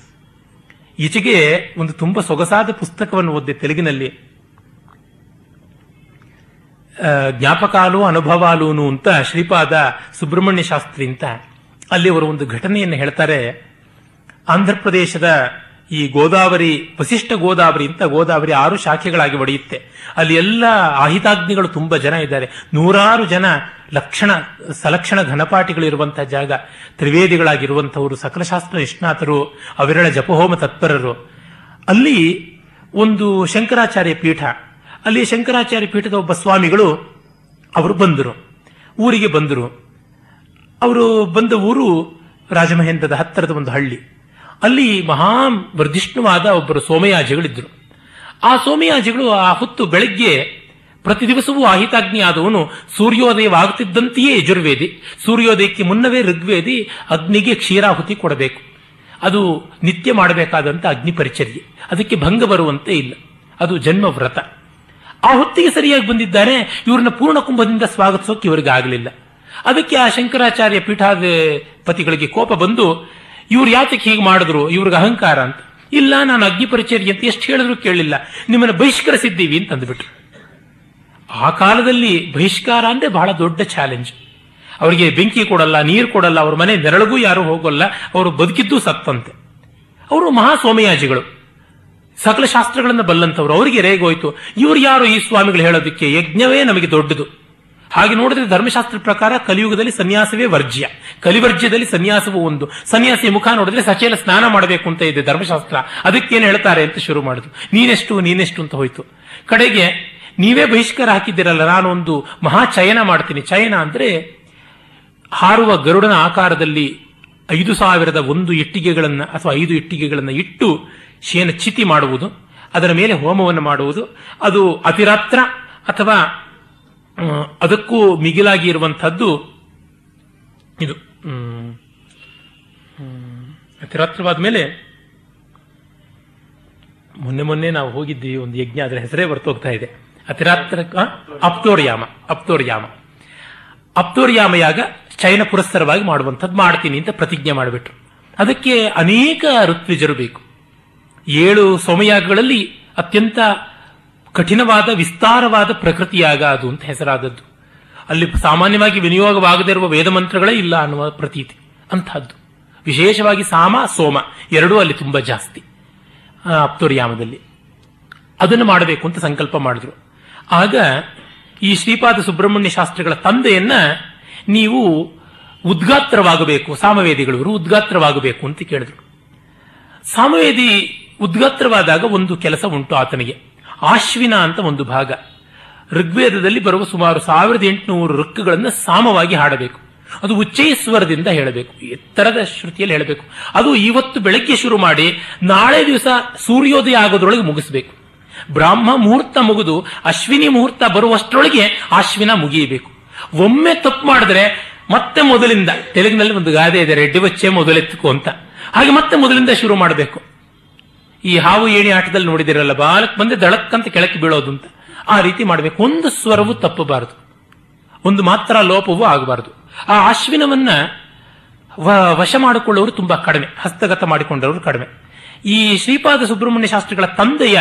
ಈಚೆಗೆ ಒಂದು ತುಂಬಾ ಸೊಗಸಾದ ಪುಸ್ತಕವನ್ನು ಓದಿದೆ ತೆಲುಗಿನಲ್ಲಿ. ಜ್ಞಾಪಕಾಲು ಅನುಭವಾಲೂನು ಅಂತ ಶ್ರೀಪಾದ ಸುಬ್ರಹ್ಮಣ್ಯ ಶಾಸ್ತ್ರಿ ಅಂತ ಅಲ್ಲಿ ಅವರು ಒಂದು ಘಟನೆಯನ್ನು ಹೇಳ್ತಾರೆ. ಆಂಧ್ರ ಪ್ರದೇಶದ ಈ ಗೋದಾವರಿ, ವಸಿಷ್ಠ ಗೋದಾವರಿ ಅಂತ ಗೋದಾವರಿ ಆರು ಶಾಖೆಗಳಾಗಿ ಒಡೆಯುತ್ತೆ. ಅಲ್ಲಿ ಎಲ್ಲ ಆಹಿತಾಗ್ನಿಗಳು ತುಂಬಾ ಜನ ಇದ್ದಾರೆ. ನೂರಾರು ಜನ ಲಕ್ಷಣ, ಸಲಕ್ಷಣ ಘನಪಾಠಿಗಳು ಇರುವಂತಹ ಜಾಗ. ತ್ರಿವೇದಿಗಳಾಗಿರುವಂತಹವರು ಸಕಲಶಾಸ್ತ್ರ ನಿಷ್ಣಾತರು, ಅವಿರಳ ಜಪಹೋಮ ತತ್ಪರರು. ಅಲ್ಲಿ ಒಂದು ಶಂಕರಾಚಾರ್ಯ ಪೀಠ ಅಲ್ಲಿ ಶಂಕರಾಚಾರ್ಯ ಪೀಠದ ಒಬ್ಬ ಸ್ವಾಮಿಗಳು ಅವರು ಬಂದರು, ಊರಿಗೆ ಬಂದರು. ಅವರು ಬಂದ ಊರು ರಾಜಮಹೇಂದ್ರದ ಹತ್ತಿರದ ಒಂದು ಹಳ್ಳಿ. ಅಲ್ಲಿ ಮಹಾ ವರ್ಧಿಷ್ಣುವಾದ ಒಬ್ಬರು ಸೋಮಯಾಜಿಗಳಿದ್ದರು. ಆ ಸೋಮಯಾಜಿಗಳು ಆ ಹೊತ್ತು ಬೆಳಗ್ಗೆ ಪ್ರತಿ ದಿವಸವೂ ಆಹಿತಾಗ್ನಿ ಆದವನು ಸೂರ್ಯೋದಯವಾಗುತ್ತಿದ್ದಂತೆಯೇ ಯಜುರ್ವೇದಿ, ಸೂರ್ಯೋದಯಕ್ಕೆ ಮುನ್ನವೇ ಋಗ್ವೇದಿ ಅಗ್ನಿಗೆ ಕ್ಷೀರಾಹುತಿ ಕೊಡಬೇಕು. ಅದು ನಿತ್ಯ ಮಾಡಬೇಕಾದಂಥ ಅಗ್ನಿ ಪರಿಚರ್ಯೆ ಅದಕ್ಕೆ ಭಂಗ ಬರುವಂತೆ ಇಲ್ಲ. ಅದು ಜನ್ಮ ವ್ರತ ಆ ಹೊತ್ತಿಗೆ ಸರಿಯಾಗಿ ಬಂದಿದ್ದಾರೆ. ಇವ್ರನ್ನ ಪೂರ್ಣ ಕುಂಭದಿಂದ ಸ್ವಾಗತಿಸೋಕೆ ಇವರಿಗೆ ಆಗಲಿಲ್ಲ ಅದಕ್ಕೆ ಆ ಶಂಕರಾಚಾರ್ಯ ಪೀಠಾಧಿಪತಿಗಳಿಗೆ ಕೋಪ ಬಂದು, ಇವ್ರು ಯಾತಕ್ಕೆ ಹೀಗೆ ಮಾಡಿದ್ರು? ಇವ್ರಿಗೆ ಅಹಂಕಾರ ಅಂತ. ಇಲ್ಲ, ನಾನು ಅಗ್ನಿ ಪರಿಚರ್ಯ ಅಂತ ಎಷ್ಟು ಹೇಳಿದ್ರು ಕೇಳಲಿಲ್ಲ ನಿಮ್ಮನ್ನು ಬಹಿಷ್ಕರಿಸಿದ್ದೀವಿ ಅಂತ ಅಂದ್ಬಿಟ್ರು ಆ ಕಾಲದಲ್ಲಿ ಬಹಿಷ್ಕಾರ ಅಂದ್ರೆ ಬಹಳ ದೊಡ್ಡ ಚಾಲೆಂಜ್ ಅವರಿಗೆ ಬೆಂಕಿ ಕೊಡಲ್ಲ, ನೀರು ಕೊಡಲ್ಲ, ಅವ್ರ ಮನೆ ನೆರಳಿಗೂ ಯಾರು ಹೋಗಲ್ಲ, ಅವರು ಬದುಕಿದ್ದು ಸತ್ತಂತೆ. ಅವರು ಮಹಾ ಸೋಮಯಾಜಿಗಳು ಸಕಲ ಶಾಸ್ತ್ರಗಳನ್ನು ಬಲ್ಲಂಥವ್ರು. ಅವರಿಗೆ ರೇಗೋಯ್ತು. ಇವ್ರು ಯಾರು ಈ ಸ್ವಾಮಿಗಳು ಹೇಳೋದಕ್ಕೆ? ಯಜ್ಞವೇ ನಮಗೆ ದೊಡ್ಡದು. ಹಾಗೆ ನೋಡಿದ್ರೆ ಧರ್ಮಶಾಸ್ತ್ರ ಪ್ರಕಾರ ಕಲಿಯುಗದಲ್ಲಿ ಸನ್ಯಾಸವೇ ವರ್ಜ್ಯ. ಕಲಿವರ್ಜ್ಯದಲ್ಲಿ ಸನ್ಯಾಸವೂ ಒಂದು. ಸನ್ಯಾಸಿಯ ಮುಖ ನೋಡಿದ್ರೆ ಸಚೇಲ ಸ್ನಾನ ಮಾಡಬೇಕು ಅಂತ ಇದೆ ಧರ್ಮಶಾಸ್ತ್ರ. ಅದಕ್ಕೇನು ಹೇಳ್ತಾರೆ ಅಂತ ಶುರು ಮಾಡುದು ನೀನೆಷ್ಟು ನೀನೆಷ್ಟು ಅಂತ ಹೋಯ್ತು. ಕಡೆಗೆ, ನೀವೇ ಬಹಿಷ್ಕಾರ ಹಾಕಿದ್ದೀರಲ್ಲ ನಾನು ಒಂದು ಮಹಾ ಚಯನ ಮಾಡ್ತೀನಿ. ಚಯನ ಅಂದ್ರೆ ಹಾರುವ ಗರುಡನ ಆಕಾರದಲ್ಲಿ ಐದು ಸಾವಿರದ ಒಂದು ಇಟ್ಟಿಗೆಗಳನ್ನ ಅಥವಾ ಐದು ಇಟ್ಟಿಗೆಗಳನ್ನು ಇಟ್ಟು ಶೇನ ಚಿತಿ ಮಾಡುವುದು, ಅದರ ಮೇಲೆ ಹೋಮವನ್ನು ಮಾಡುವುದು, ಅದು ಅತಿರಾತ್ರ ಅಥವಾ ಅದಕ್ಕೂ ಮಿಗಿಲಾಗಿ ಇರುವಂತಹದ್ದು ಇದು. ಅತಿರಾತ್ರವಾದ ಮೇಲೆ ಮೊನ್ನೆ ಮೊನ್ನೆ ನಾವು ಹೋಗಿದ್ದೀವಿ, ಒಂದು ಯಜ್ಞ ಅದರ ಹೆಸರೇ ಬರ್ತೋಗ್ತಾ ಇದೆ. ಅತಿರಾತ್ರ ಅಪ್ತೋರ್ಯಾಮ ಅಪ್ತೋರ್ಯಾಮ ಅಪ್ತೋರ್ಯಾಮ. ಯಾಗ ಚೈನ ಪುರಸ್ಸರವಾಗಿ ಮಾಡುವಂಥದ್ದು ಮಾಡ್ತೀನಿ ಅಂತ ಪ್ರತಿಜ್ಞೆ ಮಾಡಿಬಿಟ್ರು. ಅದಕ್ಕೆ ಅನೇಕ ಋತ್ವಿಜರು ಬೇಕು. ಏಳು ಸೋಮಯಾಗಗಳಲ್ಲಿ ಅತ್ಯಂತ ಕಠಿಣವಾದ, ವಿಸ್ತಾರವಾದ ಪ್ರಕೃತಿಯಾಗ ಅದು ಅಂತ ಹೆಸರಾದದ್ದು. ಅಲ್ಲಿ ಸಾಮಾನ್ಯವಾಗಿ ವಿನಿಯೋಗವಾಗದೇ ಇರುವ ವೇದ ಮಂತ್ರಗಳೇ ಇಲ್ಲ ಅನ್ನುವ ಪ್ರತೀತಿ ಅಂತಹದ್ದು ವಿಶೇಷವಾಗಿ ಸಾಮ, ಸೋಮ ಎರಡೂ ಅಲ್ಲಿ ತುಂಬಾ ಜಾಸ್ತಿ ಅಪ್ತೋರ್ಯಾಮದಲ್ಲಿ. ಅದನ್ನು ಮಾಡಬೇಕು ಅಂತ ಸಂಕಲ್ಪ ಮಾಡಿದ್ರು. ಆಗ ಈ ಶ್ರೀಪಾದ ಸುಬ್ರಹ್ಮಣ್ಯ ಶಾಸ್ತ್ರಿಗಳ ತಂದೆಯನ್ನ ನೀವು ಉದ್ಗಾತ್ರವಾಗಬೇಕು ಸಾಮವೇದಿಗಳು ಉದ್ಗಾತ್ರವಾಗಬೇಕು ಅಂತ ಕೇಳಿದ್ರು. ಸಾಮವೇದಿ ಉದ್ಗಾತ್ರವಾದಾಗ ಒಂದು ಕೆಲಸ ಉಂಟು ಆತನಿಗೆ. ಆಶ್ವಿನ ಅಂತ ಒಂದು ಭಾಗ. ಋಗ್ವೇದದಲ್ಲಿ ಬರುವ ಸುಮಾರು ಸಾವಿರದ ಎಂಟುನೂರು ಋಕ್ಕುಗಳನ್ನು ಸಾಮವಾಗಿ ಹಾಡಬೇಕು. ಅದು ಉಚ್ಚೈ ಸ್ವರದಿಂದ ಹೇಳಬೇಕು. ಎತ್ತರದ ಶ್ರುತಿಯಲ್ಲಿ ಹೇಳಬೇಕು. ಅದು ಇವತ್ತು ಬೆಳಗ್ಗೆ ಶುರು ಮಾಡಿ ನಾಳೆ ದಿವಸ ಸೂರ್ಯೋದಯ ಆಗೋದ್ರೊಳಗೆ ಮುಗಿಸಬೇಕು. ಬ್ರಾಹ್ಮ ಮುಹೂರ್ತ ಮುಗಿದು ಅಶ್ವಿನಿ ಮುಹೂರ್ತ ಬರುವಷ್ಟರೊಳಗೆ ಆಶ್ವಿನ ಮುಗಿಯಬೇಕು. ಒಮ್ಮೆ ತಪ್ಪು ಮಾಡಿದ್ರೆ ಮತ್ತೆ ಮೊದಲಿಂದ, ತೆಲುಗಿನಲ್ಲಿ ಒಂದು ಗಾದೆ ಇದೆ, ರೆಡ್ಡಿ ಬಚ್ಚೆ ಮೊದಲೆತ್ತುಕು ಅಂತ. ಹಾಗೆ ಮತ್ತೆ ಮೊದಲಿಂದ ಶುರು ಮಾಡಬೇಕು. ಈ ಹಾವು ಏಣಿ ಆಟದಲ್ಲಿ ನೋಡಿದಿರಲ್ಲ, ಬಾಲಕ್ ಬಂದೆ ದಳಕ್ಕಂತ ಕೆಳಕ್ಕೆ ಬೀಳೋದು ಅಂತ. ಆ ರೀತಿ ಮಾಡಬೇಕು. ಒಂದು ಸ್ವರವು ತಪ್ಪಬಾರದು. ಒಂದು ಮಾತ್ರ ಲೋಪವೂ ಆಗಬಾರದು. ಆ ಅಶ್ವಿನವನ್ನ ವಶ ಮಾಡಿಕೊಳ್ಳೋರು ತುಂಬಾ ಕಡಿಮೆ. ಹಸ್ತಗತ ಮಾಡಿಕೊಂಡವರು ಕಡಿಮೆ. ಈ ಶ್ರೀಪಾದ ಸುಬ್ರಹ್ಮಣ್ಯ ಶಾಸ್ತ್ರಿಗಳ ತಂದೆಯ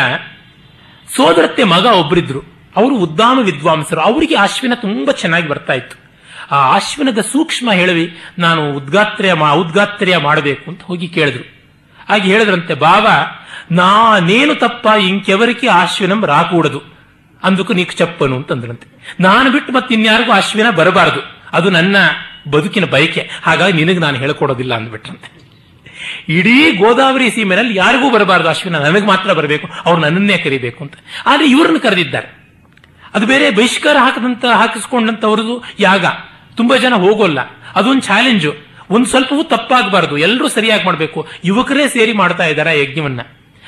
ಸೋದರತ್ತೆ ಮಗ ಒಬ್ಬರಿದ್ರು ಅವರು ಉದ್ದಾಮ ವಿದ್ವಾಂಸರು. ಅವರಿಗೆ ಅಶ್ವಿನ ತುಂಬಾ ಚೆನ್ನಾಗಿ ಬರ್ತಾ ಇತ್ತು. ಆ ಅಶ್ವಿನದ ಸೂಕ್ಷ್ಮ ಹೇಳವಿ, ನಾನು ಉದ್ಗಾತ್ರೆಯ ಮಾ, ಉದ್ಗಾತ್ರೆಯ ಮಾಡಬೇಕು ಅಂತ ಹೋಗಿ ಕೇಳಿದ್ರು. ಹಾಗೆ ಹೇಳಿದ್ರಂತೆ ಬಾವ ನಾನೇನು ತಪ್ಪ ಇಂಕೆವರಿಗೆ ಆಶ್ವಿನಂ ರಾಕೂಡದು ಅಂದಕ್ಕೂ ನೀಕ್ ಚಪ್ಪನು ಅಂತಂದ್ರಂತೆ. ನಾನು ಬಿಟ್ಟು ಮತ್ತೆ ಇನ್ಯಾರಿಗೂ ಅಶ್ವಿನ ಬರಬಾರದು. ಅದು ನನ್ನ ಬದುಕಿನ ಬಯಕೆ. ಹಾಗಾಗಿ ನಿನಗೆ ನಾನು ಹೇಳ್ಕೊಡೋದಿಲ್ಲ ಅಂದ್ಬಿಟ್ರಂತೆ. ಇಡೀ ಗೋದಾವರಿ ಸೀಮೆನಲ್ಲಿ ಯಾರಿಗೂ ಬರಬಾರದು ಅಶ್ವಿನ ನನಗೆ ಮಾತ್ರ ಬರಬೇಕು. ಅವ್ರು ನನ್ನನ್ನೇ ಕರಿಬೇಕು ಅಂತ. ಆದ್ರೆ ಇವ್ರನ್ನ ಕರೆದಿದ್ದಾರೆ. ಅದು ಬೇರೆ ಬಹಿಷ್ಕಾರ ಹಾಕದಂತ ಹಾಕಿಸ್ಕೊಂಡಂತವ್ರದ್ದು ಯಾಗ. ತುಂಬಾ ಜನ ಹೋಗೋಲ್ಲ. ಅದೊಂದು ಚಾಲೆಂಜು ಒಂದ್ ಸ್ವಲ್ಪವೂ ತಪ್ಪಾಗಬಾರದು. ಎಲ್ಲರೂ ಸರಿಯಾಗಿ ಮಾಡಬೇಕು. ಯುವಕರೇ ಸೇರಿ ಮಾಡ್ತಾ ಇದ್ದಾರೆ ಯಜ್ಞವನ್ನ?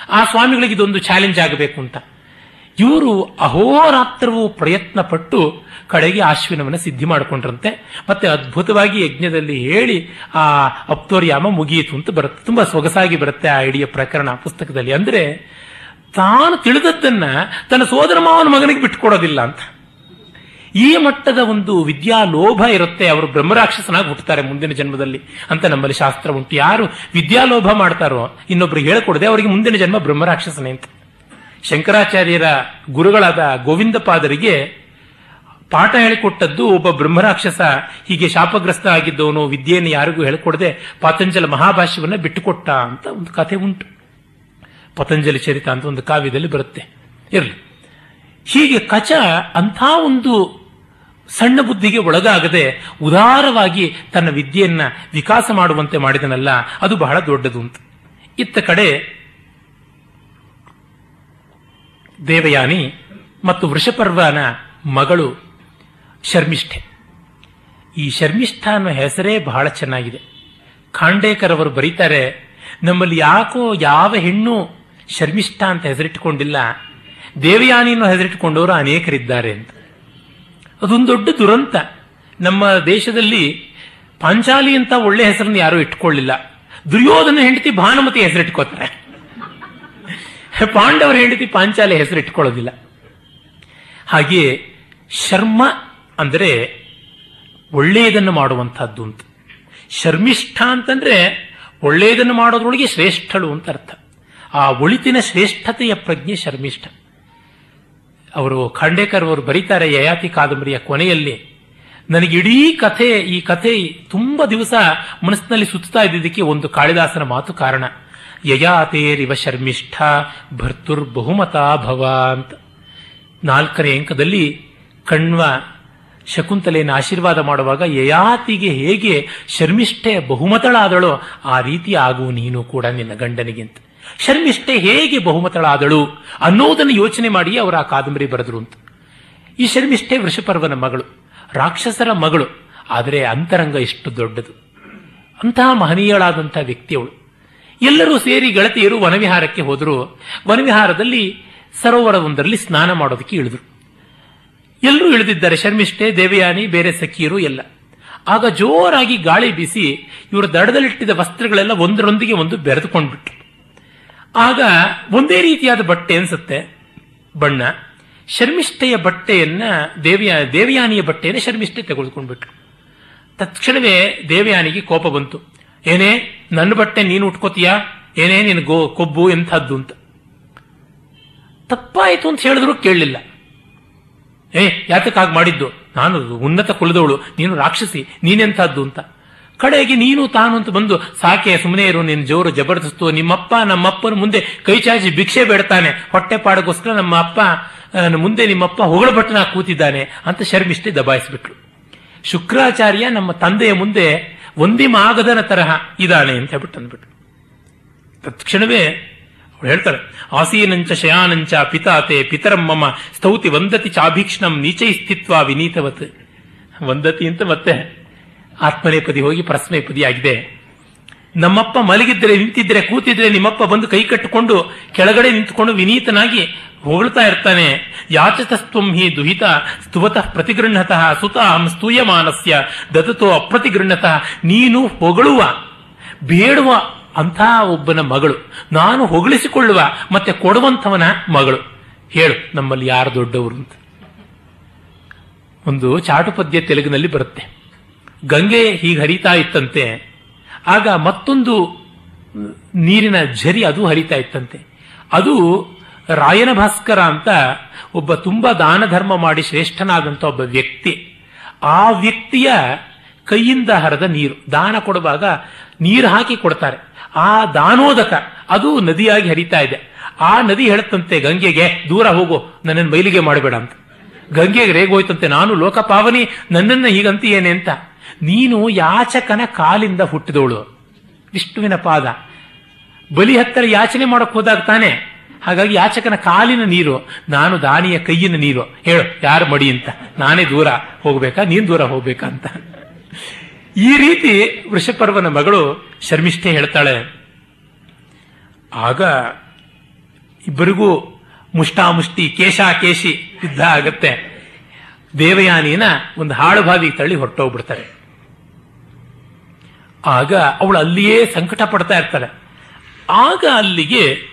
ಆ ಸ್ವಾಮಿಗಳಿಗೆ ಇದೊಂದು ಚಾಲೆಂಜ್ ಆಗಬೇಕು ಅಂತ. ಇವರು ಅಹೋರಾತ್ರವೂ ಪ್ರಯತ್ನ ಪಟ್ಟು ಕಡೆಗೆ ಆಶ್ವಿನವನ್ನ ಸಿದ್ಧಿ ಮಾಡಿಕೊಂಡ್ರಂತೆ. ಮತ್ತೆ ಅದ್ಭುತವಾಗಿ ಯಜ್ಞದಲ್ಲಿ ಹೇಳಿ ಆ ಅಪ್ತೋರ್ಯಾಮ ಮುಗಿಯಿತು ಅಂತ ಬರುತ್ತೆ. ತುಂಬಾ ಸೊಗಸಾಗಿ ಬರುತ್ತೆ ಆ ಇಡೀ ಪ್ರಕರಣ ಪುಸ್ತಕದಲ್ಲಿ. ಅಂದ್ರೆ ತಾನು ತಿಳಿದದ್ದನ್ನ ತನ್ನ ಸೋದರ ಮಾವನ ಮಗನಿಗೆ ಬಿಟ್ಟುಕೊಡೋದಿಲ್ಲ ಅಂತ. ಈ ಮಟ್ಟದ ಒಂದು ವಿದ್ಯಾ ಲೋಭ ಇರುತ್ತೆ, ಅವರು ಬ್ರಹ್ಮರಾಕ್ಷಸನಾಗಿ ಹುಟ್ಟುತ್ತಾರೆ ಮುಂದಿನ ಜನ್ಮದಲ್ಲಿ ಅಂತ ನಮ್ಮಲ್ಲಿ ಶಾಸ್ತ್ರ ಉಂಟು. ಯಾರು ವಿದ್ಯಾಲೋಭ ಮಾಡ್ತಾರೋ, ಇನ್ನೊಬ್ರಿಗೆ ಹೇಳಿಕೊಡದೆ ಅವರಿಗೆ ಮುಂದಿನ ಜನ್ಮ ಬ್ರಹ್ಮರಾಕ್ಷಸನೇ ಅಂತ. ಶಂಕರಾಚಾರ್ಯರ ಗುರುಗಳಾದ ಗೋವಿಂದ ಪಾದರಿಗೆ ಪಾಠ ಹೇಳಿಕೊಟ್ಟದ್ದು ಒಬ್ಬ ಬ್ರಹ್ಮರಾಕ್ಷಸ ಹೀಗೆ ಶಾಪಗ್ರಸ್ತ ಆಗಿದ್ದವನು, ವಿದ್ಯೆಯನ್ನು ಯಾರಿಗೂ ಹೇಳಿಕೊಡದೆ ಪಾತಂಜಲ ಮಹಾಭಾಷ್ಯವನ್ನ ಬಿಟ್ಟುಕೊಟ್ಟ ಅಂತ ಒಂದು ಕಥೆ ಉಂಟು. ಪತಂಜಲಿ ಚರಿತ ಅಂತ ಒಂದು ಕಾವ್ಯದಲ್ಲಿ ಬರುತ್ತೆ. ಇರಲಿ. ಹೀಗೆ ಕಚ ಅಂಥ ಒಂದು ಸಣ್ಣ ಬುದ್ಧಿಗೆ ಒಳಗಾಗದೆ ಉದಾರವಾಗಿ ತನ್ನ ವಿದ್ಯೆಯನ್ನ ವಿಕಾಸ ಮಾಡುವಂತೆ ಮಾಡಿದನಲ್ಲ, ಅದು ಬಹಳ ದೊಡ್ಡದು ಅಂತ. ಇತ್ತ ಕಡೆ ದೇವಯಾನಿ ಮತ್ತು ವೃಷಪರ್ವನ ಮಗಳು ಶರ್ಮಿಷ್ಠೆ. ಈ ಶರ್ಮಿಷ್ಠ ಅನ್ನೋ ಹೆಸರೇ ಬಹಳ ಚೆನ್ನಾಗಿದೆ. ಖಾಂಡೇಕರ್ ಅವರು ಬರೀತಾರೆ, ನಮ್ಮಲ್ಲಿ ಯಾಕೋ ಯಾವ ಹೆಣ್ಣು ಶರ್ಮಿಷ್ಠ ಅಂತ ಹೆಸರಿಟ್ಟುಕೊಂಡಿಲ್ಲ ದೇವಯಾನಿ ಅನ್ನೋ ಹೆಸರಿಟ್ಟುಕೊಂಡವರು ಅನೇಕರಿದ್ದಾರೆ ಅಂತ. ಅದೊಂದು ದೊಡ್ಡ ದುರಂತ. ನಮ್ಮ ದೇಶದಲ್ಲಿ ಪಾಂಚಾಲಿ ಅಂತ ಒಳ್ಳೆ ಹೆಸರನ್ನು ಯಾರೂ ಇಟ್ಕೊಳ್ಳಿಲ್ಲ. ದುರ್ಯೋಧನ ಹೆಂಡತಿ ಭಾನುಮತಿ ಹೆಸರಿಟ್ಕೋತಾರೆ ಪಾಂಡವರ ಹೆಂಡತಿ ಪಾಂಚಾಲಿ ಹೆಸರಿಟ್ಕೊಳ್ಳೋದಿಲ್ಲ ಹಾಗೆಯೇ ಶರ್ಮ ಅಂದರೆ ಒಳ್ಳೆಯದನ್ನು ಮಾಡುವಂತಹದ್ದು ಅಂತ. ಶರ್ಮಿಷ್ಠ ಅಂತಂದ್ರೆ ಒಳ್ಳೆಯದನ್ನು ಮಾಡೋದ್ರೊಳಗೆ ಶ್ರೇಷ್ಠಳು ಅಂತ ಅರ್ಥ. ಆ ಒಳಿತಿನ ಶ್ರೇಷ್ಠತೆಯ ಪ್ರಜ್ಞೆ ಶರ್ಮಿಷ್ಠ. ಅವರು ಖಂಡೇಕರ್ ಅವರು ಬರೀತಾರೆ ಯಯಾತಿ ಕಾದಂಬರಿಯ ಕೊನೆಯಲ್ಲಿ. ನನಗೆ ಇಡೀ ಕಥೆ, ಈ ಕಥೆ ತುಂಬಾ ದಿವಸ ಮನಸ್ಸಿನಲ್ಲಿ ಸುತ್ತಾ ಇದ್ದಿದ್ದಕ್ಕೆ ಒಂದು ಕಾಳಿದಾಸನ ಮಾತು ಕಾರಣ. ಯಯಾತೇರಿವ ಶರ್ಮಿಷ್ಠ ಭರ್ತುರ್ ಬಹುಮತ ಭವ ಅಂತ ನಾಲ್ಕನೇ ಅಂಕದಲ್ಲಿ ಕಣ್ವ ಶಕುಂತಲೆಯನ್ನು ಆಶೀರ್ವಾದ ಮಾಡುವಾಗ ಯಯಾತಿಗೆ ಹೇಗೆ ಶರ್ಮಿಷ್ಠೆ ಬಹುಮತಳಾದಳೋ ಆ ರೀತಿ ಆಗು ನೀನು ಕೂಡ ನಿನ್ನ ಗಂಡನಿಗೆ ಅಂತ ಶರ್ಮಿಷ್ಠೆ ಹೇಗೆ ಬಹುಮತಳಾದಳು ಅನ್ನೋದನ್ನು ಯೋಚನೆ ಮಾಡಿ ಅವರ ಆ ಕಾದಂಬರಿ ಬರೆದ್ರು ಅಂತ. ಈ ಶರ್ಮಿಷ್ಠೆ ವೃಷಪರ್ವನ ಮಗಳು, ರಾಕ್ಷಸರ ಮಗಳು, ಆದರೆ ಅಂತರಂಗ ಎಷ್ಟು ದೊಡ್ಡದು. ಅಂತಹ ಮಹನೀಯಳಾದಂತಹ ವ್ಯಕ್ತಿಯವಳು ಎಲ್ಲರೂ ಸೇರಿ ಗೆಳತಿಯರು ವನವಿಹಾರಕ್ಕೆ ಹೋದರು. ವನವಿಹಾರದಲ್ಲಿ ಸರೋವರವೊಂದರಲ್ಲಿ ಸ್ನಾನ ಮಾಡೋದಕ್ಕೆ ಇಳಿದ್ರು. ಎಲ್ಲರೂ ಇಳಿದಿದ್ದಾರೆ, ಶರ್ಮಿಷ್ಠೆ, ದೇವಯಾನಿ, ಬೇರೆ ಸಖಿಯರು ಎಲ್ಲ. ಆಗ ಜೋರಾಗಿ ಗಾಳಿ ಬೀಸಿ ಇವರ ದಡದಲ್ಲಿಟ್ಟಿದ್ದ ವಸ್ತ್ರಗಳೆಲ್ಲ ಒಂದರೊಂದಿಗೆ ಒಂದು ಬೆರೆದುಕೊಂಡ್ಬಿಟ್ರು. ಆಗ ಒಂದೇ ರೀತಿಯಾದ ಬಟ್ಟೆ ಅನ್ಸುತ್ತೆ. ಬಣ್ಣ. ಶರ್ಮಿಷ್ಠೆಯ ಬಟ್ಟೆಯನ್ನ ದೇವಿಯ, ದೇವಯಾನಿಯ ಬಟ್ಟೆಯನ್ನು ಶರ್ಮಿಷ್ಠೆ ತೆಗೆದುಕೊಂಡ್ಬಿಟ್ರು. ತಕ್ಷಣವೇ ದೇವಯಾನಿಗೆ ಕೋಪ ಬಂತು. ಏನೇ, ನನ್ನ ಬಟ್ಟೆ ನೀನು ಉಟ್ಕೋತೀಯಾ? ಏನೇ, ನಿನ್ ಗೋ, ಕೊಬ್ಬು ಎಂಥದ್ದು ಅಂತ. ತಪ್ಪಾಯಿತು ಅಂತ ಹೇಳಿದ್ರು ಕೇಳಲಿಲ್ಲ. ಏ, ಯಾತಕ್ಕಾಗಿ ಮಾಡಿದ್ದು? ನಾನು ಉನ್ನತ ಕುಲದವಳು. ನೀನು ರಾಕ್ಷಸಿ. ನೀನೆಂಥದ್ದು ಅಂತ. ಕಡೆಗೆ ನೀನು ತಾನು ಅಂತ ಬಂದು, ಸಾಕೆ ಸುಮ್ಮನೆ ಇರು ನಿನ್ನ ಜೋರು ಜಬರ್ದಸ್ತು. ನಿಮ್ಮಪ್ಪ, ನಮ್ಮಪ್ಪನ ಮುಂದೆ ಕೈ ಚಾಚಿ ಭಿಕ್ಷೆ ಬೇಡ್ತಾನೆ. ಹೊಟ್ಟೆ ಪಾಡಗೋಸ್ಕರ ನಮ್ಮ ಅಪ್ಪ ಮುಂದೆ ನಿಮ್ಮಪ್ಪ ಹೊಗಳ ಬಟ್ಟನ ಕೂತಿದ್ದಾನೆ ಅಂತ ಶರ್ಮಿಷ್ಠೆ ದಬಾಯಿಸ್ಬಿಟ್ರು ಶುಕ್ರಾಚಾರ್ಯ ನಮ್ಮ ತಂದೆಯ ಮುಂದೆ, ಒಂದಿ ಮಾಗದನ ತರಹ ಇದ್ದಾನೆ ಅಂತ ಹೇಳ್ಬಿಟ್ಟು ಅಂದ್ಬಿಟ್ರು ತತ್ಕ್ಷಣವೇ ಅವಳು ಹೇಳ್ತಾರೆ ಆಸೀನಂಚ ಶಯಾನಂಚ ಪಿತಾತೆ ಪಿತರಂ ಮಮ ಸ್ತೌತಿ ವಂದತಿ ಚಾಭೀಕ್ಷ್ಣಂ ನೀಚೈ ಸ್ಥಿತ್ವ ವಿನೀತವತ್. ವಂದತಿ ಅಂತ ಮತ್ತೆ ಆತ್ಮನೇಪದಿ ಹೋಗಿ ಪರಸ್ಮೈಪದಿ ಆಗಿದೆ ನಮ್ಮಪ್ಪ ಮಲಗಿದ್ರೆ ನಿಂತಿದ್ರೆ ಕೂತಿದ್ರೆ ನಿಮ್ಮಪ್ಪ ಬಂದು ಕೈ ಕಟ್ಟಿಕೊಂಡು ಕೆಳಗಡೆ ನಿಂತುಕೊಂಡು ವಿನೀತನಾಗಿ ಹೊಗಳ್ತಾ ಇರ್ತಾನೆ. ಯಾಚತಸ್ತ್ವಂ ಹಿ ದುಹಿತ ಸ್ತುವತಃ ಪ್ರತಿಗೃಹತಃ ಸುತಾಂ ಸ್ತೂಯಮಾನಸ್ಯ ದತತೋ ಅಪ್ರತಿಗೃಹತಃ ನೀನು ಹೊಗಳುವ, ಬೇಡುವ ಅಂಥ ಒಬ್ಬನ ಮಗಳು. ನಾನು ಹೊಗಳಿಸಿಕೊಳ್ಳುವ ಮತ್ತೆ ಕೊಡುವಂಥವನ ಮಗಳು. ಹೇಳು, ನಮ್ಮಲ್ಲಿ ಯಾರು ದೊಡ್ಡವರು ಅಂತ. ಒಂದು ಚಾಟುಪದ್ಯ ತೆಲುಗಿನಲ್ಲಿ ಬರುತ್ತೆ. ಗಂಗೆ ಹೀಗೆ ಹರಿತಾ ಇತ್ತಂತೆ. ಆಗ ಮತ್ತೊಂದು ನೀರಿನ ಝರಿ ಅದು ಹರಿತಾ ಇತ್ತಂತೆ. ಅದು ರಾಯನ ಭಾಸ್ಕರ ಅಂತ ಒಬ್ಬ ತುಂಬಾ ದಾನ ಧರ್ಮ ಮಾಡಿ ಶ್ರೇಷ್ಠನಾದಂಥ ಒಬ್ಬ ವ್ಯಕ್ತಿ. ಆ ವ್ಯಕ್ತಿಯ ಕೈಯಿಂದ ಹರಿದ ನೀರು, ದಾನ ಕೊಡುವಾಗ ನೀರು ಹಾಕಿ ಕೊಡ್ತಾರೆ. ಆ ದಾನೋದಕ ಅದು ನದಿಯಾಗಿ ಹರಿತಾ ಇದೆ. ಆ ನದಿ ಹೇಳುತ್ತಂತೆ, ಗಂಗೆಗೆ ದೂರ ಹೋಗು, ನನ್ನನ್ನು ಮೈಲಿಗೆ ಮಾಡಬೇಡ ಅಂತ. ಗಂಗೆಗೆ ರೇಗೋಯ್ತಂತೆ, ನಾನು ಲೋಕಪಾವನಿ, ನನ್ನನ್ನ ಹೀಗಂತೀಯೇನೆ ಅಂತ. ನೀನು ಯಾಚಕನ ಕಾಲಿಂದ ಹುಟ್ಟಿದವಳು. ವಿಷ್ಣುವಿನ ಪಾದ. ಬಲಿ ಹತ್ತರ ಯಾಚನೆ ಮಾಡಕ್ ಹೋದಾಗ ತಾನೆ. ಹಾಗಾಗಿ ಯಾಚಕನ ಕಾಲಿನ ನೀರು, ನಾನು ದಾನಿಯ ಕೈಯಿನ ನೀರು. ಹೇಳು, ಯಾರು ಮಡಿ ಅಂತ. ನಾನೇ ದೂರ ಹೋಗ್ಬೇಕಾ, ನೀನ್ ದೂರ ಹೋಗ್ಬೇಕಾ ಅಂತ. ಈ ರೀತಿ ವೃಷಪರ್ವನ ಮಗಳು ಶರ್ಮಿಷ್ಠೆ ಹೇಳ್ತಾಳೆ. ಆಗ ಇಬ್ಬರಿಗೂ ಮುಷ್ಟಾಮುಷ್ಟಿ ಕೇಶ ಕೇಶಿ ಯುದ್ಧ ಆಗತ್ತೆ. ದೇವಯಾನಿನ ಒಂದು ಹಾಳು ತಳ್ಳಿ ಹೊರಟೋಗ್ಬಿಡ್ತಾರೆ. ಆಗ ಅವಳು ಅಲ್ಲಿಯೇ ಸಂಕಟ ಪಡ್ತಾ ಇರ್ತಾಳೆ. ಆಗ ಅಲ್ಲಿಗೆ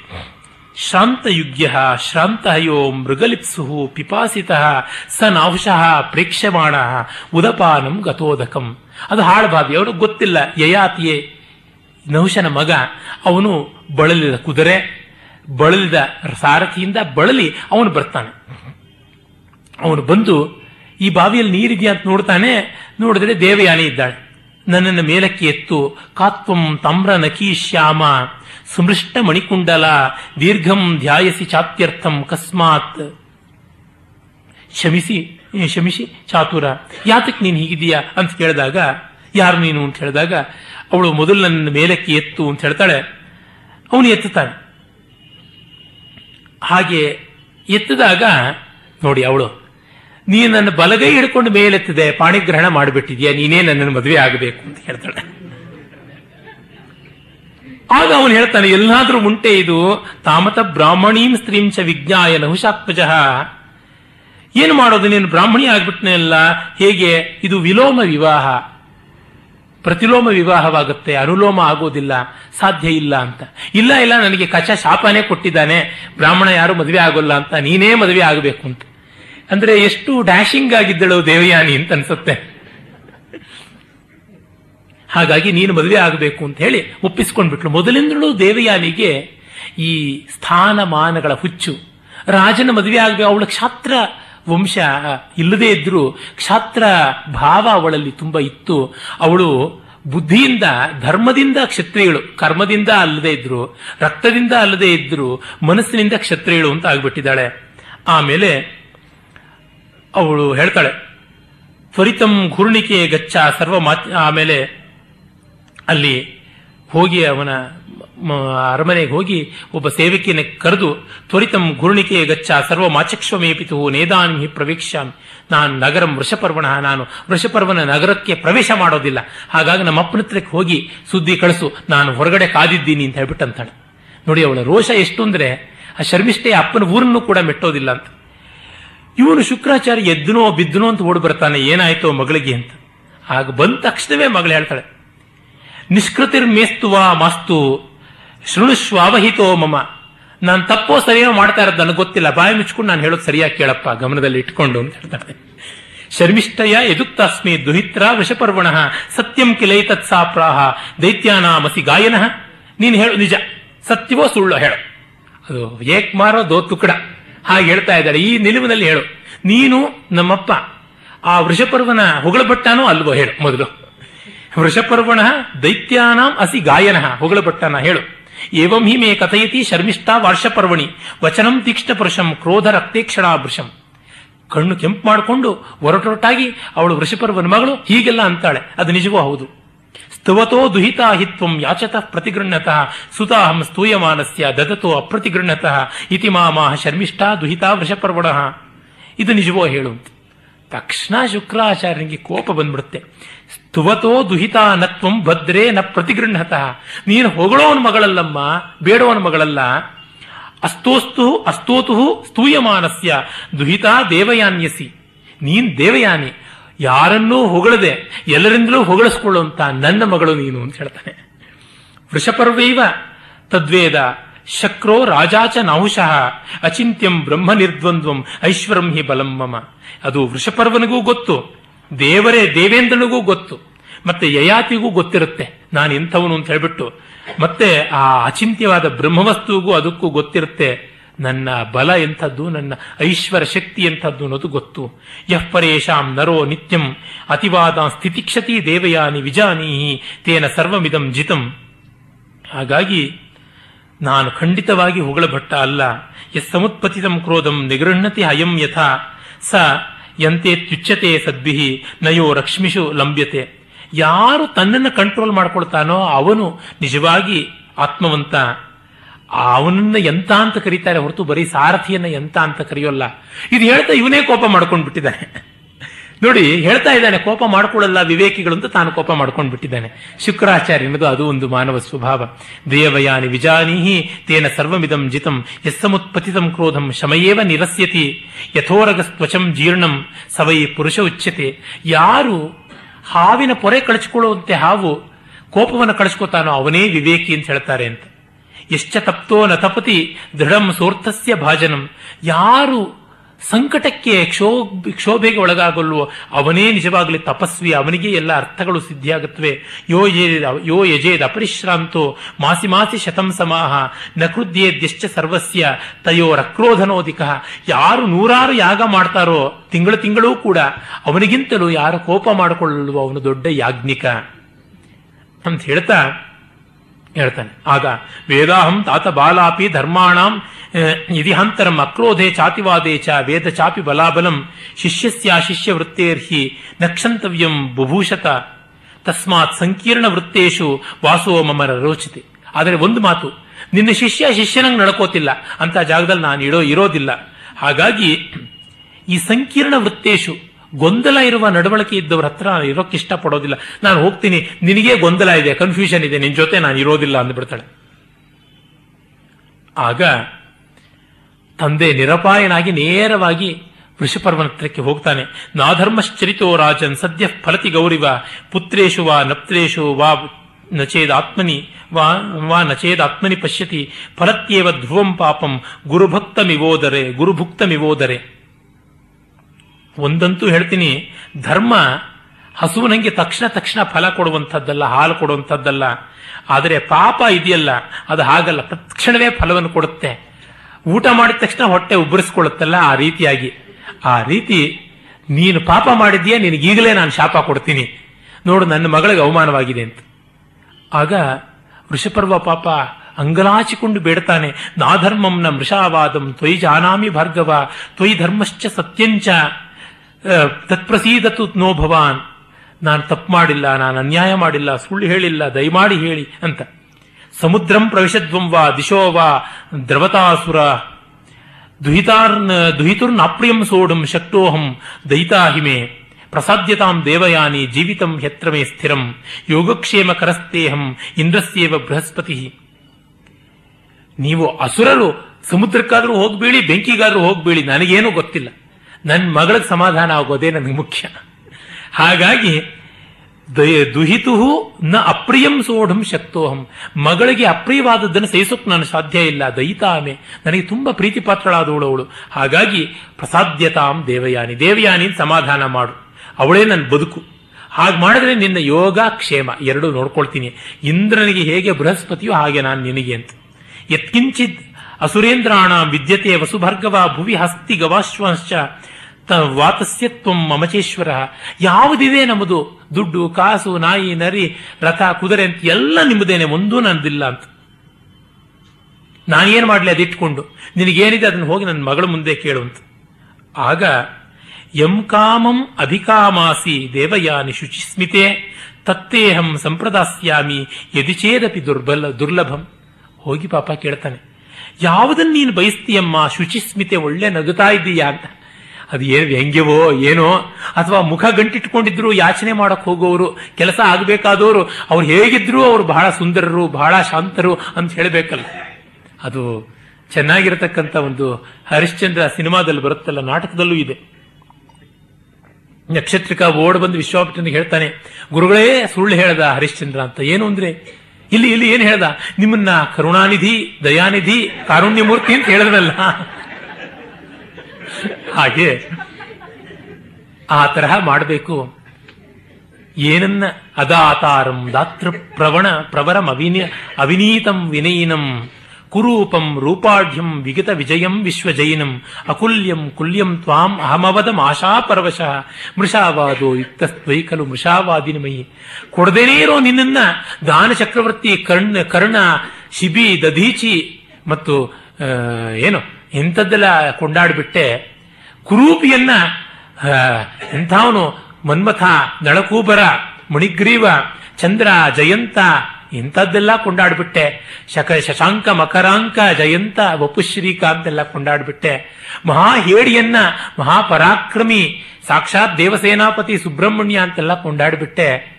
ಶ್ರಾಂತಯುಗ್ಯ ಶ್ರಾಂತಹಯೋ ಮೃಗಲಿಪ್ಸು ಪಿಪಾಸಿತ ಸ ನಾಂಶಃ ಪ್ರೇಕ್ಷಮಾಣ ಉದಪಾನಂ ಗತೋದಕಂ. ಅದು ಹಾಳಬಾವಿ, ಅವನು ಗೊತ್ತಿಲ್ಲ, ಯಯಾತಿಯೇ. ನಹುಶನ ಮಗ, ಅವನು ಬಳಲಿದ ಕುದುರೆ, ಬಳಲಿದ ಸಾರಥಿಯಿಂದ ಬಳಲಿ, ಅವನು ಬರ್ತಾನೆ. ಅವನು ಬಂದು ಈ ಬಾವಿಯಲ್ಲಿ ನೀರಿದೆಯಾ ಅಂತ ನೋಡ್ತಾನೆ, ನೋಡಿದ್ರೆ ದೇವಯಾನಿ ಇದ್ದಾಳೆ. ನನ್ನನ್ನು ಮೇಲಕ್ಕೆ ಎತ್ತು. ಕಾತ್ವಂ ತಮ್ರ ನಕೀಶ್ಯಾಮ ಸುಮೃಷ್ಟ ಮಣಿಕುಂಡಲ ದೀರ್ಘಂ ಧ್ಯಾಯಸಿ ಚಾತ್ಯರ್ಥಂ ಕಸ್ಮಾತ್. ಶಮಿಸಿ ಶಮಿಸಿ ಚಾತುರ. ಯಾತಕ್ಕೆ ನೀನು ಹೀಗಿದೀಯಾ ಅಂತ ಕೇಳಿದಾಗ, ಯಾರು ನೀನು ಅಂತ ಹೇಳಿದಾಗ, ಅವಳು ಮೊದಲು ನನ್ನ ಮೇಲಕ್ಕೆ ಎತ್ತು ಅಂತ ಹೇಳ್ತಾಳೆ. ಅವನು ಎತ್ತುತ್ತಾನೆ. ಹಾಗೆ ಎತ್ತಿದಾಗ, ನೋಡಿ ಅವಳು ನೀನು ನನ್ನ ಬಲಗೈ ಹಿಡ್ಕೊಂಡು ಮೇಲೆತ್ತಿದೆ, ಪಾಣಿಗ್ರಹಣ ಮಾಡಿಬಿಟ್ಟಿದ್ಯಾ, ನೀನೇ ನನ್ನನ್ನು ಮದುವೆ ಆಗಬೇಕು ಅಂತ ಹೇಳ್ತಾಳೆ. ಆಗ ಅವನು ಹೇಳ್ತಾನೆ, ಎಲ್ಲಾದ್ರೂ ಮುಂಟೆ ಇದು, ತಾಮತ ಬ್ರಾಹ್ಮಣೀಂ ಸ್ತ್ರೀಂಚ ವಿಜ್ಞಾಯ ಲಹುಶಾತ್ಮಜ ಏನು ಮಾಡೋದು, ನೀನು ಬ್ರಾಹ್ಮಣಿ ಆಗ್ಬಿಟ್ನೆಲ್ಲ ಹೇಗೆ? ಇದು ವಿಲೋಮ ವಿವಾಹ. ಪ್ರತಿಲೋಮ ವಿವಾಹವಾಗುತ್ತೆ, ಅನುಲೋಮ ಆಗೋದಿಲ್ಲ, ಸಾಧ್ಯ ಇಲ್ಲ ಅಂತ. ಇಲ್ಲ ಇಲ್ಲ, ನನಗೆ ಕಚ ಶಾಪನೇ ಕೊಟ್ಟಿದ್ದಾನೆ, ಬ್ರಾಹ್ಮಣ ಯಾರು ಮದುವೆ ಆಗೋಲ್ಲ ಅಂತ, ನೀನೇ ಮದುವೆ ಆಗಬೇಕು ಅಂತ. ಅಂದ್ರೆ ಎಷ್ಟು ಡ್ಯಾಶಿಂಗ್ ಆಗಿದ್ದಳು ದೇವಯಾನಿ ಅಂತ ಅನ್ಸುತ್ತೆ. ಹಾಗಾಗಿ ನೀನು ಮದುವೆ ಆಗಬೇಕು ಅಂತ ಹೇಳಿ ಒಪ್ಪಿಸ್ಕೊಂಡ್ಬಿಟ್ಲು. ಮೊದಲಿಂದಲೂ ದೇವಯಾನಿಗೆ ಈ ಸ್ಥಾನಮಾನಗಳ ಹುಚ್ಚು. ರಾಜನ ಮದುವೆ ಆಗಬೇಕು ಅವಳ ಕ್ಷಾತ್ರ ವಂಶ ಇಲ್ಲದೇ ಇದ್ರೂ ಕ್ಷಾತ್ರ ಭಾವ ಅವಳಲ್ಲಿ ತುಂಬಾ ಇತ್ತು. ಅವಳು ಬುದ್ಧಿಯಿಂದ, ಧರ್ಮದಿಂದ ಕ್ಷತ್ರಿಯಳು. ಕರ್ಮದಿಂದ ಅಲ್ಲದೆ ಇದ್ರು, ರಕ್ತದಿಂದ ಅಲ್ಲದೆ ಇದ್ರು, ಮನಸ್ಸಿನಿಂದ ಕ್ಷತ್ರಿಯಳು ಅಂತ ಆಗ್ಬಿಟ್ಟಿದ್ದಾಳೆ. ಆಮೇಲೆ ಅವಳು ಹೇಳ್ತಾಳೆ, ತ್ವರಿತಂ ಘೂರ್ಣಿಕೆ ಗಚ್ಚ ಸರ್ವ ಮಾತ್ ಆಮೇಲೆ ಅಲ್ಲಿ ಹೋಗಿ ಅವನ ಅರಮನೆಗೆ ಹೋಗಿ ಒಬ್ಬ ಸೇವಕಿಯನ್ನು ಕರೆದು, ತ್ವರಿತಂ ಘೂರ್ಣಿಕೆ ಗಚ್ಚ ಸರ್ವ ಮಾಚಕ್ಷ್ವಮೇಪಿತು ನೇದಾನ್ ಹಿ ಪ್ರವೇಕ್ಷ್ಯಾಮಿ, ನಾನು ನಗರಂ ವೃಷಪರ್ವಣ, ನಾನು ವೃಷಪರ್ವನ ನಗರಕ್ಕೆ ಪ್ರವೇಶ ಮಾಡೋದಿಲ್ಲ. ಹಾಗಾಗಿ ನಮ್ಮ ಅಪ್ಪನ ಹತ್ರಕ್ಕೆ ಹೋಗಿ ಸುದ್ದಿ ಕಳಿಸು, ನಾನು ಹೊರಗಡೆ ಕಾದಿದ್ದೀನಿ ಅಂತ ಹೇಳ್ಬಿಟ್ಟು ಅಂತಾಳೆ ನೋಡಿ, ಅವಳ ರೋಷ ಎಷ್ಟು ಅಂದರೆ ಆ ಶರ್ಮಿಷ್ಠೆಯ ಅಪ್ಪನ ಊರನ್ನು ಕೂಡ ಮೆಟ್ಟೋದಿಲ್ಲ ಅಂತ. ಇವನು ಶುಕ್ರಾಚಾರ್ಯ ಎದ್ದನೋ ಬಿದ್ದನೋ ಅಂತ ಓಡಿ ಬರ್ತಾನೆ, ಏನಾಯ್ತೋ ಮಗಳಿಗೆ ಅಂತ. ಆಗ ಬಂದ ತಕ್ಷಣವೇ ಮಗಳು ಹೇಳ್ತಾಳೆ ನಿಷ್ಕೃತಿರ್ಮೇಸ್ತುವ ಮಾಸ್ತು ಶೃಣುಶ್ವಾವಹಿತೋ ಮಮ. ನಾನು ತಪ್ಪೋ ಸರಿಯೋ ಮಾಡ್ತಾ ಇರೋದು ನನಗೆ ಗೊತ್ತಿಲ್ಲ, ಬಾಯಿ ಮುಚ್ಕೊಂಡು ನಾನು ಹೇಳೋದು ಸರಿಯಾಗಿ ಕೇಳಪ್ಪ, ಗಮನದಲ್ಲಿ ಇಟ್ಕೊಂಡು ಅಂತ ಹೇಳ್ತಾಳೆ. ಶರ್ಮಿಷ್ಠಯ ಎದುಕ್ತಾಸ್ಮಿ ದುಹಿತ್ರ ವೃಷಪರ್ವಣ, ಸತ್ಯಂ ಕಿಲೈತತ್ ಸಾಪ್ರಾಹ ದೈತ್ಯಾನಾಮಸಿ ಗಾಯನ. ನೀನು ಹೇಳು ನಿಜ, ಸತ್ಯವೋ ಸುಳ್ಳು ಹೇಳು. ಅದು ಏಕ್ ಮಾರೋ ದೋ ತುಕಡ ಹಾಗೆ ಹೇಳ್ತಾ ಇದ್ದಾಳೆ ಈ ನಿಲುವಿನಲ್ಲಿ ಹೇಳು. ನೀನು ನಮ್ಮಪ್ಪ. ಆ ವೃಷಪರ್ವನ ಹೊಗಳಭಟ್ಟನೋ ಅಲ್ವೋ ಹೇಳು ಮೊದಲು. ವೃಷಪರ್ವಣ ದೈತ್ಯಾನಾಂ ಅಸಿ ಗಾಯನ ಹೊಗಳಬಟ್ಟನ ಹೇಳು. ಏವಂ ಹಿ ಮೇ ಕಥಯತಿ ಶರ್ಮಿಷ್ಠಾ ವಾರ್ಷಪರ್ವಣಿ ವಚನಂ ತೀಕ್ಷ್ಣ ಪುರುಷಂ ಕ್ರೋಧ ರಕ್ತೇಕ್ಷಣಾ ವೃಷಂ ಕಣ್ಣು ಕೆಂಪು ಮಾಡಿಕೊಂಡು ಒರಟೊರಟಾಗಿ ಅವಳು ವೃಷಪರ್ವನ ಮಗಳು ಹೀಗೆಲ್ಲ ಅಂತಾಳೆ. ಅದು ನಿಜವೂ ಹೌದು? ಸ್ತುವತೋ ದುಹಿತಾಹಿತ್ವಂ ಯಾಚತ ಪ್ರತಿಗೃಹ್ಣತಃ ಸುತಾಹಂ ಸ್ತೂಯಮಾನಸ್ಯ ದದತೋ ಅಪ್ರತಿಗೃಹ್ಣತಃ ಇತಿ ಮಾಮಾಹ ಶರ್ಮಿಷ್ಠಾ ದುಹಿತಾ ವೃಷಪರ್ವಣ ಇದು ನಿಜವೋ ಹೇಳು. ತಕ್ಷಣ ಶುಕ್ರಾಚಾರ್ಯನಿಗೆ ಕೋಪ ಬಂದ್ಬಿಡುತ್ತೆ. ಸ್ತುವತೋ ದುಹಿತಾನತ್ವಂ ಭದ್ರೇ ನ ಪ್ರತಿಗೃಹ್ಣತಃ. ನೀನು ಹೊಗಳೋನ್ ಮಗಳಲ್ಲಮ್ಮ, ಬೇಡೋನ್ ಮಗಳಲ್ಲ. ಅಸ್ತೋಸ್ತು, ಅಸ್ತೋತು ಸ್ತೂಯಮಾನಸ್ಯ, ದುಹಿತಾ ದೇವಯಾನ್ಯಸಿ. ನೀನ್ ದೇವಯಾನಿ. ಯಾರನ್ನೂ ಹೊಗಳದೆ ಎಲ್ಲರಿಂದಲೂ ಹೊಗಳಿಸ್ಕೊಳ್ಳುವಂತ ನನ್ನ ಮಗಳು ನೀನು ಅಂತ ಹೇಳ್ತಾನೆ. ವೃಷಪರ್ವೈವ ತದ್ವೇದ ಶಕ್ರೋ ರಾಜಾಚ ನಾಹುಶಃ ಅಚಿಂತ್ಯಂ ಬ್ರಹ್ಮ ನಿರ್ದ್ವಂದ್ವಂ ಐಶ್ವರಂ ಹಿ ಬಲಂ ಮಮ. ಅದು ವೃಷಪರ್ವನಿಗೂ ಗೊತ್ತು, ದೇವರೇ ದೇವೇಂದ್ರನಿಗೂ ಗೊತ್ತು, ಮತ್ತೆ ಯಯಾತಿಗೂ ಗೊತ್ತಿರುತ್ತೆ ನಾನು ಇಂಥವನು ಅಂತ ಹೇಳ್ಬಿಟ್ಟು, ಮತ್ತೆ ಆ ಅಚಿಂತ್ಯವಾದ ಬ್ರಹ್ಮವಸ್ತುವಿಗೂ ಅದಕ್ಕೂ ಗೊತ್ತಿರುತ್ತೆ. ನನ್ನ ಬಲ ಎಂಥದ್ದು, ನನ್ನ ಐಶ್ವರ ಶಕ್ತಿ ಎಂಥದ್ದು ಅನ್ನೋದು ಗೊತ್ತು. ಯಃ ಪರೇಶಾಂ ನರೋ ನಿತ್ಯಂ, ಅತಿವಾದ ಸ್ಥಿತಿಕ್ಷತಿ ದೇವಯಾನಿ ವಿಜಾನೀಹಿ ತೇನ ಸರ್ವಮಿದಂ ಜಿತಂ. ಹಾಗಾಗಿ ನಾನು ಖಂಡಿತವಾಗಿ ಹೊಗಳಭಟ್ಟ ಅಲ್ಲ. ಎಸ್ ಸಮುತ್ಪತಿತಂ ಕ್ರೋಧಂ ನಿಗೃಹ್ಣತಿ ಅಯಂ ಯಥ. ಸ ಯಂತೆ ತ್ಯುಚ್ಛತೆ ಸದ್ಭಿಹಿ, ನಯೋ ರಕ್ಷ್ಮಿಷು ಲಂಬ್ಯತೆ. ಯಾರು ತನ್ನನ್ನು ಕಂಟ್ರೋಲ್ ಮಾಡ್ಕೊಳ್ತಾನೋ ಅವನು ನಿಜವಾಗಿ ಆತ್ಮವಂತ. ಅವನನ್ನ ಎಂತ ಅಂತ ಕರೀತಾರೆ ಹೊರತು ಬರೀ ಸಾರಥಿಯನ್ನ ಎಂತ ಅಂತ ಕರೆಯೋಲ್ಲ. ಇದು ಹೇಳ್ತಾ ಇವನೇ ಕೋಪ ಮಾಡ್ಕೊಂಡು ಬಿಟ್ಟಿದ್ದಾನೆ. ನೋಡಿ, ಹೇಳ್ತಾ ಇದ್ದಾನೆ, ಕೋಪ ಮಾಡ್ಕೊಳ್ಳಲ್ಲ ವಿವೇಕಿಗಳು ಅಂತ ತಾನು ಕೋಪ ಮಾಡ್ಕೊಂಡು ಬಿಟ್ಟಿದ್ದಾನೆ. ಶುಕ್ರಾಚಾರ್ಯನದು ಅದು ಒಂದು ಮಾನವ ಸ್ವಭಾವ. ದೇವಯಾನಿ ವಿಜಾನೀಹಿ ತೇನ ಸರ್ವಮಿದಂ ಜಿತಂ, ಯಸ್ಸಮುತ್ಪತಿತಂ ಕ್ರೋಧಂ, ಶಮಯೇವ ನಿರಸ್ಯತಿ, ಯಥೋರಗಸ್ತ್ವಚಂ ಜೀರ್ಣಂ, ಸವೈ ಪುರುಷ ಉಚ್ಯತೆ. ಯಾರು ಹಾವಿನ ಪೊರೆ ಕಳಚಿಕೊಳ್ಳುವಂತೆ ಹಾವು ಕೋಪವನ್ನು ಕಳಿಸ್ಕೊತಾನೋ ಅವನೇ ವಿವೇಕಿ ಅಂತ ಹೇಳ್ತಾರೆ ಅಂತ. ಎಷ್ಟ ತಪ್ತೋ ನ ತಪತಿ ದೃಢಂ ಸೋರ್ಥಸ್ಯ ಭಾಜನಂ ಯಾರು ಸಂಕಟಕ್ಕೆ ಕ್ಷೋಭ ಕ್ಷೋಭೆಗೆ ಒಳಗಾಗಲ್ವೋ, ಅವನೇ ನಿಜವಾಗಲಿ ತಪಸ್ವಿ, ಅವನಿಗೆ ಎಲ್ಲ ಅರ್ಥಗಳು ಸಿದ್ಧಿಯಾಗುತ್ತವೆ. ಯೋ ಯೋ ಯಜೇದ್ ಅಪರಿಶ್ರಾಂತೋ, ಮಾಸಿ ಮಾಸಿ ಶತಂ ಸಮಾಹ ನಕೃದ್ಯೇದ್ಯಶ್ಚ ಸರ್ವಸ್ಯ, ತಯೋ ರಕ್ರೋಧನೋದಿಕ. ಯಾರು ನೂರಾರು ಯಾಗ ಮಾಡ್ತಾರೋ, ತಿಂಗಳು ತಿಂಗಳೂ ಕೂಡ, ಅವನಿಗಿಂತಲೂ ಯಾರು ಕೋಪ ಮಾಡಿಕೊಳ್ಳುವ ಅವನು ದೊಡ್ಡ ಯಾಜ್ಞಿಕ. ಅಂತ ಹೇಳ್ತಾ ಹೇಳ್ತಾನೆ. ಆಗ ವೇದಾಹಂ ತಾತ ಬಾಲಾಪಿ ಧರ್ಮಾಣಂ ಇದಿಹಂತರ ಅಕ್ರೋಧೆ ಚಾತಿವಾದೇ ಚ ವೇದ ಚಾಪಿ ಬಲಾಬಲಂ ಶಿಷ್ಯಸ್ಯ ಶಿಷ್ಯ ವೃತ್ತೇರ್ಹಿ ನಕ್ಷಂತವ್ಯಂ ಬುಭೂಷತ. ತಸ್ಮಾತ್ ಸಂಕೀರ್ಣ ವೃತ್ತೇಶು ವಾಸೋ ಮಮರ ರೋಚತೆ ಆದರೆ ಒಂದು ಮಾತು, ನಿನ್ನ ಶಿಷ್ಯ ಶಿಷ್ಯನಂಗೆ ನಡ್ಕೋತಿಲ್ಲ, ಅಂತ ಜಾಗದಲ್ಲಿ ನಾನು ಇಡೋ ಇರೋದಿಲ್ಲ. ಹಾಗಾಗಿ ಈ ಸಂಕೀರ್ಣ ವೃತ್ತೇಶು ಗೊಂದಲ ಇರುವ ನಡವಳಿಕೆ ಇದ್ದವ್ರ ಹತ್ರ ಇರೋಕೆ ಇರೋಕ್ಕೆ ಇಷ್ಟಪಡೋದಿಲ್ಲ. ನಾನು ಹೋಗ್ತೀನಿ, ನಿನಗೆ ಗೊಂದಲ ಇದೆ ಕನ್ಫ್ಯೂಷನ್ ಇದೆ ನಿನ್ನ ಜೊತೆ ನಾನು ಇರೋದಿಲ್ಲ ಅಂದ್ಬಿಡ್ತಾಳೆ. ಆಗ ತಂದೆ ನಿರಪಾಯನಾಗಿ ನೇರವಾಗಿ ವೃಷಪರ್ವನ ಹತ್ರಕ್ಕೆ ಹೋಗ್ತಾನೆ. ನಾಧರ್ಮಶ್ಚರಿತೋ ರಾಜನ್ ಸದ್ಯ ಫಲತಿ ಗೌರಿವ, ಪುತ್ರೇಶು ವಾ ನಪ್ತ್ರೇಶು ವಾ ನಚೇದಾತ್ಮನಿ, ವಾ ವಾ ನಚೇದಾತ್ಮನಿ ಪಶ್ಯತಿ, ಫಲತ್ಯೇವ ಧ್ರುವಂ ಪಾಪಂ, ಗುರುಭಕ್ತಮಿವೋದರೆ, ಗುರುಭುಕ್ತಮಿವೋದರೆ. ಒಂದಂತೂ ಹೇಳ್ತೀನಿ, ಧರ್ಮ ಹಸುವಿನಂಗೆ ತಕ್ಷಣ ತಕ್ಷಣ ಫಲ ಕೊಡುವಂಥದ್ದಲ್ಲ, ಹಾಲು ಕೊಡುವಂಥದ್ದಲ್ಲ. ಆದರೆ ಪಾಪ ಇದೆಯಲ್ಲ, ಅದು ಹಾಗಲ್ಲ ತಕ್ಷಣವೇ ಫಲವನ್ನು ಕೊಡುತ್ತೆ. ಊಟ ಮಾಡಿದ ತಕ್ಷಣ ಹೊಟ್ಟೆ ಉಬ್ಬರಿಸ್ಕೊಳ್ಳುತ್ತಲ್ಲ ಆ ರೀತಿಯಾಗಿ. ಆ ರೀತಿ, ನೀನು ಪಾಪ ಮಾಡಿದ್ಯಾ ನಿನಗೀಗಲೇ ನಾನು ಶಾಪ ಕೊಡ್ತೀನಿ. ನೋಡು, ನನ್ನ ಮಗಳಿಗೆ ಅವಮಾನವಾಗಿದೆ ಅಂತ. ಆಗ ವೃಷಪರ್ವ ಪಾಪ ಅಂಗಲಾಚಿಕೊಂಡು ಬೇಡ್ತಾನೆ ನಾಧರ್ಮಂ ನ ಮೃಷಾವಾದಂ ತ್ವಯಿ ಜಾನಾಮಿ ಭಾರ್ಗವ, ತ್ವಯಿ ಧರ್ಮಶ್ಚ ಸತ್ಯಂಚ. ತತ್ಪ್ರಸೀದತು ನೋ ಭವಾನ್. ನಾನು ತಪ್ಪು ಮಾಡಿಲ್ಲ, ನಾನು ಅನ್ಯಾಯ ಮಾಡಿಲ್ಲ, ಸುಳ್ಳು ಹೇಳಿಲ್ಲ, ದಯಮಾಡಿ ಹೇಳಿ ಅಂತ. ಸಮುದ್ರಂ ಪ್ರವಿಶದ್ವಂ ವಾ, ದಿಶೋ ವಾ, ದ್ರವತಾಸುರ. ದುಹಿತಾರ್ನ ದುಹಿತುರ್ನಾಪ್ರಿಯಂ ಸೋಡುಂ ಶಕ್ತೋಹಂ ದಯಿತಾಹಿಮೆ. ಪ್ರಸಾದ್ಯತಾಂ ದೇವಯಾನಿ, ಜೀವಿತಂ ಹೆತ್ರ ಮೇ ಸ್ಥಿರಂ. ಯೋಗಕ್ಷೇಮ ಕರಸ್ತೇಹಂ, ಇಂದ್ರಸ್ಯೇವ ಬೃಹಸ್ಪತಿ. ನೀವು ಅಸುರರು, ಸಮುದ್ರಕ್ಕಾದ್ರೂ ಹೋಗ್ಬೇಡಿ, ಬೆಂಕಿಗಾದ್ರೂ ಹೋಗ್ಬೇಡಿ, ನನಗೇನೂ ಗೊತ್ತಿಲ್ಲ. ನನ್ನ ಮಗಳಿಗೆ ಸಮಾಧಾನ ಆಗೋದೇ ನನಗೆ ಮುಖ್ಯ. ಹಾಗಾಗಿ ದುಹಿತು ನ ಅಪ್ರಿಯಂ ಸೋಢಂ ಶಕ್ತೋಹಂ. ಮಗಳಿಗೆ ಅಪ್ರಿಯವಾದದ್ದನ್ನು ಸಹಿಸೋಕೆ ನಾನು ಸಾಧ್ಯ ಇಲ್ಲ, ದಯಿತಾಮೆ. ನನಗೆ ತುಂಬಾ ಪ್ರೀತಿ ಪಾತ್ರಳಾದವಳು ಅವಳು. ಹಾಗಾಗಿ, ಪ್ರಸಾದ್ಯತಾಂ ದೇವಯಾನಿ. ದೇವಯಾನಿ ಸಮಾಧಾನ ಮಾಡು. ಅವಳೇ ನನ್ನ ಬದುಕು. ಹಾಗೆ ಮಾಡಿದ್ರೆ ನಿನ್ನ ಯೋಗ ಕ್ಷೇಮ ಎರಡೂ ನೋಡ್ಕೊಳ್ತೀನಿ. ಇಂದ್ರನಿಗೆ ಹೇಗೆ ಬೃಹಸ್ಪತಿಯೋ ಹಾಗೆ ನಾನು ನಿನಗೆ ಅಂತ. ಯತ್ಕಿಂಚಿತ್ ಅಸುರೇಂದ್ರಾಣ ವಿದ್ಯತೆ ವಸುಭರ್ಗವ ಭುವಿ ಹಸ್ತಿ ಗವಾಶ್ವಂಶ್ಚ. ವಾತಸ್ಯತ್ವಂ ಮಮಚೇಶ್ವರ. ಯಾವುದಿದೆ ನಮ್ಮದು? ದುಡ್ಡು, ಕಾಸು, ನಾಯಿ, ನರಿ, ರಥ, ಕುದುರೆ ಅಂತ ಎಲ್ಲ ನಿಮ್ಮದೇನೆ, ಒಂದೂ ನನ್ನದಿಲ್ಲ ಅಂತ. ನಾನೇನು ಮಾಡ್ಲಿ ಅದಿಟ್ಕೊಂಡು? ನಿನಗೇನಿದೆ ಅದನ್ನು ಹೋಗಿ ನನ್ನ ಮಗಳ ಮುಂದೆ ಕೇಳು ಅಂತ. ಆಗ ಎಂ ಕಾಮಂ ಅಭಿಕಾಮಾಸಿ ದೇವಯಾನಿ ಶುಚಿಸ್ಮಿತೆ, ತತ್ತೇಹಂ ಸಂಪ್ರದಾಸ್ಯಾಮಿ ಯದಿಚೇದಪಿ ದುರ್ಬಲ, ದುರ್ಲಭಂ. ಹೋಗಿ ಪಾಪ ಕೇಳ್ತಾನೆ ಯಾವುದನ್ನ ನೀನು ಬಯಸ್ತೀಯಮ್ಮ, ಶುಚಿಸ್ಮಿತೆ, ಒಳ್ಳೆ ನಗುತ್ತಾ ಇದ್ದೀಯಾ ಅಂತ. ಅದು ಏನು ವ್ಯಂಗ್ಯವೋ ಏನೋ? ಅಥವಾ ಮುಖ ಗಂಟಿಟ್ಕೊಂಡಿದ್ರು, ಯಾಚನೆ ಮಾಡಕ್ ಹೋಗೋರು, ಕೆಲಸ ಆಗಬೇಕಾದವರು ಅವ್ರು ಹೇಗಿದ್ರು ಅವ್ರು ಬಹಳ ಸುಂದರರು, ಬಹಳ ಶಾಂತರು ಅಂತ ಹೇಳಬೇಕಲ್ಲ. ಅದು ಚೆನ್ನಾಗಿರತಕ್ಕಂಥ ಒಂದು ಹರಿಶ್ಚಂದ್ರ ಸಿನಿಮಾದಲ್ಲಿ ಬರುತ್ತಲ್ಲ, ನಾಟಕದಲ್ಲೂ ಇದೆ. ನಕ್ಷತ್ರಿಕ ಓಡ್ ಬಂದು ಹೇಳ್ತಾನೆ, ಗುರುಗಳೇ, ಸುಳ್ಳು ಹೇಳ್ದ ಹರಿಶ್ಚಂದ್ರ ಅಂತ. ಏನು ಅಂದ್ರೆ, ಇಲ್ಲಿ ಇಲ್ಲಿ ಏನ್ ಹೇಳ್ದ? ನಿಮ್ಮನ್ನ ಕರುಣಾನಿಧಿ, ದಯಾನಿಧಿ, ಕಾರುಣ್ಯಮೂರ್ತಿ ಅಂತ ಹೇಳಿದ್ರಲ್ಲ. ಹಾಗೆ ಆ ತರಹ ಮಾಡಬೇಕು. ಏನನ್ನ ಅದಾತಾರಂ ದಾತೃ ಪ್ರವಣ ಪ್ರವರಂ ಅವಿನಿ ಅವಿನೀತಂ ವಿನಯಿನಂ ಕುರೂಪಂ ರೂಪಾಢ್ಯಂ ವಿಗತ ವಿಜಯಂ ವಿಶ್ವಜಯಿನಂ ಅಕುಲ್ಯಂ ಕುಲ್ಯಂ ತ್ವಾಂ ಅಹಮವದಂ ಆಶಾಪರವಶಃ ಮೃಷಾವಾದೋ ಯುಕ್ತಸ್ತ್ವೈ ಮೃಷಾವಾದಿನ ಮಯಿ ಕೊಡದೇನೇ ಇರೋ ನಿನ್ನನ್ನ ದಾನ ಚಕ್ರವರ್ತಿ ಕರ್ಣ ಕರ್ಣ ಶಿಬಿ ದಧೀಚಿ ಮತ್ತು ಏನು? ಎಂಥದ್ದೆಲ್ಲ ಕೊಂಡಾಡ್ಬಿಟ್ಟೆ. ಕುರೂಪಿಯನ್ನ ಎಂಥವನು ಮನ್ಮಥ ನಳಕೂಬರ ಮುಣಿಗ್ರೀವ ಚಂದ್ರ, ಜಯಂತ ಇಂಥದ್ದೆಲ್ಲ ಕೊಂಡಾಡ್ಬಿಟ್ಟೆ. ಶಕ, ಶಶಾಂಕ, ಮಕರಾಂಕ, ಜಯಂತ ವಪುಶ್ರೀಕ ಅಂತೆಲ್ಲ ಕೊಂಡಾಡ್ಬಿಟ್ಟೆ. ಮಹಾ ಹೇಡಿಯನ್ನ ಮಹಾಪರಾಕ್ರಮಿ ಸಾಕ್ಷಾತ್ ದೇವಸೇನಾಪತಿ ಸುಬ್ರಹ್ಮಣ್ಯ ಅಂತೆಲ್ಲ ಕೊಂಡಾಡ್ಬಿಟ್ಟೆ.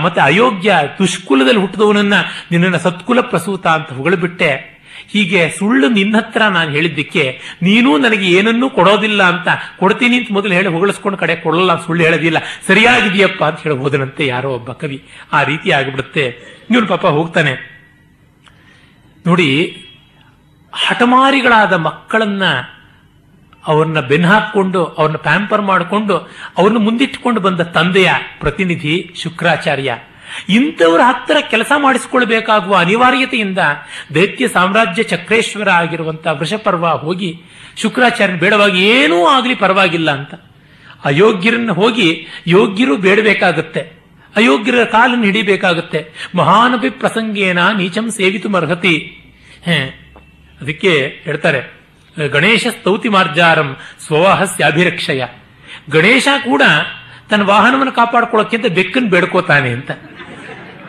ಮತ್ತೆ ಅಯೋಗ್ಯ, ದುಷ್ಕುಲದಲ್ಲಿ ಹುಟ್ಟಿದವನನ್ನ ನಿನ್ನ ಸತ್ಕುಲ ಪ್ರಸೂತ ಅಂತ ಹೊಗಳ್ಬಿಟ್ಟೆ. ಹೀಗೆ ಸುಳ್ಳು ನಿನ್ನ ಹತ್ರ ನಾನು ಹೇಳಿದ್ದಕ್ಕೆ ನೀನು ನನಗೆ ಏನನ್ನೂ ಕೊಡೋದಿಲ್ಲ ಅಂತ ಕೊಡ್ತೀನಿ ಅಂತ ಮೊದಲು ಹೇಳಿ ಹೊಗಳಿಸ್ಕೊಂಡು ಕಡೆ ಕೊಡಲ್ಲ ಸುಳ್ಳು ಹೇಳೋದಿಲ್ಲ. ಸರಿಯಾಗಿದೆಯಪ್ಪ ಅಂತ ಹೇಳ್ಬೋದನಂತೆ ಯಾರೋ ಒಬ್ಬ ಕವಿ. ಆ ರೀತಿ ಆಗಿಬಿಡುತ್ತೆ. ಇವನು ಪಾಪ ಹೋಗ್ತಾನೆ. ನೋಡಿ, ಹಠಮಾರಿಗಳಾದ ಮಕ್ಕಳನ್ನ ಅವ್ರನ್ನ ಬೆನ್ನು ಹಾಕೊಂಡು ಅವ್ರನ್ನ ಪ್ಯಾಂಪರ್ ಮಾಡಿಕೊಂಡು, ಅವ್ರನ್ನ ಮುಂದಿಟ್ಟುಕೊಂಡು ಬಂದ ತಂದೆಯ ಪ್ರತಿನಿಧಿ ಶುಕ್ರಾಚಾರ್ಯ. ಇಂಥವ್ರ ಹತ್ತಿರ ಕೆಲಸ ಮಾಡಿಸಿಕೊಳ್ಬೇಕಾಗುವ ಅನಿವಾರ್ಯತೆಯಿಂದ ದೈತ್ಯ ಸಾಮ್ರಾಜ್ಯ ಚಕ್ರೇಶ್ವರ ಆಗಿರುವಂತಹ ವೃಷಪರ್ವ ಹೋಗಿ ಶುಕ್ರಾಚಾರ್ಯನ ಬೇಡವಾಗಿ ಏನೂ ಆಗಲಿ ಪರವಾಗಿಲ್ಲ ಅಂತ. ಅಯೋಗ್ಯರನ್ನು ಹೋಗಿ ಯೋಗ್ಯರು ಬೇಡಬೇಕಾಗುತ್ತೆ. ಅಯೋಗ್ಯರ ಕಾಲನ್ನು ಹಿಡಿಬೇಕಾಗುತ್ತೆ. ಮಹಾನಭಿ ಪ್ರಸಂಗೇನ ನೀಚಂ ಸೇವಿತು ಅರ್ಹತಿ. ಅದಕ್ಕೆ ಹೇಳ್ತಾರೆ, ಗಣೇಶ ಸ್ತೌತಿ ಮಾರ್ಜಾರಂ ಸ್ವವಾಹಸ್ಯ ಅಭಿರಕ್ಷಯ. ಗಣೇಶ ಕೂಡ ತನ್ನ ವಾಹನವನ್ನು ಕಾಪಾಡ್ಕೊಳ್ಳೋಕ್ಕಿಂತ ಬೆಕ್ಕನ್ನು ಬೇಡ್ಕೋತಾನೆ ಅಂತ.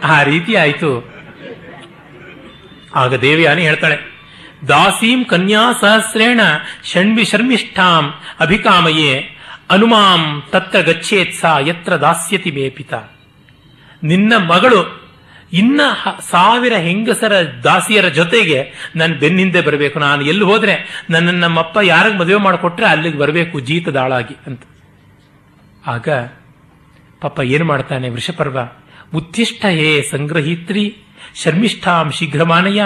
ಆ ರೀತಿ ಆಯಿತು. ಆಗ ದೇವಿಯಾನಿ ಹೇಳ್ತಾಳೆ, ದಾಸೀಂ ಕನ್ಯಾ ಸಹಸ್ರೇಣ ಷಣ್ವಿ ಶರ್ಮಿಷ್ಠಾಂ ಅಭಿಕಾಮಯೇ ಅನುಮಾಂ ತತ್ರ ಗಚ್ಚೇತ್ ಸಾ ಯತ್ರ ದಾಸ್ಯತಿ ಮೇ ಪಿತ. ನಿನ್ನ ಮಗಳು ಇನ್ನ ಸಾವಿರ ಹೆಂಗಸರ ದಾಸಿಯರ ಜೊತೆಗೆ ನನ್ನ ಬೆನ್ನಿಂದೆ ಬರಬೇಕು. ನಾನು ಎಲ್ಲಿ ಹೋದ್ರೆ ನನ್ನ ನಮ್ಮಪ್ಪ ಯಾರಿಗೆ ಮದುವೆ ಮಾಡಿಕೊಟ್ರೆ ಅಲ್ಲಿಗೆ ಬರಬೇಕು ಜೀತದಾಳಾಗಿ ಅಂತ. ಆಗ ಪಾಪ ಏನು ಮಾಡ್ತಾನೆ ವೃಷಪರ್ವ ಉತ್ತಿಷ್ಠ ಹೇ ಸಂಗ್ರಹಿತ್ರಿ, ಶರ್ಮಿಷ್ಠಾಂ ಶೀಘ್ರಮಾನಯ,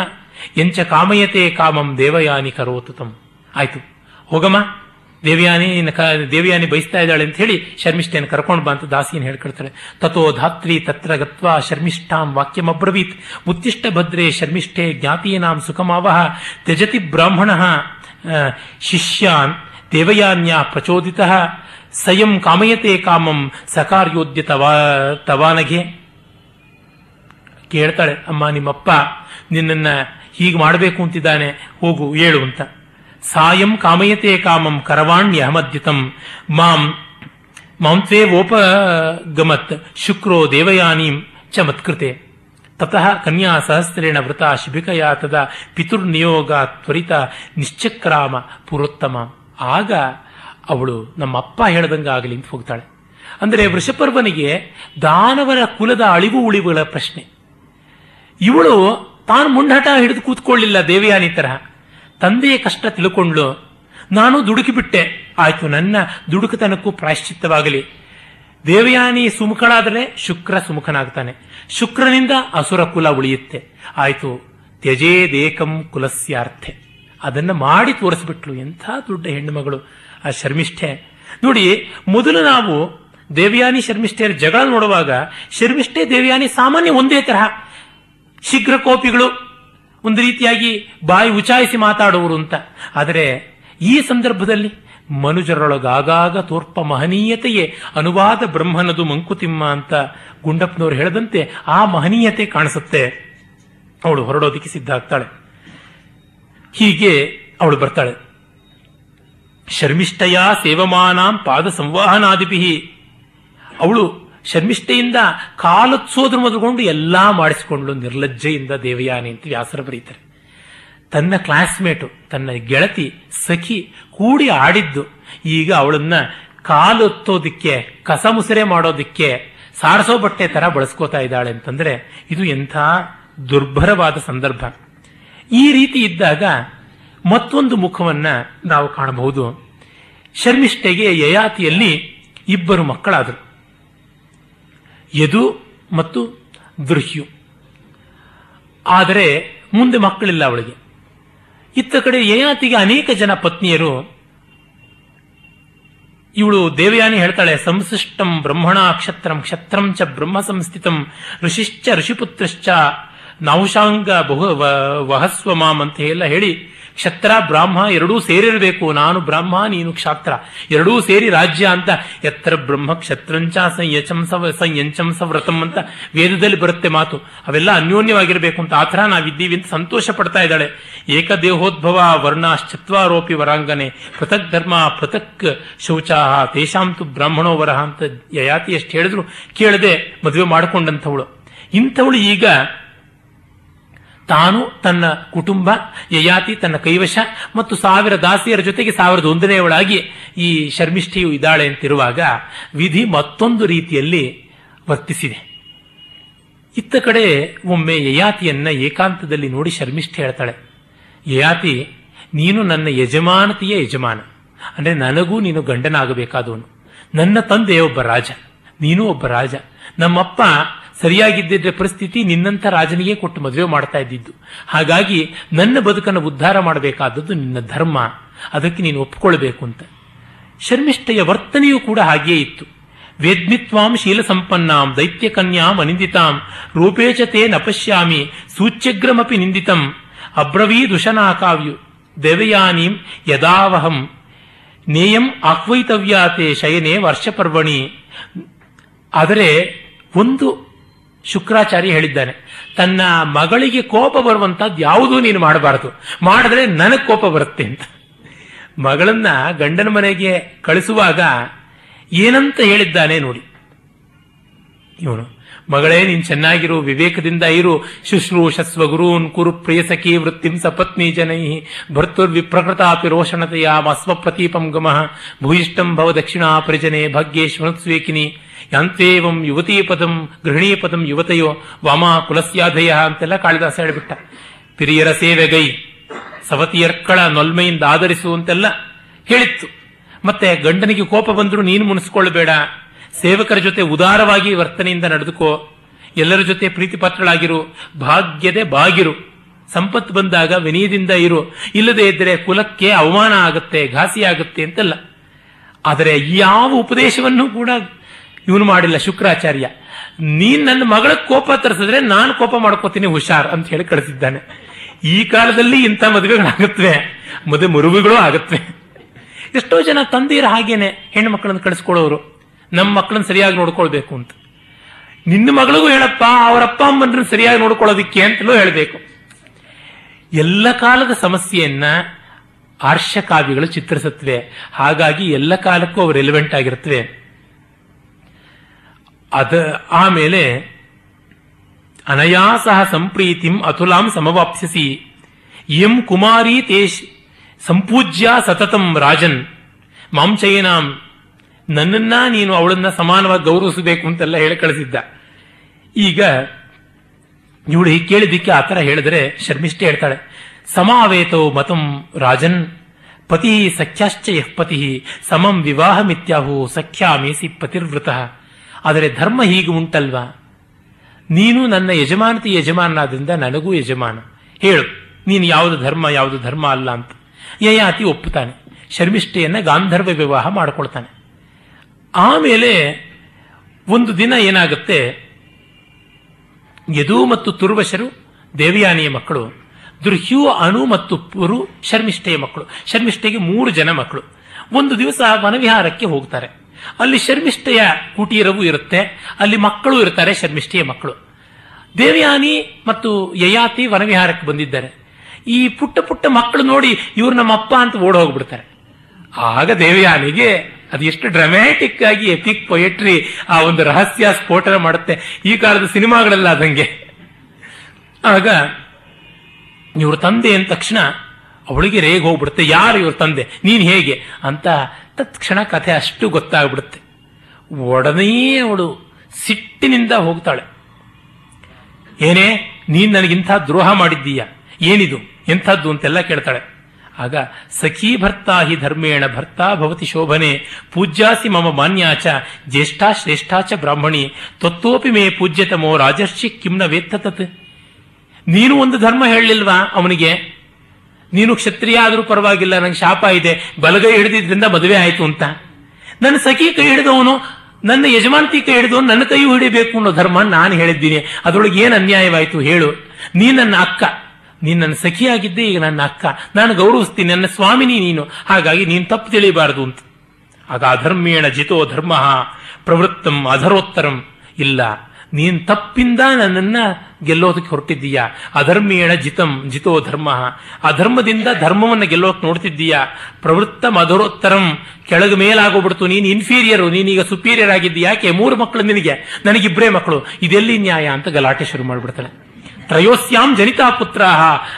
ಎಂಚ ಕಾಮಯತೆ ಕಾಮಂ ದೇವಯಾನಿ ಕರೋತು ತಂ ಆಯ್ತು, ಹೋಗಮ್ಮ. ದೇವಯಾನಿ ದೇವಯಾನಿ ಬಯಸ್ತಾ ಇದ್ದಾಳೆ ಅಂತ ಹೇಳಿ ಶರ್ಮಿಷ್ಠೆಯನ್ನು ಕರ್ಕೊಂಡು ಬಂತ ದಾಸಿಯನ್ನು ಹೇಳ್ಕೊಳ್ತಾರೆ. ತಥೋ ಧಾತ್ರಿ ತತ್ರ ಗತ್ವಾ ಶರ್ಮಿಷ್ಠಾಂ ವಾಕ್ಯಮ್ರವೀತ್ ಉತ್ತಿಷ್ಠ ಭದ್ರೆ ಶರ್ಮಿಷ್ಠೆ ಜ್ಞಾತೀನಾಂ ಸುಖಮಾವಹ. ತ್ಯಜತಿ ಬ್ರಾಹ್ಮಣ ಶಿಷ್ಯಾನ್ ದೇವಯಾನ್ಯ ಪ್ರಚೋದಿತ. ಸಯಂ ಕಾಮಯತೆ ಕಾಮಂ ಸಕಾರ್ಯೋದ್ಯ ತವಾ ತವಾನಗೆ. ಕೇಳ್ತಾಳೆ, ಅಮ್ಮ, ನಿಮ್ಮಪ್ಪ ನಿನ್ನನ್ನ ಹೀಗೆ ಮಾಡಬೇಕು ಅಂತಿದ್ದಾನೆ, ಹೋಗು ಹೇಳು ಅಂತ. ಸಾಯಂ ಕಾಮಯತೆ ಕಾಮಂ ಕರವಾಣ್ಯ ಅಹಮದ್ಯುತಂ ಮಾಂ ಮಾಂತ್ವೇ ಓಪಗಮತ್ ಶುಕ್ರೋ ದೇವಯಾನೀಂ ಚ ಮತ್ಕೃತೆ. ತತಃ ಕನ್ಯಾ ಸಹಸ್ರೇಣ ವೃತ ಶಿಬಿಕಯ ತದ ಪಿತುರ್ನಿಯೋಗ ತ್ವರಿತ ನಿಶ್ಚಕ್ರಾಮ ಪುರೋತ್ತಮ. ಆಗ ಅವಳು ನಮ್ಮ ಅಪ್ಪ ಹೇಳ್ದಂಗೆ ಆಗಲಿ ಅಂತ ಹೋಗ್ತಾಳೆ. ಅಂದರೆ ವೃಷಪರ್ವನಿಗೆ ದಾನವರ ಕುಲದ ಅಳಿವು ಉಳಿವುಗಳ ಪ್ರಶ್ನೆ. ಇವಳು ತಾನು ಮುಂಡಾಟ ಹಿಡಿದು ಕೂತ್ಕೊಳ್ಳಿಲ್ಲ ದೇವಯಾನಿ ತರಹ ತಂದೆಯ ಕಷ್ಟ ತಿಳ್ಕೊಂಡ್ಲು ನಾನು ದುಡುಕಿಬಿಟ್ಟೆ. ಆಯ್ತು, ನನ್ನ ದುಡುಕತನಕ್ಕೂ ಪ್ರಾಯಶ್ಚಿತ್ತವಾಗಲಿ. ದೇವಯಾನಿ ಸುಮುಖಳಾದರೆ ಶುಕ್ರ ಸುಮುಖನಾಗ್ತಾನೆ. ಶುಕ್ರನಿಂದ ಅಸುರ ಕುಲ ಉಳಿಯುತ್ತೆ. ಆಯ್ತು, ತ್ಯಜೇದೇಕಂ ಕುಲಸ್ಯಾರ್ಥೆ. ಅದನ್ನ ಮಾಡಿ ತೋರಿಸ್ಬಿಟ್ಲು. ಎಂಥ ದೊಡ್ಡ ಹೆಣ್ಣುಮಗಳು. ಆ ಶರ್ಮಿಷ್ಠೆ. ನೋಡಿ, ಮೊದಲು ನಾವು ದೇವಯಾನಿ ಶರ್ಮಿಷ್ಠೆಯರ ಜಗಳ ನೋಡುವಾಗ ಶರ್ಮಿಷ್ಠೆ ದೇವಯಾನಿ ಸಾಮಾನ್ಯ ಒಂದೇ ತರಹ. ಶೀಘ್ರ ಕೋಪಿಗಳು ಒಂದು ರೀತಿಯಾಗಿ ಬಾಯಿ ಉಚಾಯಿಸಿ ಮಾತಾಡುವರು ಅಂತ. ಆದರೆ ಈ ಸಂದರ್ಭದಲ್ಲಿ ಮನುಜರೊಳಗಾಗಾಗ ತೋರ್ಪ ಮಹನೀಯತೆಯೇ ಅನುವಾದ ಬ್ರಹ್ಮನದು ಮಂಕುತಿಮ್ಮ ಅಂತ ಗುಂಡಪ್ಪನವರು ಹೇಳದಂತೆ ಆ ಮಹನೀಯತೆ ಕಾಣಿಸುತ್ತೆ. ಅವಳು ಹೊರಡೋದಕ್ಕೆ ಸಿದ್ಧ ಆಗ್ತಾಳೆ. ಹೀಗೆ ಅವಳು ಬರ್ತಾಳೆ. ಶರ್ಮಿಷ್ಠಯ ಸೇವಮಾನಾಂ ಪಾದ ಸಂವಾಹನಾದಿಪಿ ಅವಳು ಶರ್ಮಿಷ್ಠೆಯಿಂದ ಕಾಲೊತ್ಸೋದ್ರ ಮೊದಲುಗೊಂಡು ಎಲ್ಲಾ ಮಾಡಿಸಿಕೊಂಡ್ಲು ನಿರ್ಲಜ್ಜೆಯಿಂದ ದೇವಯಾನಿ ಅಂತ ವ್ಯಾಸರ ಬರೀತಾರೆ. ತನ್ನ ಕ್ಲಾಸ್ಮೇಟು ತನ್ನ ಗೆಳತಿ ಸಖಿ ಕೂಡಿ ಆಡಿದ್ದು, ಈಗ ಅವಳನ್ನ ಕಾಲೊತ್ತೋದಿಕ್ಕೆ ಕಸ ಮುಸರೆ ಮಾಡೋದಿಕ್ಕೆ, ಸಾರಸೋ ಬಟ್ಟೆ ತರ ಬಳಸ್ಕೋತಾ ಇದ್ದಾಳೆ ಅಂತಂದ್ರೆ ಇದು ಎಂಥ ದುರ್ಭರವಾದ ಸಂದರ್ಭ. ಈ ರೀತಿ ಇದ್ದಾಗ ಮತ್ತೊಂದು ಮುಖವನ್ನ ನಾವು ಕಾಣಬಹುದು. ಶರ್ಮಿಷ್ಠೆಗೆ ಯಯಾತಿಯಲ್ಲಿ ಇಬ್ಬರು ಮಕ್ಕಳಾದರು. ಯದು ಮತ್ತು ದೃಹ್ಯು. ಆದರೆ ಮುಂದೆ ಮಕ್ಕಳಿಲ್ಲ ಅವಳಿಗೆ. ಇತ್ತ ಕಡೆ ಯಯಾತಿಗೆ ಅನೇಕ ಜನ ಪತ್ನಿಯರು ಇವಳು ದೇವಯಾನಿ ಹೇಳ್ತಾಳೆ, ಸಂಸೃಷ್ಟಂ ಬ್ರಹ್ಮಣ ಕ್ಷತ್ರಂ ಕ್ಷತ್ರಂ ಚ ಬ್ರಹ್ಮ ಸಂಸ್ಥಿತಂ, ಋಷಿಶ್ಚ ಋಷಿಪುತ್ರಶ್ಚ ನೌಶಾಂಗ ಬಹು ವಹಸ್ವ ಮಾಮ್ ಅಂತ ಎಲ್ಲ ಹೇಳಿ ಕ್ಷತ್ರ, ಬ್ರಾಹ್ಮ ಎರಡೂ ಸೇರಿರಬೇಕು. ನಾನು ಬ್ರಾಹ್ಮ, ನೀನು ಕ್ಷಾತ್ರ. ಎರಡೂ ಸೇರಿ ರಾಜ್ಯ ಅಂತ ಎತ್ತರ ಬ್ರಹ್ಮ ಕ್ಷತ್ರಂಚ ಸಂಯಚಂ ಸವ ಸಂಯಂಚಂ ಸವ್ರತಂ ಅಂತ ವೇದದಲ್ಲಿ ಬರುತ್ತೆ ಮಾತು. ಅವೆಲ್ಲ ಅನ್ಯೋನ್ಯವಾಗಿರಬೇಕು ಅಂತ. ಆ ಥರ ನಾವಿದ್ದೀವಿ ಅಂತ ಸಂತೋಷ ಪಡ್ತಾ ಇದ್ದಾಳೆ. ಏಕದೇಹೋದ್ಭವ ವರ್ಣಾಶ್ಚತ್ವಾರೋಪಿ ವರಾಂಗನೆ. ಪೃಥಕ್ ಧರ್ಮ ಪೃಥಕ್ ಶೌಚಾಹ. ತೇಷಾಂತು ಬ್ರಾಹ್ಮಣೋ ವರಹ ಅಂತ ಯಯಾತಿ ಎಷ್ಟು ಹೇಳಿದ್ರು ಕೇಳದೆ ಮದುವೆ ಮಾಡಿಕೊಂಡಂಥವಳು. ಇಂಥವಳು ಈಗ ತಾನು ತನ್ನ ಕುಟುಂಬ, ಯಯಾತಿ ತನ್ನ ಕೈವಶ ಮತ್ತು ಸಾವಿರ ದಾಸಿಯರ ಜೊತೆಗೆ ಸಾವಿರದ ಒಂದನೆಯವಳಾಗಿ ಈ ಶರ್ಮಿಷ್ಠಿಯು ಇದ್ದಾಳೆ ಅಂತಿರುವಾಗ ವಿಧಿ ಮತ್ತೊಂದು ರೀತಿಯಲ್ಲಿ ವರ್ತಿಸಿದೆ. ಇತ್ತ ಕಡೆ ಒಮ್ಮೆ ಯಯಾತಿಯನ್ನ ಏಕಾಂತದಲ್ಲಿ ನೋಡಿ ಶರ್ಮಿಷ್ಠಿ ಹೇಳ್ತಾಳೆ, ಯಯಾತಿ, ನೀನು ನನ್ನ ಯಜಮಾನತೆಯ ಯಜಮಾನ. ಅಂದ್ರೆ ನನಗೂ ನೀನು ಗಂಡನಾಗಬೇಕಾದವನು. ನನ್ನ ತಂದೆ ಒಬ್ಬ ರಾಜ, ನೀನು ಒಬ್ಬ ರಾಜ. ನಮ್ಮಪ್ಪ ಸರಿಯಾಗಿದ್ದಿದ್ರೆ ಪರಿಸ್ಥಿತಿ ನಿನ್ನಂಥ ರಾಜನಿಗೆ ಕೊಟ್ಟು ಮದುವೆ ಮಾಡ್ತಾ ಇದ್ದಿದ್ದು. ಹಾಗಾಗಿ ನನ್ನ ಬದುಕನ್ನು ಉದ್ಧಾರ ಮಾಡಬೇಕಾದದ್ದು ನಿನ್ನ ಧರ್ಮ. ಅದಕ್ಕೆ ನೀನು ಒಪ್ಪಿಕೊಳ್ಳಬೇಕು ಅಂತ. ಶರ್ಮಿಷ್ಠೆಯ ವರ್ತನೆಯೂ ಕೂಡ ಹಾಗೆಯೇ ಇತ್ತು. ವೇದ್ಮಿತ್ವಾಂ ಶೀಲ ಸಂಪನ್ನಾಂ ದೈತ್ಯ ಕನ್ಯಾಂ ಅನಿಂದಿತಾಂ, ರೂಪೇಚತೆ ನಪಶ್ಯಾಮಿ, ಸೂಚ್ಯಗ್ರಮಪಿ ನಿಂದಿತಂ ಅಬ್ರವೀದುಷನಾ ಕಾವ್ಯು ದೇವಯಾನೀಂ ಯದಾವಹಂ, ನೇಯಂ ಆಹ್ವೈತವ್ಯಾತೆ ಶಯನೆ ವರ್ಷಪರ್ವಣಿ. ಆದರೆ ಒಂದು ಶುಕ್ರಾಚಾರ್ಯ ಹೇಳಿದ್ದಾನೆ. ತನ್ನ ಮಗಳಿಗೆ ಕೋಪ ಬರುವಂತಹದ್ದು ಯಾವುದೂ ನೀನು ಮಾಡಬಾರದು. ಮಾಡಿದ್ರೆ ನನಗೆ ಕೋಪ ಬರುತ್ತೆ ಅಂತ. ಮಗಳನ್ನ ಗಂಡನ ಮನೆಗೆ ಕಳಿಸುವಾಗ ಏನಂತ ಹೇಳಿದ್ದಾನೆ ನೋಡಿ. ಇವನು ಮಗಳೇ, ನೀನ್ ಚೆನ್ನಾಗಿರು, ವಿವೇಕದಿಂದ ಇರು. ಶುಶ್ರೂಷಸ್ವ ಗುರೂನ್ ಕುರು ಪ್ರಿಯಸಖಿ ವೃತ್ತಿಂ ಸಪತ್ನಿ ಜನೈ. ಭರ್ತುರ್ ವಿಪ್ರಕೃತಾಪಿ ರೋಷಣತೆಯ ಅಸ್ವ ಪ್ರತೀಪಂ ಗಮಃ. ಭೂಯಿಷ್ಠಂ ಭವ ದಕ್ಷಿಣಾ ಪರಿಜನೆ ಭಾಗ್ಯೇ ಶ್ವನುಸ್ವೇಕಿನಿ ಯಾಂತೇವಂ ಯುವತೀ ಪದಂ ಗೃಹಿಣೀ ಪದಂ ಯುವತೆಯೋ. ವಾಮ ಕುಲಸ್ಯಾಧಯ ಅಂತೆಲ್ಲ ಕಾಳಿದಾಸ ಹೇಳಿಬಿಟ್ಟ. ಪಿರಿಯರ ಸೇವೆಗೈ. ಸವತಿಯರ್ಕಳ ನೊಲ್ಮೆಯಿಂದ ಆಧರಿಸು ಅಂತೆಲ್ಲ ಹೇಳಿತ್ತು. ಮತ್ತೆ ಗಂಡನಿಗೆ ಕೋಪ ಬಂದರೂ ನೀನು ಮುನಿಸ್ಕೊಳ್ಬೇಡ. ಸೇವಕರ ಜೊತೆ ಉದಾರವಾಗಿ ವರ್ತನೆಯಿಂದ ನಡೆದುಕೋ, ಎಲ್ಲರ ಜೊತೆ ಪ್ರೀತಿ ಪಾತ್ರಳಾಗಿರು ಭಾಗ್ಯದೆ ಬಾಗಿರು. ಸಂಪತ್ತು ಬಂದಾಗ ವಿನಯದಿಂದ ಇರು. ಇಲ್ಲದೇ ಇದ್ದರೆ ಕುಲಕ್ಕೆ ಅವಮಾನ ಆಗುತ್ತೆ, ಘಾಸಿ ಆಗುತ್ತೆ ಅಂತಲ್ಲ. ಆದರೆ ಯಾವ ಉಪದೇಶವನ್ನು ಕೂಡ ಇವನು ಮಾಡಿಲ್ಲ ಶುಕ್ರಾಚಾರ್ಯ. ನೀನ್ ನನ್ನ ಮಗಳ ಕೋಪ ತರಿಸಿದ್ರೆ ನಾನು ಕೋಪ ಮಾಡ್ಕೋತೀನಿ ಹುಷಾರ್ ಅಂತ ಹೇಳಿ ಕಳಿಸಿದ್ದಾನೆ. ಈ ಕಾಲದಲ್ಲಿ ಇಂಥ ಮದುವೆಗಳಾಗತ್ವೆ ಮದುವೆ ಮುರುವುಗಳು ಆಗುತ್ತವೆ ಎಷ್ಟೋ ಜನ ತಂದೆಯರು ಹಾಗೇನೆ, ಹೆಣ್ಣು ಮಕ್ಕಳನ್ನು ಕಳಿಸ್ಕೊಳ್ಳೋರು ನಮ್ಮ ಮಕ್ಕಳನ್ನ ಸರಿಯಾಗಿ ನೋಡ್ಕೊಳ್ಬೇಕು ಅಂತ. ನಿನ್ನ ಮಗಳಿಗೂ ಹೇಳಪ್ಪ, ಅವರಪ್ಪ ಅಮ್ಮನ ಸರಿಯಾಗಿ ನೋಡ್ಕೊಳ್ಳೋದಿಕ್ಕೆ ಅಂತಲೂ ಹೇಳಬೇಕು. ಎಲ್ಲ ಕಾಲದ ಸಮಸ್ಯೆಯನ್ನ ಆರ್ಷ ಕಾವ್ಯಗಳು ಚಿತ್ರಿಸುತ್ತವೆ. ಹಾಗಾಗಿ ಎಲ್ಲ ಕಾಲಕ್ಕೂ ಅವು ರೆಲಿವೆಂಟ್ ಆಗಿರುತ್ತವೆ. ಅದ, ಆಮೇಲೆ ಅನಯಾ ಸಹ ಸಂಪ್ರೀತಿಂ ಅತುಲಾಂ ಸಮವಾಪ್ಸಿಸಿ ಎಂ ಕುಮಾರಿ ತೇಶ್ ಸಂಪೂಜ್ಯ ಸತತಂ ರಾಜನ್. ಮಾಂಚಯನಾಂ ನನ್ನನ್ನ ನೀನು ಅವಳನ್ನ ಸಮಾನವಾಗಿ ಗೌರವಿಸಬೇಕು ಅಂತೆಲ್ಲ ಹೇಳಿ ಕಳಿಸಿದ್ದ. ಈಗ ಇವಳು ಹೀಗೆ ಕೇಳಿದ್ದಕ್ಕೆ ಥರ ಹೇಳಿದ್ರೆ ಶರ್ಮಿಷ್ಠೆ ಹೇಳ್ತಾಳೆ. ಸಮಾವೇತೋ ಮತಂ ರಾಜನ್ ಪತಿ ಸಖ್ಯಾಶ್ಚ ಯಃ ಪತಿ ಸಮಂ ವಿವಾಹ ಮಿತ್ಯಾಹು ಸಖ್ಯಾಮೀಸಿ ಪತಿರ್ವೃತ. ಆದರೆ ಧರ್ಮ ಹೀಗೆ ಉಂಟಲ್ವಾ? ನೀನು ನನ್ನ ಯಜಮಾನತಿ ಯಜಮಾನನಾದ್ರಿಂದ ನನಗೂ ಯಜಮಾನ. ಹೇಳು, ನೀನು ಯಾವುದು ಧರ್ಮ ಯಾವುದು ಧರ್ಮ ಅಲ್ಲ ಅಂತ. ಯಯಾತಿ ಒಪ್ಪುತ್ತಾನೆ. ಶರ್ಮಿಷ್ಠೆಯನ್ನ ಗಾಂಧರ್ವ ವಿವಾಹ ಮಾಡಿಕೊಳ್ತಾನೆ. ಆಮೇಲೆ ಒಂದು ದಿನ ಏನಾಗುತ್ತೆ? ಯದು ಮತ್ತು ತುರ್ವಶರು, ದೇವಯಾನಿಯ ಮಕ್ಕಳು, ದುರ್ಹ್ಯು, ಅಣು ಮತ್ತು ಪುರು, ಶರ್ಮಿಷ್ಠೆಯ ಮಕ್ಕಳು. ಶರ್ಮಿಷ್ಠೆಗೆ ಮೂರು ಜನ ಮಕ್ಕಳು. ಒಂದು ದಿವಸ ವನವಿಹಾರಕ್ಕೆ ಹೋಗ್ತಾರೆ. ಅಲ್ಲಿ ಶರ್ಮಿಷ್ಠೆಯ ಕುಟೀರವು ಇರುತ್ತೆ. ಅಲ್ಲಿ ಮಕ್ಕಳು ಇರ್ತಾರೆ ಶರ್ಮಿಷ್ಠೆಯ ಮಕ್ಕಳು. ದೇವಯಾನಿ ಮತ್ತು ಯಯಾತಿ ವನವಿಹಾರಕ್ಕೆ ಬಂದಿದ್ದಾರೆ. ಈ ಪುಟ್ಟ ಪುಟ್ಟ ಮಕ್ಕಳು ನೋಡಿ ಇವ್ರು ನಮ್ಮ ಅಪ್ಪ ಅಂತ ಓಡ್ ಹೋಗ್ಬಿಡ್ತಾರೆ ಆಗ ದೇವಯಾನಿಗೆ ಅದು ಎಷ್ಟು ಡ್ರಾಮ್ಯಾಟಿಕ್ ಆಗಿ ಎಪಿಕ್ ಪೊಯೆಟ್ರಿ ಆ ಒಂದು ರಹಸ್ಯ ಸ್ಫೋಟನ ಮಾಡುತ್ತೆ. ಈ ಕಾಲದ ಸಿನಿಮಾಗಳೆಲ್ಲ ಅದಂಗೆ. ಆಗ ಇವ್ರ ತಂದೆ ಅಂದ ತಕ್ಷಣ ಅವಳಿಗೆ ರೇಗ್ ಹೋಗ್ಬಿಡುತ್ತೆ. ಯಾರು ಇವ್ರ ತಂದೆ? ನೀನು ಹೇಗೆ? ಅಂತ ತತ್ಕ್ಷಣ ಕಥೆ ಅಷ್ಟು ಗೊತ್ತಾಗ್ಬಿಡುತ್ತೆ. ಒಡನೆಯೇ ಅವಳು ಸಿಟ್ಟಿನಿಂದ ಹೋಗ್ತಾಳೆ. ಏನೇ, ನೀನು ನನಗಿಂಥ ದ್ರೋಹ ಮಾಡಿದ್ದೀಯಾ? ಏನಿದು? ಎಂಥದ್ದು ಅಂತೆಲ್ಲ ಕೇಳ್ತಾಳೆ. ಆಗ ಸಖೀ ಭರ್ತಾ ಹಿ ಧರ್ಮೇಣ ಭರ್ತಾ ಭವತಿ ಶೋಭನೆ, ಪೂಜ್ಯಾಸಿ ಮಮ ಮಾನ್ಯಾಚ ಜ್ಯೇಷ್ಠಾ ಶ್ರೇಷ್ಠಾಚ ಬ್ರಾಹ್ಮಣಿ ತತ್ವೋಪಿ ಮೇ ಪೂಜ್ಯತಮೋ ರಾಜರ್ಷಿ ಕಿಮ್ನ ವೇತ್ತತತ್ ನೀನು ಒಂದು ಧರ್ಮ ಹೇಳಲಿಲ್ವಾ ಅವನಿಗೆ? ನೀನು ಕ್ಷತ್ರಿಯ ಆದರೂ ಪರವಾಗಿಲ್ಲ, ನಂಗೆ ಶಾಪ ಇದೆ, ಬಲಗೈ ಹಿಡಿದಿದ್ರಿಂದ ಮದುವೆ ಆಯಿತು ಅಂತ. ನನ್ನ ಸಖಿ ಕೈ ಹಿಡಿದವನು, ನನ್ನ ಯಜಮಾನತಿ ಕೈ ಹಿಡಿದವನು ನನ್ನ ಕೈ ಹಿಡಿಬೇಕು ಅನ್ನೋ ಧರ್ಮ ನಾನು ಹೇಳಿದ್ದೀನಿ. ಅದರೊಳಗೆ ಏನು ಅನ್ಯಾಯವಾಯಿತು ಹೇಳು. ನೀ ನನ್ನ ಅಕ್ಕ. ನೀನ್ ನನ್ನ ಸಖಿಯಾಗಿದ್ದೆ ಈಗ ನನ್ನ ಅಕ್ಕ. ನಾನು ಗೌರವಿಸ್ತೀನಿ, ನನ್ನ ಸ್ವಾಮಿನಿ ನೀನು. ಹಾಗಾಗಿ ನೀನು ತಪ್ಪು ತಿಳಿಬಾರದು ಅಂತ. ಆಗ ಅಧರ್ಮೇಣ ಜಿತೋ ಧರ್ಮ, ಪ್ರವೃತ್ತಂ ಅಧರೋತ್ತರಂ. ಇಲ್ಲ, ನೀನ್ ತಪ್ಪಿಂದ ನನ್ನನ್ನ ಗೆಲ್ಲೋದಕ್ಕೆ ಹೊರಟಿದ್ದೀಯ. ಅಧರ್ಮೇಣ ಜಿತಂ ಜಿತೋ ಧರ್ಮ. ಅಧರ್ಮದಿಂದ ಧರ್ಮವನ್ನು ಗೆಲ್ಲೋಕೆ ನೋಡ್ತಿದ್ದೀಯ. ಪ್ರವೃತ್ತ ಮಧುರೋತ್ತರಂ ಕೆಳಗೆ ಮೇಲಾಗೋಗ್ಬಿಡ್ತು. ನೀನು ಇನ್ಫೀರಿಯರು ನೀನೀಗ ಸುಪೀರಿಯರ್ ಆಗಿದ್ದೀಯ. ಯಾಕೆ? ಮೂರು ಮಕ್ಕಳು ನಿನಗೆ. ನನಗಿಬ್ಬರೇ ಮಕ್ಕಳು. ಇದೆಲ್ಲಿ ನ್ಯಾಯ ಅಂತ ಗಲಾಟೆ ಶುರು ಮಾಡ್ಬಿಡ್ತಾಳೆ. ತ್ರಯೋಸ್ಯಾಂ ಜನಿತಾ ಪುತ್ರ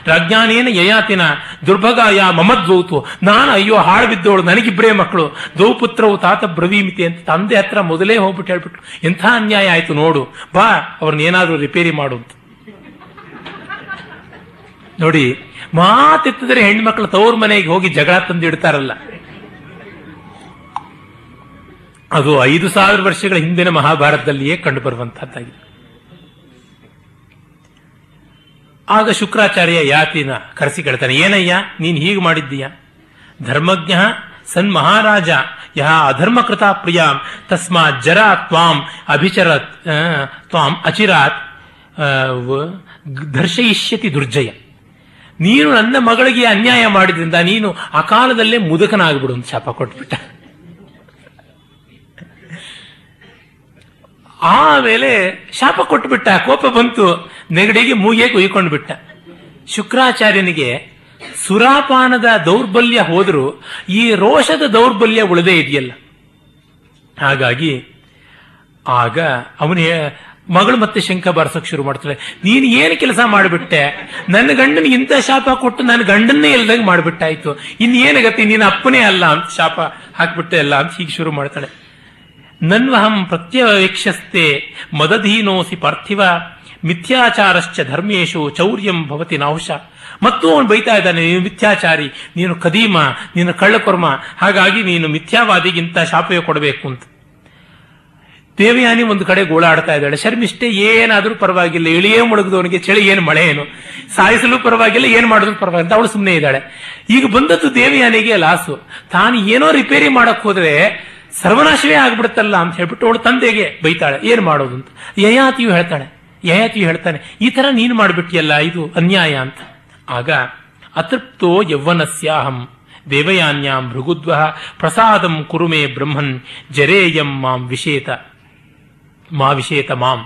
ರಾಜ್ಞಾನೇನ ಯಯಾತಿನ ದುರ್ಭಗಾಯ ಮಮದ್ವೌತು ನಾನು ಅಯ್ಯೋ ಹಾಳು ಬಿದ್ದವಳು ನನಗಿಬ್ಬರೇ ಮಕ್ಕಳು. ದೌ ಪುತ್ರವು ತಾತ ಬ್ರವೀಮಿತಿ ಅಂತ ತಂದೆ ಹತ್ರ ಮೊದಲೇ ಹೋಗ್ಬಿಟ್ಟು ಹೇಳ್ಬಿಟ್ರು ಎಂಥ ಅನ್ಯಾಯ ಆಯ್ತು ನೋಡು. ಬಾ ಅವ್ರನ್ನ ಏನಾದ್ರೂ ರಿಪೇರಿ ಮಾಡು ಅಂತ. ನೋಡಿ, ಮಾತಿತ್ತಿದ್ರೆ ಹೆಣ್ಮಕ್ಳು ತವ್ರ ಮನೆಗೆ ಹೋಗಿ ಜಗಳ ತಂದು ಇಡ್ತಾರಲ್ಲ. ಅದು ಐದು ಸಾವಿರ ವರ್ಷಗಳ ಹಿಂದಿನ ಮಹಾಭಾರತದಲ್ಲಿಯೇ ಕಂಡು ಬರುವಂತಹದ್ದಾಗಿದೆ. ಆಗ ಶುಕ್ರಾಚಾರ್ಯ ಯಾತಿನ ಕರೆಸಿ ಕೇಳ್ತಾನೆ ಏನಯ್ಯ ನೀನು ಹೀಗೆ ಮಾಡಿದ್ದೀಯ? ಧರ್ಮಜ್ಞ ಸನ್ ಮಹಾರಾಜ ಯಹ ಅಧರ್ಮಕೃತ ಪ್ರಿಯಾಂ ತಸ್ಮಾ ಜರ ತ್ವಾಂ ಅಭಿಚರತ್ ಆ, ತ್ವಾಂ ಅಚಿರಾತ್ ದರ್ಶಯಿಷ್ಯತಿ ದುರ್ಜಯ. ನೀನು ನನ್ನ ಮಗಳಿಗೆ ಅನ್ಯಾಯ ಮಾಡಿದ್ರಿಂದ ನೀನು ಅಕಾಲದಲ್ಲೇ ಮುದುಕನಾಗ್ಬಿಡು ಅಂತ ಶಾಪ ಕೊಟ್ಬಿಟ್ಟ. ಆಮೇಲೆ ಶಾಪ ಕೊಟ್ಬಿಟ್ಟ, ಕೋಪ ಬಂತು, ನೆಗಡಿಗೆ ಮೂಗೆ ಕುಯ್ಕೊಂಡು ಬಿಟ್ಟ ಶುಕ್ರಾಚಾರ್ಯನಿಗೆ ಸುರಾಪಾನದ ದೌರ್ಬಲ್ಯ ಹೋದರೂ ಈ ರೋಷದ ದೌರ್ಬಲ್ಯ ಉಳದೇ ಇದೆಯಲ್ಲ. ಹಾಗಾಗಿ ಆಗ ಅವನೇ ಮಗಳು ಮತ್ತೆ ಶಂಕ ಬಾರಿಸೋಕೆ ಶುರು ಮಾಡ್ತಾಳೆ. ನೀನು ಏನು ಕೆಲಸ ಮಾಡಿಬಿಟ್ಟೆ? ನನ್ನ ಗಂಡನಿಗೆ ಇಂಥ ಶಾಪ ಕೊಟ್ಟು ನನ್ನ ಗಂಡನ್ನೇ ಇಲ್ದಾಗ ಮಾಡಿಬಿಟ್ಟಾಯ್ತು. ಇನ್ನೇನಾಗತ್ತೆ ನೀನು ಅಪ್ಪನೇ ಅಲ್ಲ ಅಂತ ಶಾಪ ಹಾಕ್ಬಿಟ್ಟೆ ಅಲ್ಲ ಅಂತ ಶುರು ಮಾಡ್ತಾಳೆ. ನನ್ವಹಂ ಪ್ರತ್ಯವೇಕ್ಷಸ್ತೆ ಮದಧೀನೋಸಿ ಪಾರ್ಥಿವ, ಮಿಥ್ಯಾಚಾರಶ್ಚ ಧರ್ಮೇಶು ಚೌರ್ಯಂ ಭವತಿ ನಾಂಶ ಮತ್ತು ಅವನು ಬೈತಾ ಇದ್ದಾನೆ, ನೀನು ಮಿಥ್ಯಾಚಾರಿ, ನೀನು ಕದೀಮ ನೀನು ಕಳ್ಳಕೊರ್ಮ, ಹಾಗಾಗಿ ನೀನು ಮಿಥ್ಯಾವಾದಿಗಿಂತ ಶಾಪವೇ ಕೊಡಬೇಕು ಅಂತ. ದೇವಯಾನಿ ಒಂದು ಕಡೆ ಗೋಳಾಡ್ತಾ ಇದ್ದಾಳೆ, ಶರ್ಮಿಷ್ಠೆ ಏನಾದರೂ ಪರವಾಗಿಲ್ಲ, ಇಳಿಯೇ ಮುಳುಗದವನಿಗೆ ಚಳಿ ಏನು, ಮಳೆ ಏನು? ಸಾಯಿಸಲು ಪರವಾಗಿಲ್ಲ, ಏನು ಮಾಡಿದ್ರು ಪರವಾಗಿಲ್ಲ ಅಂತ ಅವಳು ಸುಮ್ಮನೆ ಇದ್ದಾಳೆ. ಈಗ ಬಂದದ್ದು ದೇವಯಾನಿಗೆ ಲಾಸು. ತಾನು ಏನೋ ರಿಪೇರಿ ಮಾಡಕ್ ಹೋದ್ರೆ ಸರ್ವನಾಶವೇ ಆಗ್ಬಿಡುತ್ತಲ್ಲ ಅಂತ ಹೇಳ್ಬಿಟ್ಟು ಅವಳು ತಂದೆಗೆ ಬೈತಾಳೆ. ಏನು ಮಾಡೋದು ಅಂತ. ಯಯಾತಿಯು ಹೇಳ್ತಾಳೆ ಯಯಾತಿಯು ಹೇಳ್ತಾನೆ, ಈ ತರ ನೀನು ಮಾಡ್ಬಿಟ್ಟಿಯಲ್ಲ, ಇದು ಅನ್ಯಾಯ ಅಂತ. ಆಗ ಅತೃಪ್ತೋ ಯೌವನಸ್ಯಾಹಂ ದೇವಯಾನ್ಯಾಂ ಭೃಗುದ್ವ ಪ್ರಸಾದಂ ಕುರುಮೆ ಬ್ರಹ್ಮನ್ ಜರೇಯಂ ಮಾಂ ವಿಷೇತ ಮಾ ವಿಷೇತ ಮಾಂ.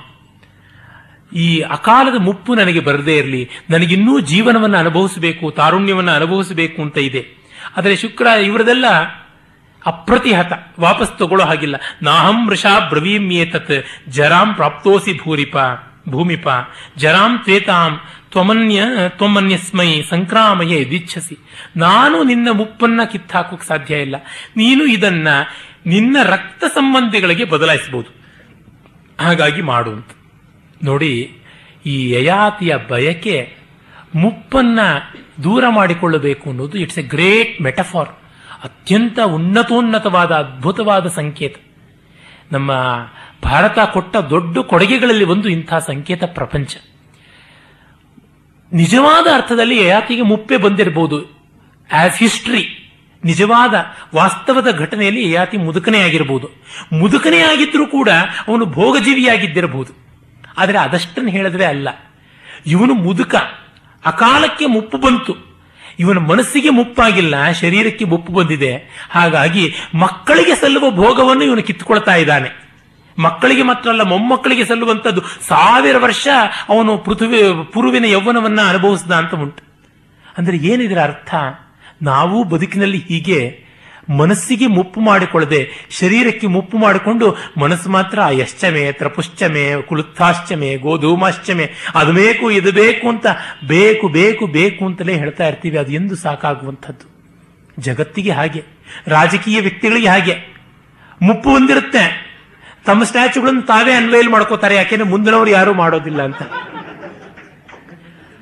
ಈ ಅಕಾಲದ ಮುಪ್ಪು ನನಗೆ ಬರದೇ ಇರಲಿ, ನನಗಿನ್ನೂ ಜೀವನವನ್ನು ಅನುಭವಿಸಬೇಕು, ತಾರುಣ್ಯವನ್ನು ಅನುಭವಿಸಬೇಕು ಅಂತ ಇದೆ. ಆದರೆ ಶುಕ್ರ ಇವರದೆಲ್ಲ ಅಪ್ರತಿಹತ, ವಾಪಸ್ ತಗೊಳ್ಳೋ ಹಾಗಿಲ್ಲ. ನಾಹಂ ವೃಷಾ ಬ್ರವೀಮ್ಯೇತತ್ ಜರಾಂ ಪ್ರಾಪ್ತೋಸಿ ಭೂರಿಪ, ಭೂಮಿಪ. ಜರಾಂ ತ್ವೇತಾಂ ತ್ವಮನ್ಯ, ತ್ವಮನ್ಯಸ್ಮೈ, ಸಂಕ್ರಾಮಯ ದಿಚ್ಛಸಿ. ನಾನು ನಿನ್ನ ಮುಪ್ಪನ್ನ ಕಿತ್ತಾಕೋಕ್ ಸಾಧ್ಯ ಇಲ್ಲ. ನೀನು ಇದನ್ನ ನಿನ್ನ ರಕ್ತ ಸಂಬಂಧಿಗಳಿಗೆ ಬದಲಾಯಿಸಬಹುದು ಹಾಗಾಗಿ ಮಾಡು ಅಂತ. ನೋಡಿ, ಈ ಯಯಾತಿಯ ಬಯಕೆ ಮುಪ್ಪನ್ನ ದೂರ ಮಾಡಿಕೊಳ್ಳಬೇಕು ಅನ್ನೋದು ಇಟ್ಸ್ ಎ ಗ್ರೇಟ್ ಮೆಟಫಾರ್ ಅತ್ಯಂತ ಉನ್ನತೋನ್ನತವಾದ ಅದ್ಭುತವಾದ ಸಂಕೇತ. ನಮ್ಮ ಭಾರತ ಕೊಟ್ಟ ದೊಡ್ಡ ಕೊಡುಗೆಗಳಲ್ಲಿ ಒಂದು ಇಂಥ ಸಂಕೇತ ಪ್ರಪಂಚ. ನಿಜವಾದ ಅರ್ಥದಲ್ಲಿ ಯಯಾತಿಗೆ ಮುಪ್ಪೆ ಬಂದಿರಬಹುದು. ಆಸ್ ಹಿಸ್ಟ್ರಿ ನಿಜವಾದ ವಾಸ್ತವದ ಘಟನೆಯಲ್ಲಿ ಯಯಾತಿ ಮುದುಕನೇ ಆಗಿರಬಹುದು. ಮುದುಕನೇ ಆಗಿದ್ರೂ ಕೂಡ ಅವನು ಭೋಗಜೀವಿಯಾಗಿದ್ದಿರಬಹುದು. ಆದರೆ ಅದಷ್ಟನ್ನು ಹೇಳಿದ್ರೆ ಅಲ್ಲ. ಇವನು ಮುದುಕ. ಅಕಾಲಕ್ಕೆ ಮುಪ್ಪು ಬಂತು. ಇವನ ಮನಸ್ಸಿಗೆ ಮುಪ್ಪಾಗಿಲ್ಲ, ಶರೀರಕ್ಕೆ ಮುಪ್ಪು ಬಂದಿದೆ. ಹಾಗಾಗಿ ಮಕ್ಕಳಿಗೆ ಸಲ್ಲುವ ಭೋಗವನ್ನು ಇವನು ಕಿತ್ತುಕೊಳ್ತಾ ಇದ್ದಾನೆ. ಮಕ್ಕಳಿಗೆ ಮಾತ್ರ ಅಲ್ಲ, ಮೊಮ್ಮಕ್ಕಳಿಗೆ ಸಲ್ಲುವಂಥದ್ದು ಸಾವಿರ ವರ್ಷ ಅವನು ಪೃಥ್ವಿ, ಪುರುವಿನ ಯೌವನವನ್ನ ಅನುಭವಿಸಿದ ಅಂತ ಉಂಟು. ಅಂದ್ರೆ ಏನಿದರ ಅರ್ಥ? ನಾವು ಬದುಕಿನಲ್ಲಿ ಹೀಗೆ ಮನಸ್ಸಿಗೆ ಮುಪ್ಪು ಮಾಡಿಕೊಳ್ಳದೆ, ಶರೀರಕ್ಕೆ ಮುಪ್ಪು ಮಾಡಿಕೊಂಡು ಮನಸ್ಸು ಮಾತ್ರ ಯಶ್ಚಮೆ ತ್ರಪುಶ್ಚಮೆ ಕುಲುತ್ಥಾಶ್ಚಮೆ ಗೋಧೂಮಾಶ್ಚಮೆ, ಅದು ಬೇಕು, ಇದು ಬೇಕು ಅಂತ ಬೇಕು ಬೇಕು ಬೇಕು ಅಂತಲೇ ಹೇಳ್ತಾ ಇರ್ತೀವಿ. ಅದು ಎಂದು ಸಾಕಾಗುವಂಥದ್ದು. ಜಗತ್ತಿಗೆ ಹಾಗೆ, ರಾಜಕೀಯ ವ್ಯಕ್ತಿಗಳಿಗೆ ಹಾಗೆ. ಮುಪ್ಪು ಹೊಂದಿರುತ್ತೆ. ತಮ್ಮ ಸ್ಟ್ಯಾಚುಗಳನ್ನು ತಾವೇ ಅನ್ವಯಲ್ ಮಾಡ್ಕೋತಾರೆ. ಯಾಕೆಂದ್ರೆ ಮುಂದಿನವರು ಯಾರು ಮಾಡೋದಿಲ್ಲ ಅಂತ.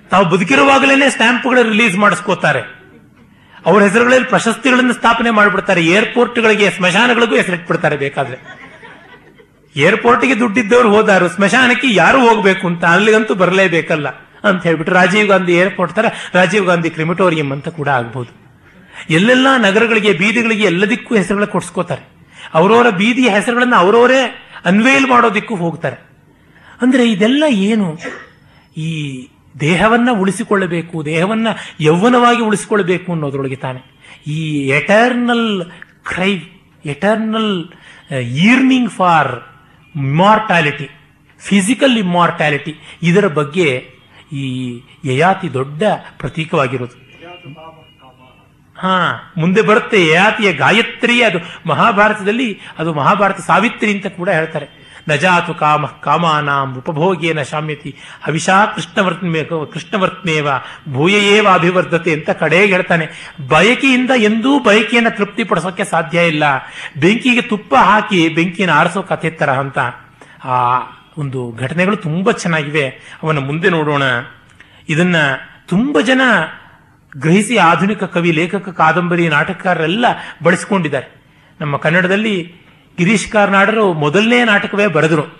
ತಾವು ಬದುಕಿರುವಾಗಲೇ ಸ್ಟ್ಯಾಂಪ್ಗಳು ರಿಲೀಸ್ ಮಾಡಿಸ್ಕೋತಾರೆ. ಅವ್ರ ಹೆಸರುಗಳಲ್ಲಿ ಪ್ರಶಸ್ತಿಗಳನ್ನು ಸ್ಥಾಪನೆ ಮಾಡಿಬಿಡ್ತಾರೆ. ಏರ್ಪೋರ್ಟ್ಗಳಿಗೆ, ಸ್ಮಶಾನಗಳಿಗೂ ಹೆಸರಿಟ್ಬಿಡ್ತಾರೆ ಬೇಕಾದ್ರೆ. ಏರ್ಪೋರ್ಟ್ಗೆ ದುಡ್ಡಿದ್ದವ್ರು ಹೋದಾರು, ಸ್ಮಶಾನಕ್ಕೆ ಯಾರು ಹೋಗ್ಬೇಕು ಅಂತ ಅಲ್ಲಿಗಂತೂ ಬರಲೇಬೇಕಲ್ಲ ಅಂತ ಹೇಳ್ಬಿಟ್ಟು ರಾಜೀವ್ ಗಾಂಧಿ ಏರ್ಪೋರ್ಟ್ ತರ ರಾಜೀವ್ ಗಾಂಧಿ ಕ್ರಿಮಿಟೋರಿಯಂ ಅಂತ ಕೂಡ ಆಗ್ಬಹುದು ಎಲ್ಲೆಲ್ಲ ನಗರಗಳಿಗೆ, ಬೀದಿಗಳಿಗೆ ಎಲ್ಲದಕ್ಕೂ ಹೆಸರುಗಳ ಕೊಡ್ಸ್ಕೋತಾರೆ. ಅವರವರ ಬೀದಿಯ ಹೆಸರುಗಳನ್ನು ಅವರವರೇ ಅನ್ವೇಲ್ ಮಾಡೋದಿಕ್ಕೂ ಹೋಗ್ತಾರೆ. ಅಂದ್ರೆ ಇದೆಲ್ಲ ಏನು? ಈ ದೇಹವನ್ನ ಉಳಿಸಿಕೊಳ್ಳಬೇಕು, ದೇಹವನ್ನ ಯೌವನವಾಗಿ ಉಳಿಸಿಕೊಳ್ಳಬೇಕು ಅನ್ನೋದ್ರೊಳಗೆ ತಾನೆ. ಈ eternal cry eternal yearning for immortality physical immortality ಇದರ ಬಗ್ಗೆ ಈ ಯಯಾತಿ ದೊಡ್ಡ ಪ್ರತೀಕವಾಗಿರೋದು ಹಾ, ಮುಂದೆ ಬರುತ್ತೆ ಯಯಾತಿಯ ಗಾಯತ್ರಿ, ಅದು ಮಹಾಭಾರತದಲ್ಲಿ ಅದು ಮಹಾಭಾರತ ಸಾವಿತ್ರಿ ಅಂತ ಕೂಡ ಹೇಳ್ತಾರೆ. ನಜಾತು ಕಾಮ, ಕಾಮಾನಾಂ ಉಪಭೋಗೇನ ಶಾಮ್ಯತಿ. ಹವಿಷಾ ಕೃಷ್ಣವರ್ತ್ಮೇ, ಕೃಷ್ಣವರ್ತ್ಮೇವ ಭೂಯೇವ ಅಭಿವರ್ಧತೆ ಅಂತ ಕಡೆಗೆ ಹೇಳ್ತಾನೆ. ಬಯಕೆಯಿಂದ ಎಂದೂ ಬಯಕೆಯನ್ನು ತೃಪ್ತಿಪಡಿಸೋಕೆ ಸಾಧ್ಯ ಇಲ್ಲ. ಬೆಂಕಿಗೆ ತುಪ್ಪ ಹಾಕಿ ಬೆಂಕಿನ ಆರಿಸೋ ಕಥೆ ತರ ಅಂತ. ಆ ಒಂದು ಘಟನೆಗಳು ತುಂಬಾ ಚೆನ್ನಾಗಿವೆ. ಅವನ ಮುಂದೆ ನೋಡೋಣ. ಇದನ್ನ ತುಂಬಾ ಜನ ಗ್ರಹಿಸಿ ಆಧುನಿಕ ಕವಿ, ಲೇಖಕ, ಕಾದಂಬರಿ, ನಾಟಕಕಾರರೆಲ್ಲ ಬಳಸಿಕೊಂಡಿದ್ದಾರೆ. ನಮ್ಮ ಕನ್ನಡದಲ್ಲಿ ಗಿರೀಶ್ ಕಾರ್ನಾಡರು ಮೊದಲನೇ ನಾಟಕವೇ ಬರೆದರು.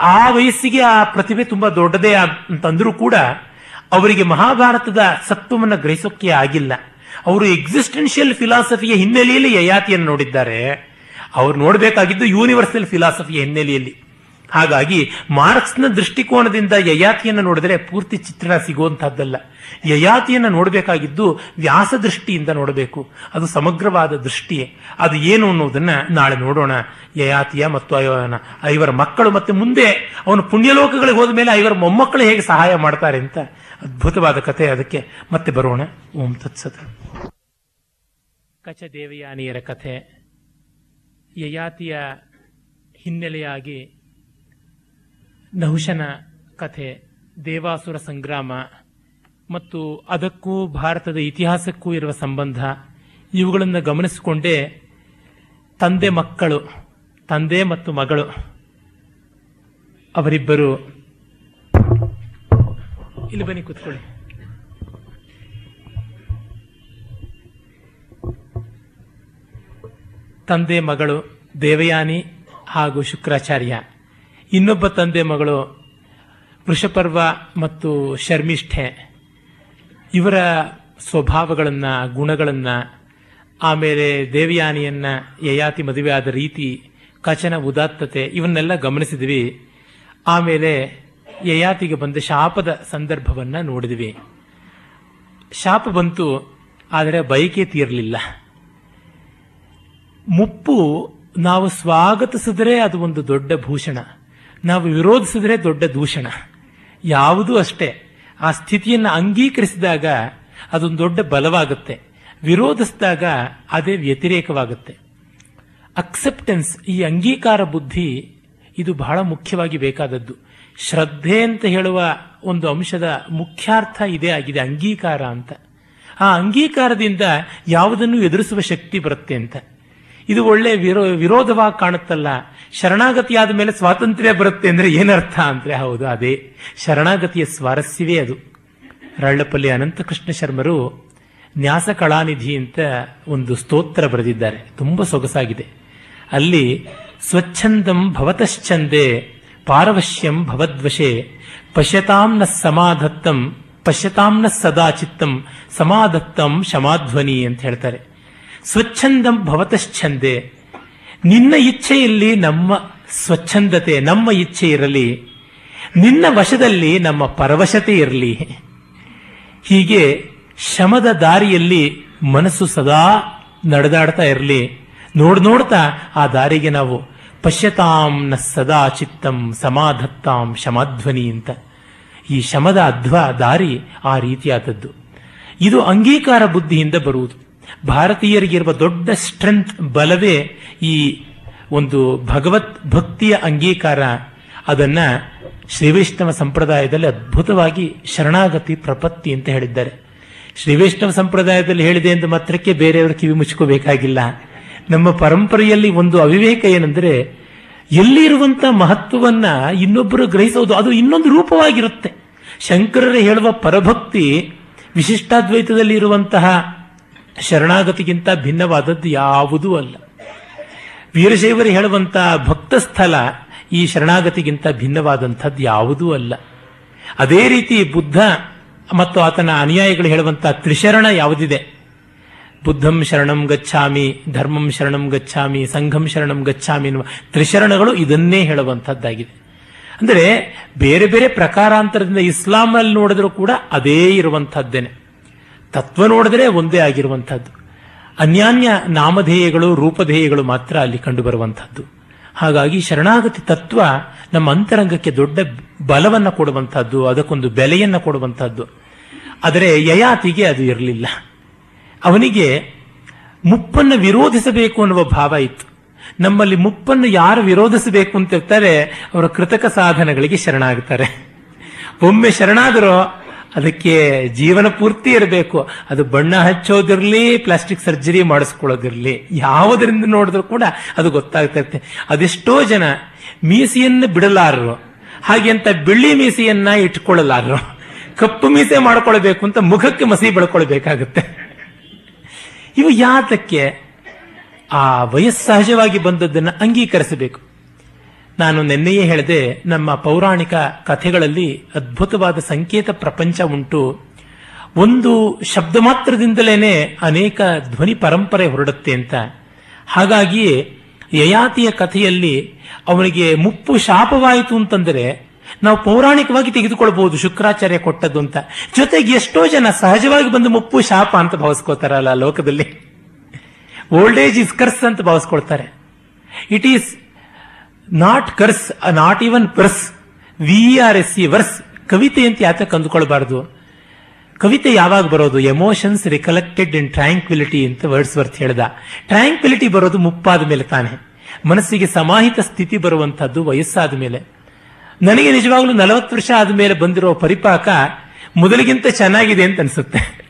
ಆ ವಯಸ್ಸಿಗೆ ಆ ಪ್ರತಿಭೆ ತುಂಬಾ ದೊಡ್ಡದೇ ಅಂತಂದ್ರೂ ಕೂಡ ಅವರಿಗೆ ಮಹಾಭಾರತದ ಸತ್ವವನ್ನು ಗ್ರಹಿಸೋಕೆ ಆಗಿಲ್ಲ. ಅವರು ಎಕ್ಸಿಸ್ಟೆನ್ಷಿಯಲ್ ಫಿಲಾಸಫಿಯ ಹಿನ್ನೆಲೆಯಲ್ಲಿ ಯಯಾತಿಯನ್ನು ನೋಡಿದ್ದಾರೆ. ಅವ್ರು ನೋಡಬೇಕಾಗಿದ್ದು ಯೂನಿವರ್ಸಲ್ ಫಿಲಾಸಫಿಯ ಹಿನ್ನೆಲೆಯಲ್ಲಿ. ಹಾಗಾಗಿ ಮಾರ್ಕ್ಸ್ನ ದೃಷ್ಟಿಕೋನದಿಂದ ಯಯಾತಿಯನ್ನು ನೋಡಿದರೆ ಪೂರ್ತಿ ಚಿತ್ರಣ ಸಿಗುವಂತಹದ್ದಲ್ಲ. ಯಯಾತಿಯನ್ನು ನೋಡಬೇಕಾಗಿದ್ದು ವ್ಯಾಸ ದೃಷ್ಟಿಯಿಂದ ನೋಡಬೇಕು. ಅದು ಸಮಗ್ರವಾದ ದೃಷ್ಟಿಯೇ. ಅದು ಏನು ಅನ್ನೋದನ್ನ ನಾಳೆ ನೋಡೋಣ. ಯಯಾತಿಯ ಮತ್ತು ಐವರ ಮಕ್ಕಳು ಮತ್ತೆ ಮುಂದೆ ಅವನು ಪುಣ್ಯಲೋಕಗಳಿಗೆ ಹೋದ ಮೇಲೆ ಐವರ ಮೊಮ್ಮಕ್ಕಳು ಹೇಗೆ ಸಹಾಯ ಮಾಡ್ತಾರೆ ಅಂತ ಅದ್ಭುತವಾದ ಕಥೆ ಅದಕ್ಕೆ. ಮತ್ತೆ ಬರೋಣ. ಓಂ ತತ್ಸತ ಕಚ ದೇವಯಾನಿಯರ ಕಥೆ. ಯಯಾತಿಯ ಹಿನ್ನೆಲೆಯಾಗಿ ನಹುಶನ ಕಥೆ, ದೇವಾಸುರ ಸಂಗ್ರಾಮ ಮತ್ತು ಅದಕ್ಕೂ ಭಾರತದ ಇತಿಹಾಸಕ್ಕೂ ಇರುವ ಸಂಬಂಧ ಇವುಗಳನ್ನು ಗಮನಿಸಿಕೊಂಡೇ ತಂದೆ ಮಕ್ಕಳು, ತಂದೆ ಮತ್ತು ಮಗಳು, ಅವರಿಬ್ಬರು ಇಲ್ಲಿ ಬನ್ನಿ ಕೂತ್ಕೊಳ್ಳಿ. ತಂದೆ, ಮಗಳು ದೇವಯಾನಿ ಹಾಗೂ ಶುಕ್ರಾಚಾರ್ಯ. ಇನ್ನೊಬ್ಬ ತಂದೆ ಮಗಳು ವೃಷಪರ್ವ ಮತ್ತು ಶರ್ಮಿಷ್ಠೆ, ಇವರ ಸ್ವಭಾವಗಳನ್ನು, ಗುಣಗಳನ್ನು, ಆಮೇಲೆ ದೇವಯಾನಿಯನ್ನ, ಯಯಾತಿ ಮದುವೆ ಆದ ರೀತಿ, ಕಚನ ಉದಾತ್ತತೆ ಇವನ್ನೆಲ್ಲ ಗಮನಿಸಿದ್ವಿ. ಆಮೇಲೆ ಯಯಾತಿಗೆ ಬಂದ ಶಾಪದ ಸಂದರ್ಭವನ್ನ ನೋಡಿದ್ವಿ. ಶಾಪ ಬಂತು, ಆದರೆ ಬಯಕೆ ತೀರಲಿಲ್ಲ. ಮುಪ್ಪು ನಾವು ಸ್ವಾಗತಿಸಿದ್ರೆ ಅದು ಒಂದು ದೊಡ್ಡ ಭೂಷಣ. ನಾವು ವಿರೋಧಿಸಿದ್ರೆ ದೊಡ್ಡ ದೂಷಣ. ಯಾವುದೂ ಅಷ್ಟೇ, ಆ ಸ್ಥಿತಿಯನ್ನು ಅಂಗೀಕರಿಸಿದಾಗ ಅದೊಂದು ದೊಡ್ಡ ಬಲವಾಗುತ್ತೆ. ವಿರೋಧಿಸಿದಾಗ ಅದೇ ವ್ಯತಿರೇಕವಾಗುತ್ತೆ. ಅಕ್ಸೆಪ್ಟೆನ್ಸ್ ಈ ಅಂಗೀಕಾರ ಬುದ್ಧಿ, ಇದು ಬಹಳ ಮುಖ್ಯವಾಗಿ ಬೇಕಾದದ್ದು. ಶ್ರದ್ಧೆ ಅಂತ ಹೇಳುವ ಒಂದು ಅಂಶದ ಮುಖ್ಯಾರ್ಥ ಇದೇ ಆಗಿದೆ, ಅಂಗೀಕಾರ ಅಂತ. ಆ ಅಂಗೀಕಾರದಿಂದ ಯಾವುದನ್ನು ಎದುರಿಸುವ ಶಕ್ತಿ ಬರುತ್ತೆ ಅಂತ. ಇದು ಒಳ್ಳೆ ವಿರೋ, ವಿರೋಧವಾಗಿ ಕಾಣುತ್ತಲ್ಲ ಶರಣಾಗತಿಯಾದ ಮೇಲೆ ಸ್ವಾತಂತ್ರ್ಯ ಬರುತ್ತೆ ಅಂದ್ರೆ ಏನರ್ಥ ಅಂದ್ರೆ ಹೌದು, ಅದೇ. ಶರಣಾಗತಿಯ ಸ್ವಾರಸ್ಯವೇ ಅದು. ರಳ್ಳಪಲ್ಲಿ ಅನಂತಕೃಷ್ಣ ಶರ್ಮರು ನ್ಯಾಸ ಕಳಾನಿಧಿ ಅಂತ ಒಂದು ಸ್ತೋತ್ರ ಬರೆದಿದ್ದಾರೆ. ತುಂಬ ಸೊಗಸಾಗಿದೆ. ಅಲ್ಲಿ ಸ್ವಚ್ಛಂದಂ ಭವತಶ್ಚಂದೆ, ಪಾರವಶ್ಯಂ ಭವದ್ವಶೆ, ಪಶ್ಯತಾಂ ನ ಸಮಾಧತ್ತಂ, ಪಶ್ಯತಾಂ ನ ಸದಾ ಚಿತ್ತಂ ಸಮಾಧತ್ತಂ ಶಮಾಧ್ವನಿ ಅಂತ ಹೇಳ್ತಾರೆ. ಸ್ವಚ್ಛಂದಂ ಭವತಶ್ಚಂದೆ ನಿನ್ನ ಇಚ್ಛೆಯಲ್ಲಿ ನಮ್ಮ ಸ್ವಚ್ಛಂದತೆ, ನಮ್ಮ ಇಚ್ಛೆ ಇರಲಿ. ನಿನ್ನ ವಶದಲ್ಲಿ ನಮ್ಮ ಪರವಶತೆ ಇರಲಿ. ಹೀಗೆ ಶಮದ ದಾರಿಯಲ್ಲಿ ಮನಸ್ಸು ಸದಾ ನಡೆದಾಡ್ತಾ ಇರಲಿ. ನೋಡ್ ನೋಡ್ತಾ ಆ ದಾರಿಗೆ ನಾವು ಪಶ್ಯತಾಂ ನ ಸದಾ ಚಿತ್ತಂ ಸಮಾಧತ್ತಾಂ ಶಮಧ್ವನಿ ಅಂತ. ಈ ಶಮದ ಅಧ್ವ ದಾರಿ ಆ ರೀತಿಯಾದದ್ದು. ಇದು ಅಂಗೀಕಾರ ಬುದ್ಧಿಯಿಂದ ಬರುವುದು. ಭಾರತೀಯರಿಗಿರುವ ದೊಡ್ಡ ಸ್ಟ್ರೆಂತ್ ಬಲವೇ ಈ ಒಂದು ಭಗವತ್ ಭಕ್ತಿಯ ಅಂಗೀಕಾರ. ಅದನ್ನ ಶ್ರೀವೈಷ್ಣವ ಸಂಪ್ರದಾಯದಲ್ಲಿ ಅದ್ಭುತವಾಗಿ ಶರಣಾಗತಿ ಪ್ರಪತ್ತಿ ಅಂತ ಹೇಳಿದ್ದಾರೆ. ಶ್ರೀವೈಷ್ಣವ ಸಂಪ್ರದಾಯದಲ್ಲಿ ಹೇಳಿದೆ ಎಂದು ಮಾತ್ರಕ್ಕೆ ಬೇರೆಯವರು ಕಿವಿ ಮುಚ್ಕೋಬೇಕಾಗಿಲ್ಲ. ನಮ್ಮ ಪರಂಪರೆಯಲ್ಲಿ ಒಂದು ಅವಿವೇಕ ಏನೆಂದರೆ, ಎಲ್ಲಿರುವಂತ ಮಹತ್ವವನ್ನ ಇನ್ನೊಬ್ಬರು ಗ್ರಹಿಸೋದು, ಅದು ಇನ್ನೊಂದು ರೂಪವಾಗಿರುತ್ತೆ. ಶಂಕರರು ಹೇಳುವ ಪರಭಕ್ತಿ, ವಿಶಿಷ್ಟಾದ್ವೈತದಲ್ಲಿ ಇರುವಂತಹ ಶರಣಾಗತಿಗಿಂತ ಭಿನ್ನವಾದದ್ದು ಯಾವುದೂ ಅಲ್ಲ. ವೀರಶೈವರು ಹೇಳುವಂತಹ ಭಕ್ತ ಸ್ಥಳ ಈ ಶರಣಾಗತಿಗಿಂತ ಭಿನ್ನವಾದಂಥದ್ದು ಯಾವುದೂ ಅಲ್ಲ. ಅದೇ ರೀತಿ ಬುದ್ಧ ಮತ್ತು ಆತನ ಅನುಯಾಯಿಗಳು ಹೇಳುವಂತಹ ತ್ರಿಶರಣ ಯಾವುದಿದೆ? ಬುದ್ಧಂ ಶರಣಂ ಗಚ್ಚಾಮಿ ಧರ್ಮಂ ಶರಣಂ ಗಚ್ಚಾಮಿ ಸಂಘಂ ಶರಣಂ ಗಚ್ಚಾಮಿ ಎನ್ನುವ ತ್ರಿಶರಣಗಳು ಇದನ್ನೇ ಹೇಳುವಂಥದ್ದಾಗಿದೆ. ಅಂದರೆ ಬೇರೆ ಬೇರೆ ಪ್ರಕಾರಾಂತರದಿಂದ ಇಸ್ಲಾಂನಲ್ಲಿ ನೋಡಿದ್ರೂ ಕೂಡ ಅದೇ ಇರುವಂತಹದ್ದೇನೆ ತತ್ವ ನೋಡಿದ್ರೆ ಒಂದೇ ಆಗಿರುವಂಥದ್ದು. ಅನ್ಯಾನ್ಯ ನಾಮಧೇಯಗಳು, ರೂಪಧೇಯಗಳು ಮಾತ್ರ ಅಲ್ಲಿ ಕಂಡುಬರುವಂಥದ್ದು. ಹಾಗಾಗಿ ಶರಣಾಗತಿ ತತ್ವ ನಮ್ಮ ಅಂತರಂಗಕ್ಕೆ ದೊಡ್ಡ ಬಲವನ್ನ ಕೊಡುವಂಥದ್ದು, ಅದಕ್ಕೊಂದು ಬೆಲೆಯನ್ನು ಕೊಡುವಂಥದ್ದು. ಆದರೆ ಯಯಾತಿಗೆ ಅದು ಇರಲಿಲ್ಲ. ಅವನಿಗೆ ಮುಪ್ಪನ್ನು ವಿರೋಧಿಸಬೇಕು ಅನ್ನುವ ಭಾವ ಇತ್ತು. ನಮ್ಮಲ್ಲಿ ಮುಪ್ಪನ್ನು ಯಾರು ವಿರೋಧಿಸಬೇಕು ಅಂತ ಇರ್ತಾರೆ ಅವರ ಕೃತಕ ಸಾಧನಗಳಿಗೆ ಶರಣಾಗ್ತಾರೆ. ಒಮ್ಮೆ ಶರಣಾದರೂ ಅದಕ್ಕೆ ಜೀವನ ಪೂರ್ತಿ ಇರಬೇಕು. ಅದು ಬಣ್ಣ ಹಚ್ಚೋದಿರಲಿ ಪ್ಲಾಸ್ಟಿಕ್ ಸರ್ಜರಿ ಮಾಡಿಸ್ಕೊಳ್ಳೋದಿರಲಿ. ಯಾವುದರಿಂದ ನೋಡಿದ್ರು ಕೂಡ ಅದು ಗೊತ್ತಾಗ್ತಾ ಅದೆಷ್ಟೋ ಜನ ಮೀಸೆಯನ್ನು ಬಿಡಲಾರರು. ಹಾಗೆ ಅಂತ ಬೆಳ್ಳಿ ಮೀಸೆಯನ್ನ ಇಟ್ಕೊಳ್ಳಲಾರರು. ಕಪ್ಪು ಮೀಸೆ ಮಾಡ್ಕೊಳ್ಬೇಕು ಅಂತ ಮುಖಕ್ಕೆ ಮಸಿ ಬೆಳ್ಕೊಳ್ಬೇಕಾಗುತ್ತೆ. ಇವು ಯಾತಕ್ಕೆ ಆ ವಯಸ್ಸಹಜವಾಗಿ ಬಂದದ್ದನ್ನು ಅಂಗೀಕರಿಸಬೇಕು. ನಾನು ನಿನ್ನೆಯೇ ಹೇಳಿದೆ, ನಮ್ಮ ಪೌರಾಣಿಕ ಕಥೆಗಳಲ್ಲಿ ಅದ್ಭುತವಾದ ಸಂಕೇತ ಪ್ರಪಂಚ ಉಂಟು. ಒಂದು ಶಬ್ದ ಮಾತ್ರದಿಂದಲೇನೆ ಅನೇಕ ಧ್ವನಿ ಪರಂಪರೆ ಹೊರಡುತ್ತೆ ಅಂತ. ಹಾಗಾಗಿಯೇ ಯಯಾತಿಯ ಕಥೆಯಲ್ಲಿ ಅವನಿಗೆ ಮುಪ್ಪು ಶಾಪವಾಯಿತು ಅಂತಂದರೆ ನಾವು ಪೌರಾಣಿಕವಾಗಿ ತೆಗೆದುಕೊಳ್ಬಹುದು ಶುಕ್ರಾಚಾರ್ಯ ಕೊಟ್ಟದ್ದು ಅಂತ. ಜೊತೆಗೆ ಎಷ್ಟೋ ಜನ ಸಹಜವಾಗಿ ಬಂದು ಮುಪ್ಪು ಶಾಪ ಅಂತ ಭಾವಿಸ್ಕೋತಾರಲ್ಲ ಲೋಕದಲ್ಲಿ. ಓಲ್ಡ್ ಏಜ್ ಇಸ್ ಕರ್ಸ್ ಅಂತ ಭಾವಿಸ್ಕೊಳ್ತಾರೆ. It is not curse not even purse we are S C verse ಕವಿತೆ ಅಂತ ಯಾತಕ್ಕೆ ಕಂದುಕೊಳ್ಬಾರ್ದು ಕವಿತೆ ಯಾವಾಗ ಬರೋದು? ಎಮೋಷನ್ಸ್ ರಿಕಲೆಕ್ಟೆಡ್ ಇನ್ ಟ್ರ್ಯಾಂಕ್ವಿಲಿಟಿ ಅಂತ ವರ್ಡ್ಸ್ ವರ್ತ್ ಹೇಳ್ದ. ಟ್ರ್ಯಾಂಕ್ವಿಲಿಟಿ ಬರೋದು ಮುಪ್ಪಾದ ಮೇಲೆ ತಾನೆ. ಮನಸ್ಸಿಗೆ ಸಮಾಹಿತ ಸ್ಥಿತಿ ಬರುವಂತಹದ್ದು ವಯಸ್ಸಾದ ಮೇಲೆ. ನನಗೆ ನಿಜವಾಗ್ಲೂ ನಲವತ್ತು ವರ್ಷ ಆದ್ಮೇಲೆ ಬಂದಿರೋ ಪರಿಪಾಕ ಮೊದಲಿಗಿಂತ ಚೆನ್ನಾಗಿದೆ ಅಂತ ಅನ್ಸುತ್ತೆ.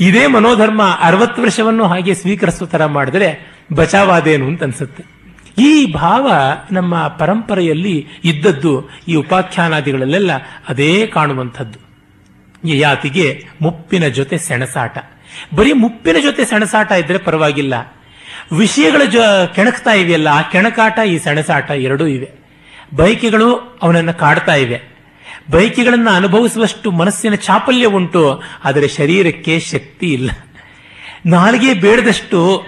ಇದೇ ಮನೋಧರ್ಮ ಅರವತ್ತು ವರ್ಷವನ್ನು ಹಾಗೆ ಸ್ವೀಕರಿಸೋ ತರ ಮಾಡಿದ್ರೆ ಬಚಾವಾದೇನು ಅಂತ ಅನ್ಸುತ್ತೆ. ಈ ಭಾವ ನಮ್ಮ ಪರಂಪರೆಯಲ್ಲಿ ಇದ್ದದ್ದು ಈ ಉಪಾಖ್ಯಾನಾದಿಗಳಲ್ಲೆಲ್ಲ ಅದೇ ಕಾಣುವಂಥದ್ದು. ಯಾತಿಗೆ ಮುಪ್ಪಿನ ಜೊತೆ ಸೆಣಸಾಟ. ಬರೀ ಮುಪ್ಪಿನ ಜೊತೆ ಸೆಣಸಾಟ ಇದ್ರೆ ಪರವಾಗಿಲ್ಲ. ವಿಷಯಗಳ ಜೊ ಕೆಣಕ್ತಾ ಇವೆಯಲ್ಲ, ಆ ಕೆಣಕಾಟ, ಈ ಸೆಣಸಾಟ ಎರಡೂ ಇವೆ. ಬಯಕೆಗಳು ಅವನನ್ನು ಕಾಡ್ತಾ ಇವೆ. ಬಯಕೆಗಳನ್ನು ಅನುಭವಿಸುವಷ್ಟು ಮನಸ್ಸಿನ ಚಾಪಲ್ಯ ಉಂಟು, ಆದರೆ ಶರೀರಕ್ಕೆ ಶಕ್ತಿ ಇಲ್ಲ. ನಾಲಿಗೆ ಬೇಡದಷ್ಟು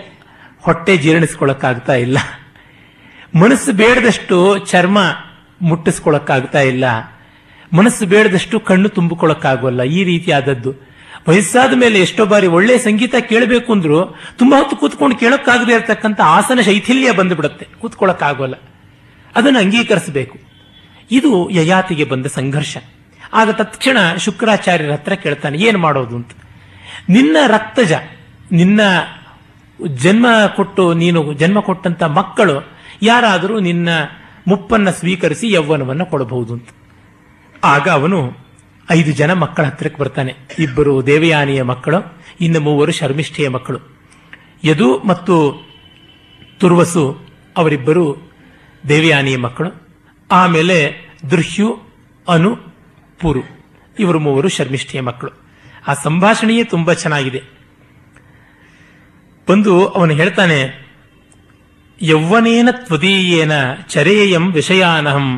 ಹೊಟ್ಟೆ ಜೀರ್ಣಿಸ್ಕೊಳ್ಳೋಕ್ಕಾಗ್ತಾ ಇಲ್ಲ. ಮನಸ್ಸು ಬೇಡದಷ್ಟು ಚರ್ಮ ಮುಟ್ಟಿಸ್ಕೊಳಕ್ಕಾಗ್ತಾ ಇಲ್ಲ. ಮನಸ್ಸು ಬೇಡದಷ್ಟು ಕಣ್ಣು ತುಂಬಿಕೊಳ್ಳಕ್ಕಾಗೋಲ್ಲ. ಈ ರೀತಿಯಾದದ್ದು. ವಯಸ್ಸಾದ ಮೇಲೆ ಎಷ್ಟೋ ಬಾರಿ ಒಳ್ಳೆ ಸಂಗೀತ ಕೇಳಬೇಕು ಅಂದ್ರು ತುಂಬಾ ಹೊತ್ತು ಕೂತ್ಕೊಂಡು ಕೇಳೋಕ್ಕಾಗದೇ ಇರತಕ್ಕಂಥ ಆಸನ ಶೈಥಿಲ್ಯ ಬಂದುಬಿಡುತ್ತೆ. ಕೂತ್ಕೊಳ್ಳಕ್ಕಾಗೋಲ್ಲ. ಅದನ್ನು ಅಂಗೀಕರಿಸಬೇಕು. ಇದು ಯಯಾತಿಗೆ ಬಂದ ಸಂಘರ್ಷ. ಆಗ ತತ್ಕ್ಷಣ ಶುಕ್ರಾಚಾರ್ಯರ ಹತ್ರ ಕೇಳ್ತಾನೆ, ಏನು ಮಾಡೋದು? ಅಂತ. ನಿನ್ನ ರಕ್ತಜ, ನಿನ್ನ ಜನ್ಮ ಕೊಟ್ಟು ನೀನು ಜನ್ಮ ಕೊಟ್ಟಂತ ಮಕ್ಕಳು ಯಾರಾದರೂ ನಿನ್ನ ಮುಪ್ಪನ್ನ ಸ್ವೀಕರಿಸಿ ಯೌವನವನ್ನು ಕೊಡಬಹುದು ಅಂತ. ಆಗ ಅವನು ಐದು ಜನ ಮಕ್ಕಳ ಹತ್ತಿರಕ್ಕೆ ಬರ್ತಾನೆ. ಇಬ್ಬರು ದೇವಯಾನಿಯ ಮಕ್ಕಳು, ಇನ್ನು ಮೂವರು ಶರ್ಮಿಷ್ಠೆಯ ಮಕ್ಕಳು. ಯದು ಮತ್ತು ತುರ್ವಸು ಅವರಿಬ್ಬರು ದೇವಯಾನಿಯ ಮಕ್ಕಳು. ಆಮೇಲೆ ದೃಶ್ಯು ಅನು, ಪುರು. ಇವರು ಮೂವರು ಶರ್ಮಿಷ್ಠೆಯ ಮಕ್ಕಳು. ಆ ಸಂಭಾಷಣೆಯೇ ತುಂಬಾ ಚೆನ್ನಾಗಿದೆ. ಬಂದು ಅವನು ಹೇಳ್ತಾನೆ யௌவனேன த்வதீயேன சரேயம் விஷயானகம்.